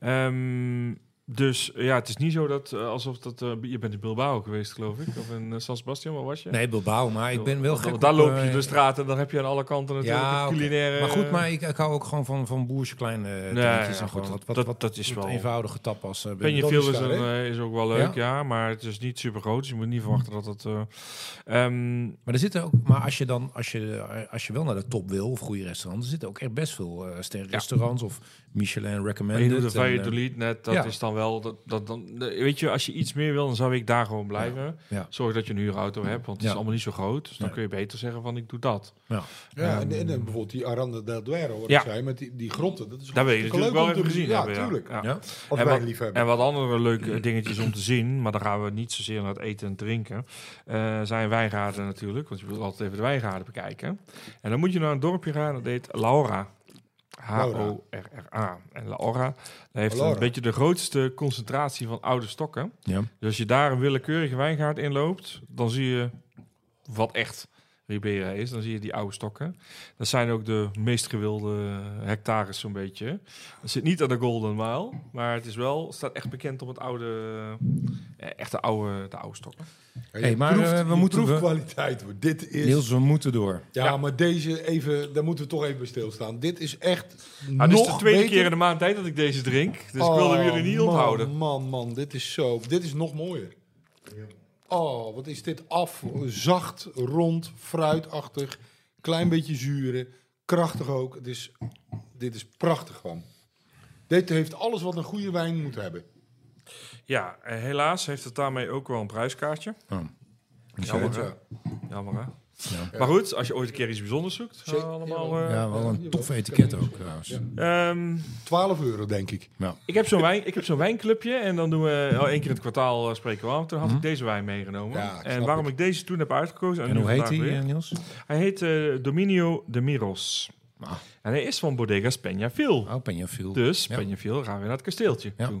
Ehm, dus ja, het is niet zo dat eh, alsof dat. eh, je bent in Bilbao geweest, geloof ik. Of in eh, San Sebastian, waar was je? Nee, Bilbao, maar ik ben wel gek Daar op, loop eh, je de straten en dan heb je aan alle kanten natuurlijk Ja, culinaire. Maar goed, maar ik, ik hou ook gewoon van, van boerse kleine uh, Nee, dingetjes. ja, en goed, gewoon wat, wat, dat- wat, dat is wat wel- eenvoudige tapas. eh, ben ik- Peñafiel is, een, eh, is ook wel leuk, Ja? ja. maar het is niet super groot. Dus je moet niet verwachten dat het. eh, ehm, Maar er zitten ook, maar als je dan, als je, als je wel naar de top wil of goede restaurants, er zitten ook echt best veel uh, sterrenrestaurants of Michelin maar recommended. je doet de eh, Valladolid net, dat ja. is dan wel. Dat, dat, dan, de- weet je, als je iets meer wil, dan zou ik daar gewoon blijven. Ja. Zorg dat je een huurauto hebt, want het Ja. is allemaal niet zo groot. Dus dan kun je beter zeggen van ik doe dat. ja. Ja, en, en, en bijvoorbeeld die Aranda del Duero, wat Ja. ik zei, met die, die grotten. Dat is Daar wil je natuurlijk wel even gezien Ja, hebben. Ja. tuurlijk. Ja. Ja. Als En wat-. En wat andere leuke dingetjes om te zien, maar dan gaan we niet zozeer naar het eten en drinken, eh, zijn wijngaarden natuurlijk, want je wil altijd even de wijngaarden bekijken. En dan moet je naar een dorpje gaan, dat heet Laura. H-O-R-R-A. En Laura heeft Laura. een beetje de grootste concentratie van oude stokken. Ja. Dus als je daar een willekeurige wijngaard inloopt, dan zie je wat echt Ribera is. Dan zie je die oude stokken. Dat zijn ook de meest gewilde hectares zo'n beetje. Het zit niet aan de Golden Mile, maar het is wel, staat echt bekend om het oude, eh, echt de oude, de oude stokken. Hey, maar, proeft- eh, we moeten- proeft we-. Dit is... Niels, we moeten door. ja, Ja. maar deze even, daar moeten we toch even bij stilstaan. Dit is echt Nou, dit nog is de tweede beter. keer in de maand tijd dat ik deze drink. Dus ik wil hem jullie niet Oh, onthouden. Man, man, man, dit is zo. Dit is nog mooier. Oh, wat is dit af? Zacht, rond, fruitachtig, klein beetje zuren, krachtig ook. Het is, dit is prachtig gewoon. Dit heeft alles wat een goede wijn moet hebben. Ja, eh, helaas heeft het daarmee ook wel een prijskaartje. Oh. Jammer, hè? Ja. Jammer, hè? Ja. Maar goed, als je ooit een keer iets bijzonders zoekt, Zeker. gaan we allemaal... eh, Ja, wel een Ja, toffe wel. etiket ook trouwens. Ja. ehm, 12 euro, denk ik. ik heb zo'n wijn, ik heb zo'n wijnclubje en dan doen we al één keer in het kwartaal eh, spreken we af. Toen had Mhm. ik deze wijn meegenomen. Ja, en waarom het. ik deze toen heb uitgekozen... En hoe heet die, weer, eh, Niels? Hij heet eh, Dominio de Miros. Ah. En hij is van Bodegas Peñafiel. Oh, Peñafiel. Dus Ja. Peñafiel gaan we naar het kasteeltje Ja. toe.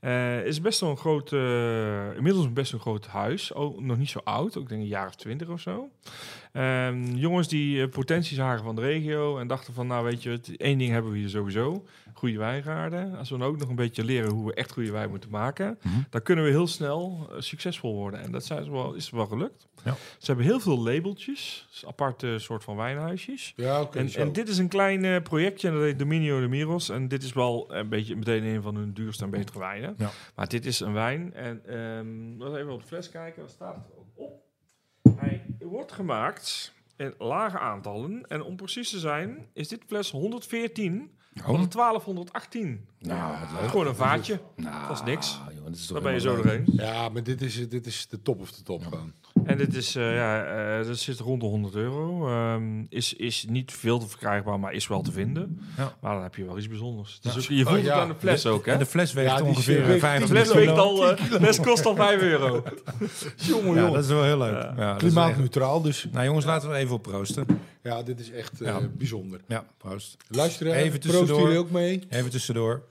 Eh is best wel een groot, eh, inmiddels best een groot huis. Ook nog niet zo oud, ook denk ik een jaar of twintig of zo. Ehm, jongens die eh, potentie zagen van de regio en dachten van, nou weet je, één ding hebben we hier sowieso. Goede wijngaarden. Als we dan ook nog een beetje leren hoe we echt goede wijn moeten maken, Mhm. dan kunnen we heel snel eh, succesvol worden. En dat zijn ze wel, is wel gelukt. Ja. Ze hebben heel veel labeltjes, dus aparte soort van wijnhuisjes. Ja, oké. En, dit is een klein eh, projectje, en dat heet Dominio de Miros. En dit is wel een beetje meteen een van hun duurste en betere wijnen. Ja. Maar dit is een wijn. En ehm laten we even op de fles kijken. Wat staat er op? Hij wordt gemaakt in lage aantallen. En om precies te zijn, is dit fles 114 Oh. van de 1218. Nou, gewoon een vaatje. Nou, dat is niks. Is toch Daar ben je zo doorheen. Ja, maar dit is, dit is de top of de top gewoon. En dit is, eh, ja, eh, dat zit rond de 100 euro. Ehm, is, is niet veel te verkrijgbaar, maar is wel te vinden. Ja. Maar dan heb je wel iets bijzonders. Het is Ja. ook- je voelt Oh, ja. het aan de fles ook, hè? En de fles weegt Ja, die ongeveer weegt- 50 De fles weegt al, eh, fles kost al 5 euro. Jongen, Ja, jongen. dat is wel heel leuk. Ja. dat is echt- Klimaatneutraal, dus Nou jongens, laten we even op proosten. ja, dit is echt eh, Ja. bijzonder. Ja, proost. Luisteren, Even tussendoor. proosten jullie ook mee? Even tussendoor.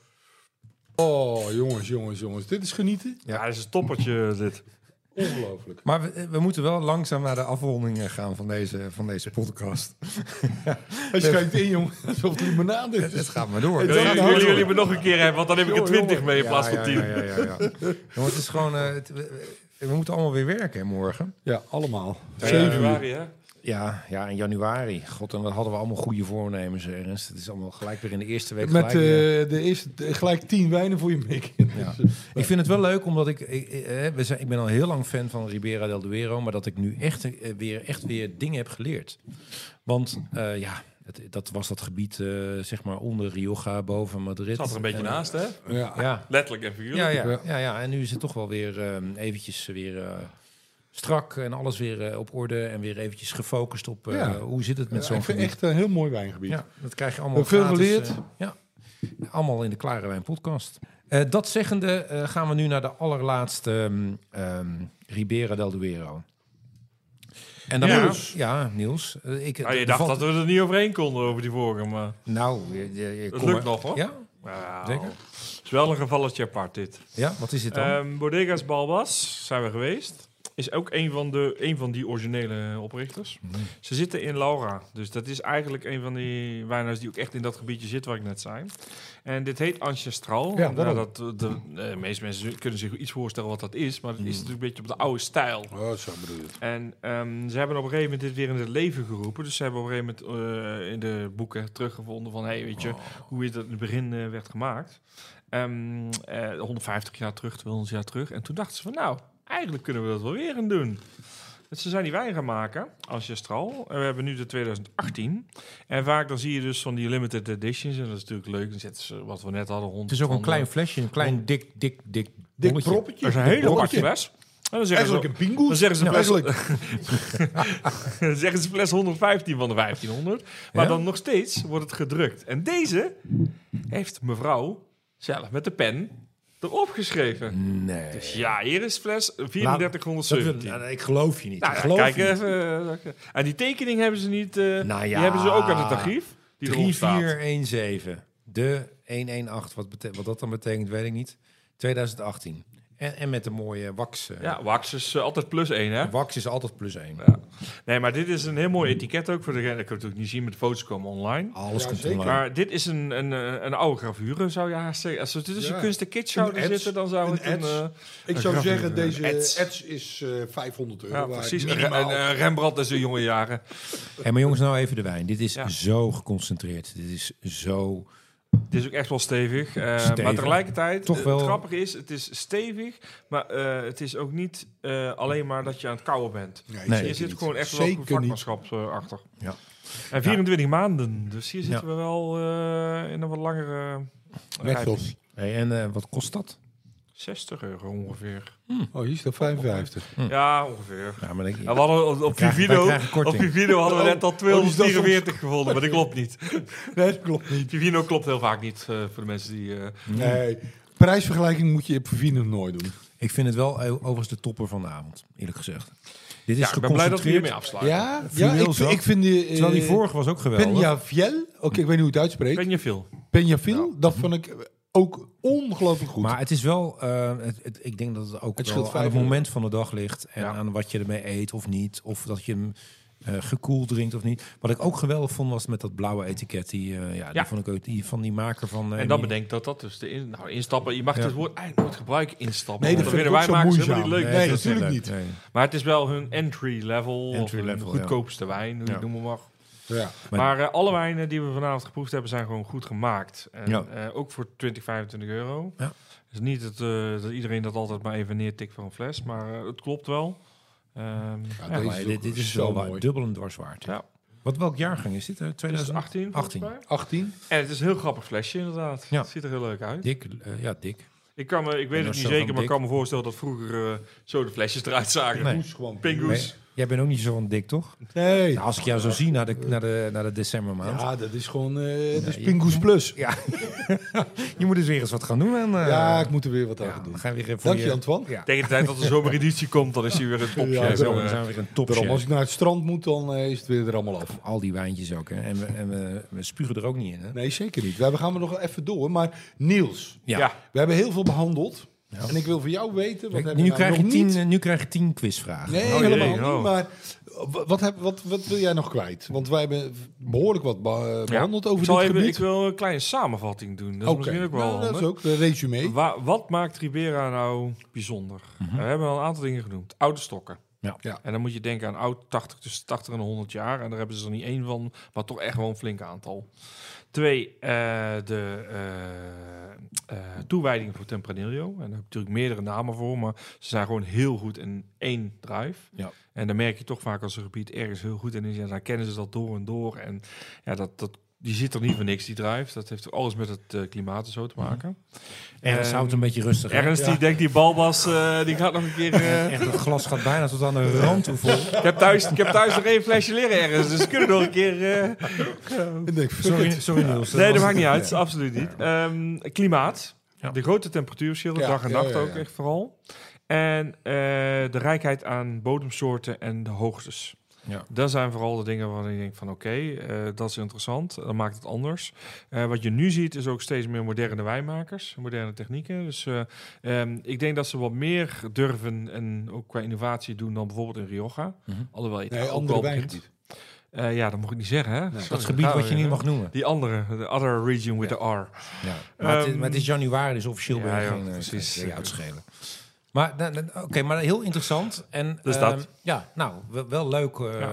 Oh, jongens, jongens, jongens. Dit is genieten. Ja, dat is een toppertje dit. Ongelooflijk. Maar we, we moeten wel langzaam naar de afronding eh, gaan van deze, van deze podcast. Hij schijnt in, jongen. Alsof het limonade is. Het gaat maar door. Gaat Jullie, jullie, me nog een keer hebben, want dan heb ik er Jongen, 20 jongen. mee in plaats van ja, 10. Ja, ja, ja, ja. Jongens, het is gewoon... eh, het- we, we moeten allemaal weer werken morgen. Ja, allemaal. Ja, Zeven uur. januari, hè? Ja, ja, in januari. God, en wat hadden we allemaal goede voornemens, Ernst. Het is allemaal gelijk weer in de eerste week Met gelijk eh, de eerste, eh, gelijk tien wijnen voor je mik. Ja. Ik vind het wel leuk, omdat ik... Ik, eh, we zijn, ik ben al heel lang fan van Ribera del Duero... maar dat ik nu echt, eh, weer, echt weer dingen heb geleerd. Want eh, ja, het, dat was dat gebied, eh, zeg maar, onder Rioja, boven Madrid. Zat er een beetje En, eh, naast, hè? Ja. Ja, Letterlijk en figuurlijk. ja, ja, Ja. ja. En nu is het toch wel weer eh, eventjes weer eh, strak en alles weer eh, op orde en weer eventjes gefocust op eh, Ja. hoe zit het met zo'n ik vind gebied. echt een heel mooi wijngebied. Ja, dat krijg je allemaal veel gratis, geleerd. eh, ja, allemaal in de Klare Wijn podcast. Eh, dat zeggende eh, gaan we nu naar de allerlaatste ehm, ehm, Ribera del Duero. En dan Ja. Niels. Ja, Niels. Ik, Ah, je dacht valt- dat we er niet overheen konden over die vorige, maar Nou, je, je, je dat lukt maar- nog, hoor. Ja? Nou, Zeker. Het is wel een gevalletje apart, dit. Ja, wat is dit dan? Ehm, Bodegas Balbas zijn we geweest. Is ook een van, de, een van die originele oprichters. Mhm. Ze zitten in Laura. Dus dat is eigenlijk een van die wijnhuizen die ook echt in dat gebiedje zit waar ik net zei. En dit heet Ancestral. Ja, Nou, dat, de, de meeste mensen kunnen zich iets voorstellen wat dat is. Maar het Mhm. is natuurlijk een beetje op de oude stijl. Oh, zo bedoel je het. En ehm, ze hebben op een gegeven moment dit weer in het leven geroepen. Dus ze hebben op een gegeven moment eh, in de boeken teruggevonden van... hey, weet je, hoe het in het begin eh, werd gemaakt. Ehm, eh, 150 jaar terug, 200 jaar terug. En toen dachten ze van, nou, eigenlijk kunnen we dat wel weer gaan doen. Dus ze zijn die wijn gaan maken, Ancestral. En we hebben nu de 2018. En vaak dan zie je dus van die limited editions. En dat is natuurlijk leuk. Dan zetten ze, wat we net hadden, rond. het is ook een klein flesje, een klein dik, dik, dik Dik bolletje. proppetje. Dat is een hele proppetje. fles. En dan zeggen Eigenlijk ze, een bingo. dan zeggen ze fles, eigenlijk. dan zeggen ze fles 115 van de 1500. Maar Ja? dan nog steeds wordt het gedrukt. En deze heeft mevrouw zelf met de pen erop geschreven. Nee. Dus ja, hier is fles Dat wil- 3417. nou, ik geloof je niet. Nou ik ja, geloof kijk je even. eh, En die tekening hebben ze niet. eh, Nou Die ja. hebben ze ook aan het archief. Die erop staat. 3417. De 118. Wat, wat dat dan betekent, weet ik niet. 2018. En, en met een mooie wax. eh, Ja, wax is eh, altijd plus 1, hè? Wax is altijd plus 1. Ja. Nee, maar dit is een heel mooi etiket ook voor degene. Ik kan het natuurlijk niet zien, met de foto's komen online. Alles Ja, komt zeker. online. Maar dit is een, een, eh, een oude gravure, zou je haast zeggen. Als we tussen Ja. kunst en kitsch Een zouden zitten, dan zou een het een... eh, Ik zou gravure. zeggen, deze ets is eh 500 euro ja, precies. Eh, Rembrandt in zijn jonge jaren. Hé, maar jongens, nou even de wijn. Dit is Ja. zo geconcentreerd. Dit is zo... Het is ook echt wel stevig. eh, Stevig. Maar tegelijkertijd, Toch wel- het grappige is, het is stevig. Maar eh, het is ook niet eh, alleen maar dat je aan het kouwen bent. Nee, Nee. Zeker zit gewoon echt wel vakmanschap achter. Ja. En 24 maanden. Dus hier zitten Ja. we wel eh, in een wat langere... Wegels. Hey, en eh, wat kost dat? 60 euro ongeveer. Oh, hier staat 55. Ja, ongeveer. Ja, maar ik, Ja, we hadden op, Vivino, op Vivino hadden we net al Oh, dus dat is 244 gevonden, maar dat klopt niet. Nee, dat klopt niet. Vivino klopt heel vaak niet eh, voor de mensen die... eh, Nee. Prijsvergelijking moet je op Vivino nooit doen. ik vind het wel overigens de topper van de avond, eerlijk gezegd. Dit is ja, ik ben blij dat we hiermee afsluiten. Ja, ja ik, ik vind die... eh, Terwijl die vorige was ook geweldig. Peñafiel, oké, ik weet niet hoe het uitspreekt. Ben je veel? Peñafiel, dat vond ik ook ongelooflijk goed. Maar het is wel, eh, het, het- ik denk dat het ook Het wel aan het moment van de dag ligt. En Ja. aan wat je ermee eet of niet. Of dat je hem eh, gekoeld drinkt of niet. Wat ik ook geweldig vond was met dat blauwe etiket. Die, eh, ja, die vond ik ook die van die maker van... eh, En dan bedenk dat dat dus de in, nou, instappen. Je mag Ja. het woord eigenlijk nooit gebruiken, instappen. Nee, dat vinden wij zo makers helemaal niet leuk. Nee, dat natuurlijk leuk. niet. Nee. Maar het is wel hun entry level. Entry of hun level, ja. goedkoopste wijn, hoe je Ja. het noemen mag. Ja. Maar- eh, alle wijnen die we vanavond geproefd hebben, zijn gewoon goed gemaakt. En, Ja. eh, ook voor 20, 25 euro. Ja. Dus niet dat, eh, dat iedereen dat altijd maar even neertikt voor een fles, maar eh, het klopt wel. Ehm, Ja, Maar dit, is zo wel mooi. dubbel en dwars waard. Ja. Wat, welk jaargang is dit? eh, 2018 volgens 2018. mij. 18. En het is een heel grappig flesje inderdaad. Ja. Het ziet er heel leuk uit. Dik, ja, dik. Ik, kan me, ik weet het niet zeker, van maar ik kan me voorstellen dat vroeger eh, zo de flesjes eruit zagen. Nee. Gewoon. Jij bent ook niet zo van dik, toch? Nee. Nou, als ik jou zo zie naar de, naar de, naar de decembermaand. Ja, dat is gewoon... eh dat is je- Pingoes Plus. Ja. je moet dus weer eens wat gaan doen. En, eh, Ja, ik moet er weer wat aan ja, gaan doen. dan gaan we weer voor Dank je, je... Antoine. Ja. Tegen de tijd dat de zomereditie komt, dan is hij weer een topje. Ja. Dan zijn we weer een Daarom, als ik naar het strand moet, dan eh, is het weer er allemaal af. Al die wijntjes ook. Hè. En, we, en we, we spugen er ook niet in. Hè. Nee, zeker niet. We gaan we nog even door. Maar Niels, Ja. ja. we hebben heel veel behandeld. Ja. En ik wil van jou weten... Wat Kijk, nu, je nou krijg je nog tien, niet? nu krijg je tien quizvragen. Nee, Oh, helemaal jee, oh. niet. Maar wat, heb, wat, wat wil jij nog kwijt? Want wij hebben behoorlijk wat be- behandeld over dit even, gebied. ik wil een kleine samenvatting doen. Dat is Oké, misschien ook wel nou, dat is ook een resume. Wa- wat maakt Ribera nou bijzonder? Mhm. We hebben al een aantal dingen genoemd. Oude stokken. Ja. Ja. En dan moet je denken aan oud 80, tussen 80 en 100 jaar. En daar hebben ze er niet één van, maar toch echt wel een flink aantal. Twee, eh, de eh, eh, toewijding voor Tempranillo. En daar heb je natuurlijk meerdere namen voor, maar ze zijn gewoon heel goed in één drive. Ja. En dan merk je toch vaak als een gebied ergens heel goed in is, ja, dan kennen ze dat door en door. En ja, dat, dat, die zit er niet voor niks, die drive. Dat heeft alles met het eh, klimaat en zo te maken. Ernst houdt een beetje rustig. Ernst, die denkt die balbas, eh, die gaat nog een keer... eh, Echt, het glas gaat bijna tot aan de rand toe vol. ik, heb thuis, ik heb thuis nog één flesje leren ergens, dus we kunnen nog een keer... eh, Ik denk, Sorry, sorry Niels. nee, dat maakt niet uit, absoluut niet. Ehm, klimaat. Ja. De grote temperatuurverschillen, Ja, dag en ja, nacht ja, ook echt vooral. En eh, de rijkheid aan bodemsoorten en de hoogtes. Ja. Dat zijn vooral de dingen waarvan ik denk van oké, eh, dat is interessant. Dat maakt het anders. Eh, wat je nu ziet is ook steeds meer moderne wijnmakers, moderne technieken. Dus eh, ehm, ik denk dat ze wat meer durven en ook qua innovatie doen dan bijvoorbeeld in Rioja. Mhm. Alhoewel je het Nee, ook andere. Eh, ja, dat mag ik niet zeggen hè. Dat gebied wat je niet mag noemen. Die andere, de other region with the R. Ja. Maar, het, is- Ehm, maar het is januari, dus officieel ja, ben je ja, geen... eh, precies. geen uitschelen. Maar, nou, nou, oké, maar heel interessant. En, Dus ehm, dat. Ja, nou, wel, wel leuk. eh,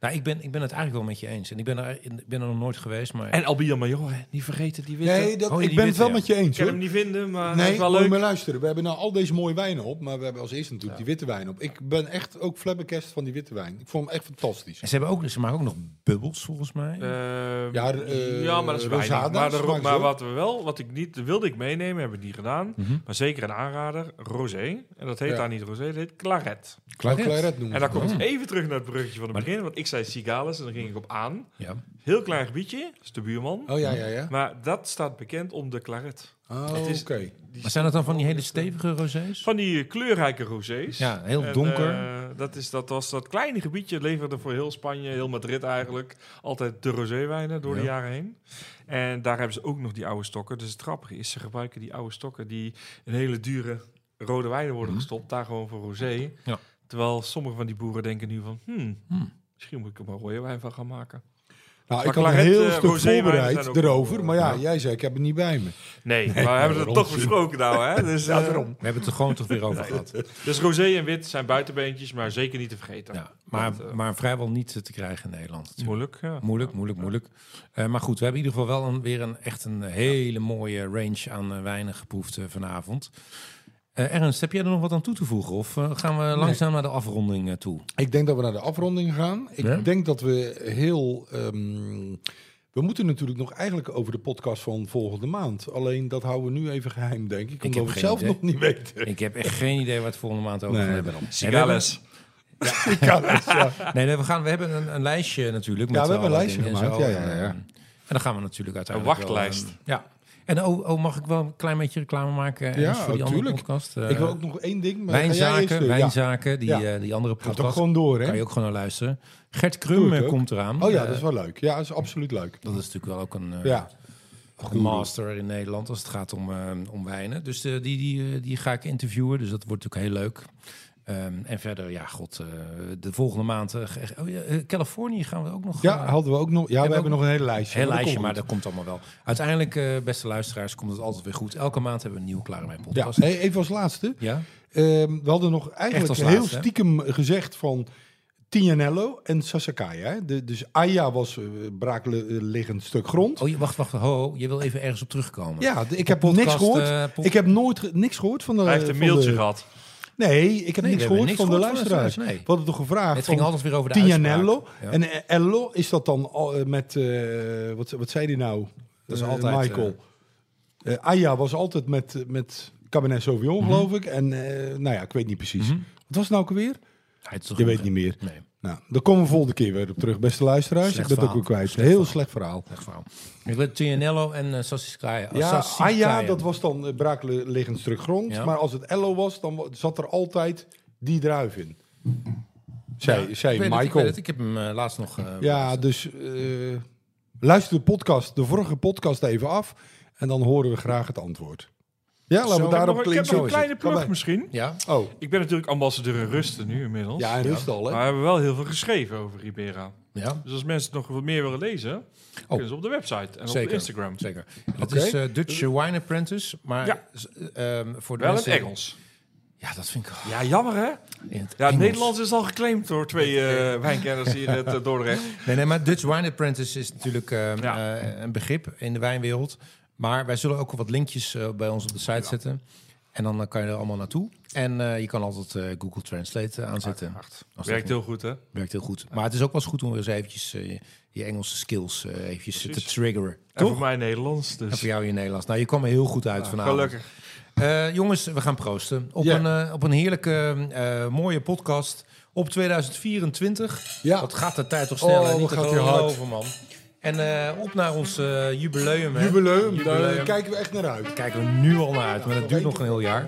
Nou, ik ben, ik ben het eigenlijk wel met je eens. En ik ben er, ik ben er nog nooit geweest, maar... En Albion Major, hè, niet vergeten die witte. Nee, dat, Oh, ik ben het wel ja. met je eens ik kan hoor. hem niet vinden, maar Nee, is wel moet je leuk. maar luisteren. We hebben nou al deze mooie wijnen op, maar we hebben als eerste natuurlijk die witte wijn op. Ik ben echt ook flabbergast van die witte wijn. Ik vond hem echt fantastisch. En ze, hebben ook, ze maken ook nog bubbels, volgens mij. Ehm, Ja, eh, ja, maar dat is weinig. Rosada Maar, de, maar wat we wel, wat ik niet wilde ik meenemen, hebben we niet gedaan. Mhm. Maar zeker een aanrader, rosé. En dat heet Ja. daar niet rosé, dat heet claret. Claret, Claret noemen En dan ze komt het even terug naar het bruggetje van het Maar- begin. Want ik zei Cigalis en dan ging ik op aan. Ja. Heel klein gebiedje, dat is de buurman. Oh ja, ja, ja. Maar dat staat bekend om de claret. Oh, oké. Maar zijn dat dan van die hele stevige rosés? Van die kleurrijke rosés. Ja, heel En, donker. eh, dat, is, dat was dat kleine gebiedje, leverde voor heel Spanje, heel Madrid eigenlijk, altijd de roséwijnen door de Ja. jaren heen. En daar hebben ze ook nog die oude stokken. Dus het grappige is, ze gebruiken die oude stokken die in hele dure rode wijnen worden Mhm. gestopt, daar gewoon voor rosé. Ja. Terwijl sommige van die boeren denken nu van, hmm, Hmm. misschien moet ik er maar rode wijn van gaan maken. Nou, Maar ik had een heel eh, stuk voorbereid erover. Maar ja, Ja. jij zei, ik heb het niet bij me. Nee, maar we hebben het toch besproken nou, hè? Dus, Ja, eh, daarom. We hebben het er gewoon toch weer over gehad. dus rosé en wit zijn buitenbeentjes, maar zeker niet te vergeten. Ja, maar, eh, maar vrijwel niet te krijgen in Nederland. natuurlijk. moeilijk, ja. Moeilijk, moeilijk, moeilijk. Maar goed, we hebben in ieder geval wel een, weer een, echt een hele mooie range aan wijnen geproefd vanavond. Eh, Ernst, heb jij er nog wat aan toe te voegen? Of eh, gaan we langzaam naar de afronding eh, toe? Ik denk dat we naar de afronding gaan. Ik Ja? denk dat we heel... ehm, we moeten natuurlijk nog eigenlijk over de podcast van volgende maand. Alleen dat houden we nu even geheim, denk ik. Omdat heb we het zelf idee. nog niet weten. Ik heb echt geen idee het volgende maand over Nee, hebben. daarom. Nee, we hebben- Cigales. Nee, nee, we, gaan, we hebben een, een lijstje natuurlijk. Ja, met we hebben een lijstje gemaakt, zo. ja, ja, ja. En, dan gaan we natuurlijk uiteindelijk... Een wel, wachtlijst. eh, ja. En oh, oh, mag ik wel een klein beetje reclame maken Ernst, Ja, voor die andere podcast? Eh, ik wil ook nog één ding. Maar Wijnzaken? Ja. wijnzaken die, Ja. eh, die andere Gaat ook podcast. gewoon door, hè? Kan je ook gewoon naar luisteren. Gert Krum eh, komt eraan. Oh ja, Eh, dat is wel leuk. Ja, dat is absoluut leuk. dat is natuurlijk wel ook een, eh, Ja. een master in Nederland als het gaat om, eh, om wijnen. Dus eh, die, die, eh, die ga ik interviewen. Dus dat wordt natuurlijk heel leuk. Ehm, en verder, ja, god, eh, de volgende maand. eh, oh, ja, eh, Californië gaan we ook nog. Ja, hadden we ook nog. Ja, we Hebben nog een hele lijstje. Dat lijstje, komt maar dat komt allemaal wel. Uiteindelijk, eh, beste luisteraars, komt het altijd weer goed. Elke maand hebben we een nieuwe Klare Wijn Ja, podcast. hey, even als laatste. Ja? Ehm, we hadden nog eigenlijk heel hè? stiekem gezegd van Tignanello en Sasakai. Hè? De, dus Aya was een braakliggend stuk grond. Oh, je, wacht, wacht. Ho, je wil even ergens op terugkomen. ja, de- ik heb Podcast, niks gehoord. eh, ik heb nooit ge- niks gehoord van de. Hij heeft een mailtje de- gehad. Nee, ik heb Nee, niks gehoord niks van de luisteraars. nee. We hadden toch gevraagd Het ging altijd weer over de Tignanello. uitspraak. Ja. En eh, Ello, is dat dan eh, met... eh, wat, wat zei hij nou? Dat is altijd, Michael. Aya was altijd met, met Cabernet Sauvignon, Mhm. geloof ik. En nou ja, ik weet niet precies. Wat was het nou ook alweer? Toch Je weet niet meer. Nee, Nou, daar komen we volgende keer weer op terug, beste luisteraars. Slecht ik ben het ook weer kwijt. Slecht Heel verhaal. slecht verhaal. echt verhaal. Ik weet Tignanello en uh, Sassicaia. Ja, Aya, dat was dan uh, braakliggend grond. Ja. Maar als het Ello was, dan zat er altijd die druif in. Zei, Ja, zei weet het, ik, Michael. het. ik heb hem eh, laatst nog... eh, ja, dus eh, luister de podcast, de vorige podcast even af. En dan horen we graag het antwoord. Ja, laten we Ik heb daarop nog- ik heb klinken. nog een kleine plug misschien. ja, Oh, Ik ben natuurlijk ambassadeur in Rusten nu inmiddels. ja, rust al, Maar hè? we hebben wel heel veel geschreven over Ribera. ja, Dus als mensen nog wat meer willen lezen, kunnen ze op de website en op Zeker. Instagram. zeker. Het is eh, Dutch Wine Apprentice, maar Ja. s- ehm, voor de Wel in Engels. Ja, dat vind ik Ja, jammer hè? in het Ja, het. Nederlands is al geclaimd door twee eh wijnkenners hier in het eh, Dordrecht. Nee, nee, maar Dutch Wine Apprentice is natuurlijk eh, Ja. eh, een begrip in de wijnwereld. Maar wij zullen ook wat linkjes eh, bij ons op de site zetten. En dan eh, kan je er allemaal naartoe. En eh, je kan altijd eh, Google Translate aanzetten. Werkt heel goed hè? werkt heel goed. Maar het is ook wel eens goed om weer eens eventjes eh, je, je Engelse skills eh, eventjes te triggeren. En Toch? voor mij Nederlands. Dus En voor jou in Nederlands. Nou, je kwam er heel goed uit vanavond. gelukkig. Eh, jongens, we gaan proosten. Op, Ja. een, op een heerlijke, eh, mooie podcast. Op 2024. Ja. Wat gaat de tijd toch snel? Oh? Niet wat gaat die hard. man. En eh, op naar ons eh, jubileum. Hè? Jubileum, Jubileum. daar kijken we echt naar uit. Kijken we nu al naar uit, maar dat duurt nog een heel jaar.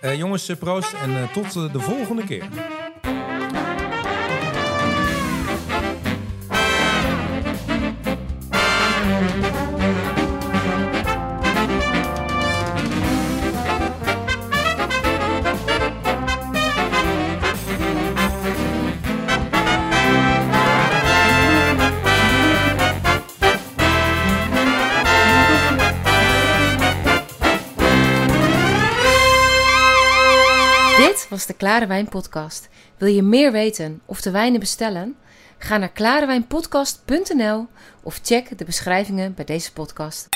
Eh, jongens, proost en tot de volgende keer. De Klare Wijn Podcast. Wil je meer weten of de wijnen bestellen? Ga naar klarewijnpodcast.nl of check de beschrijvingen bij deze podcast.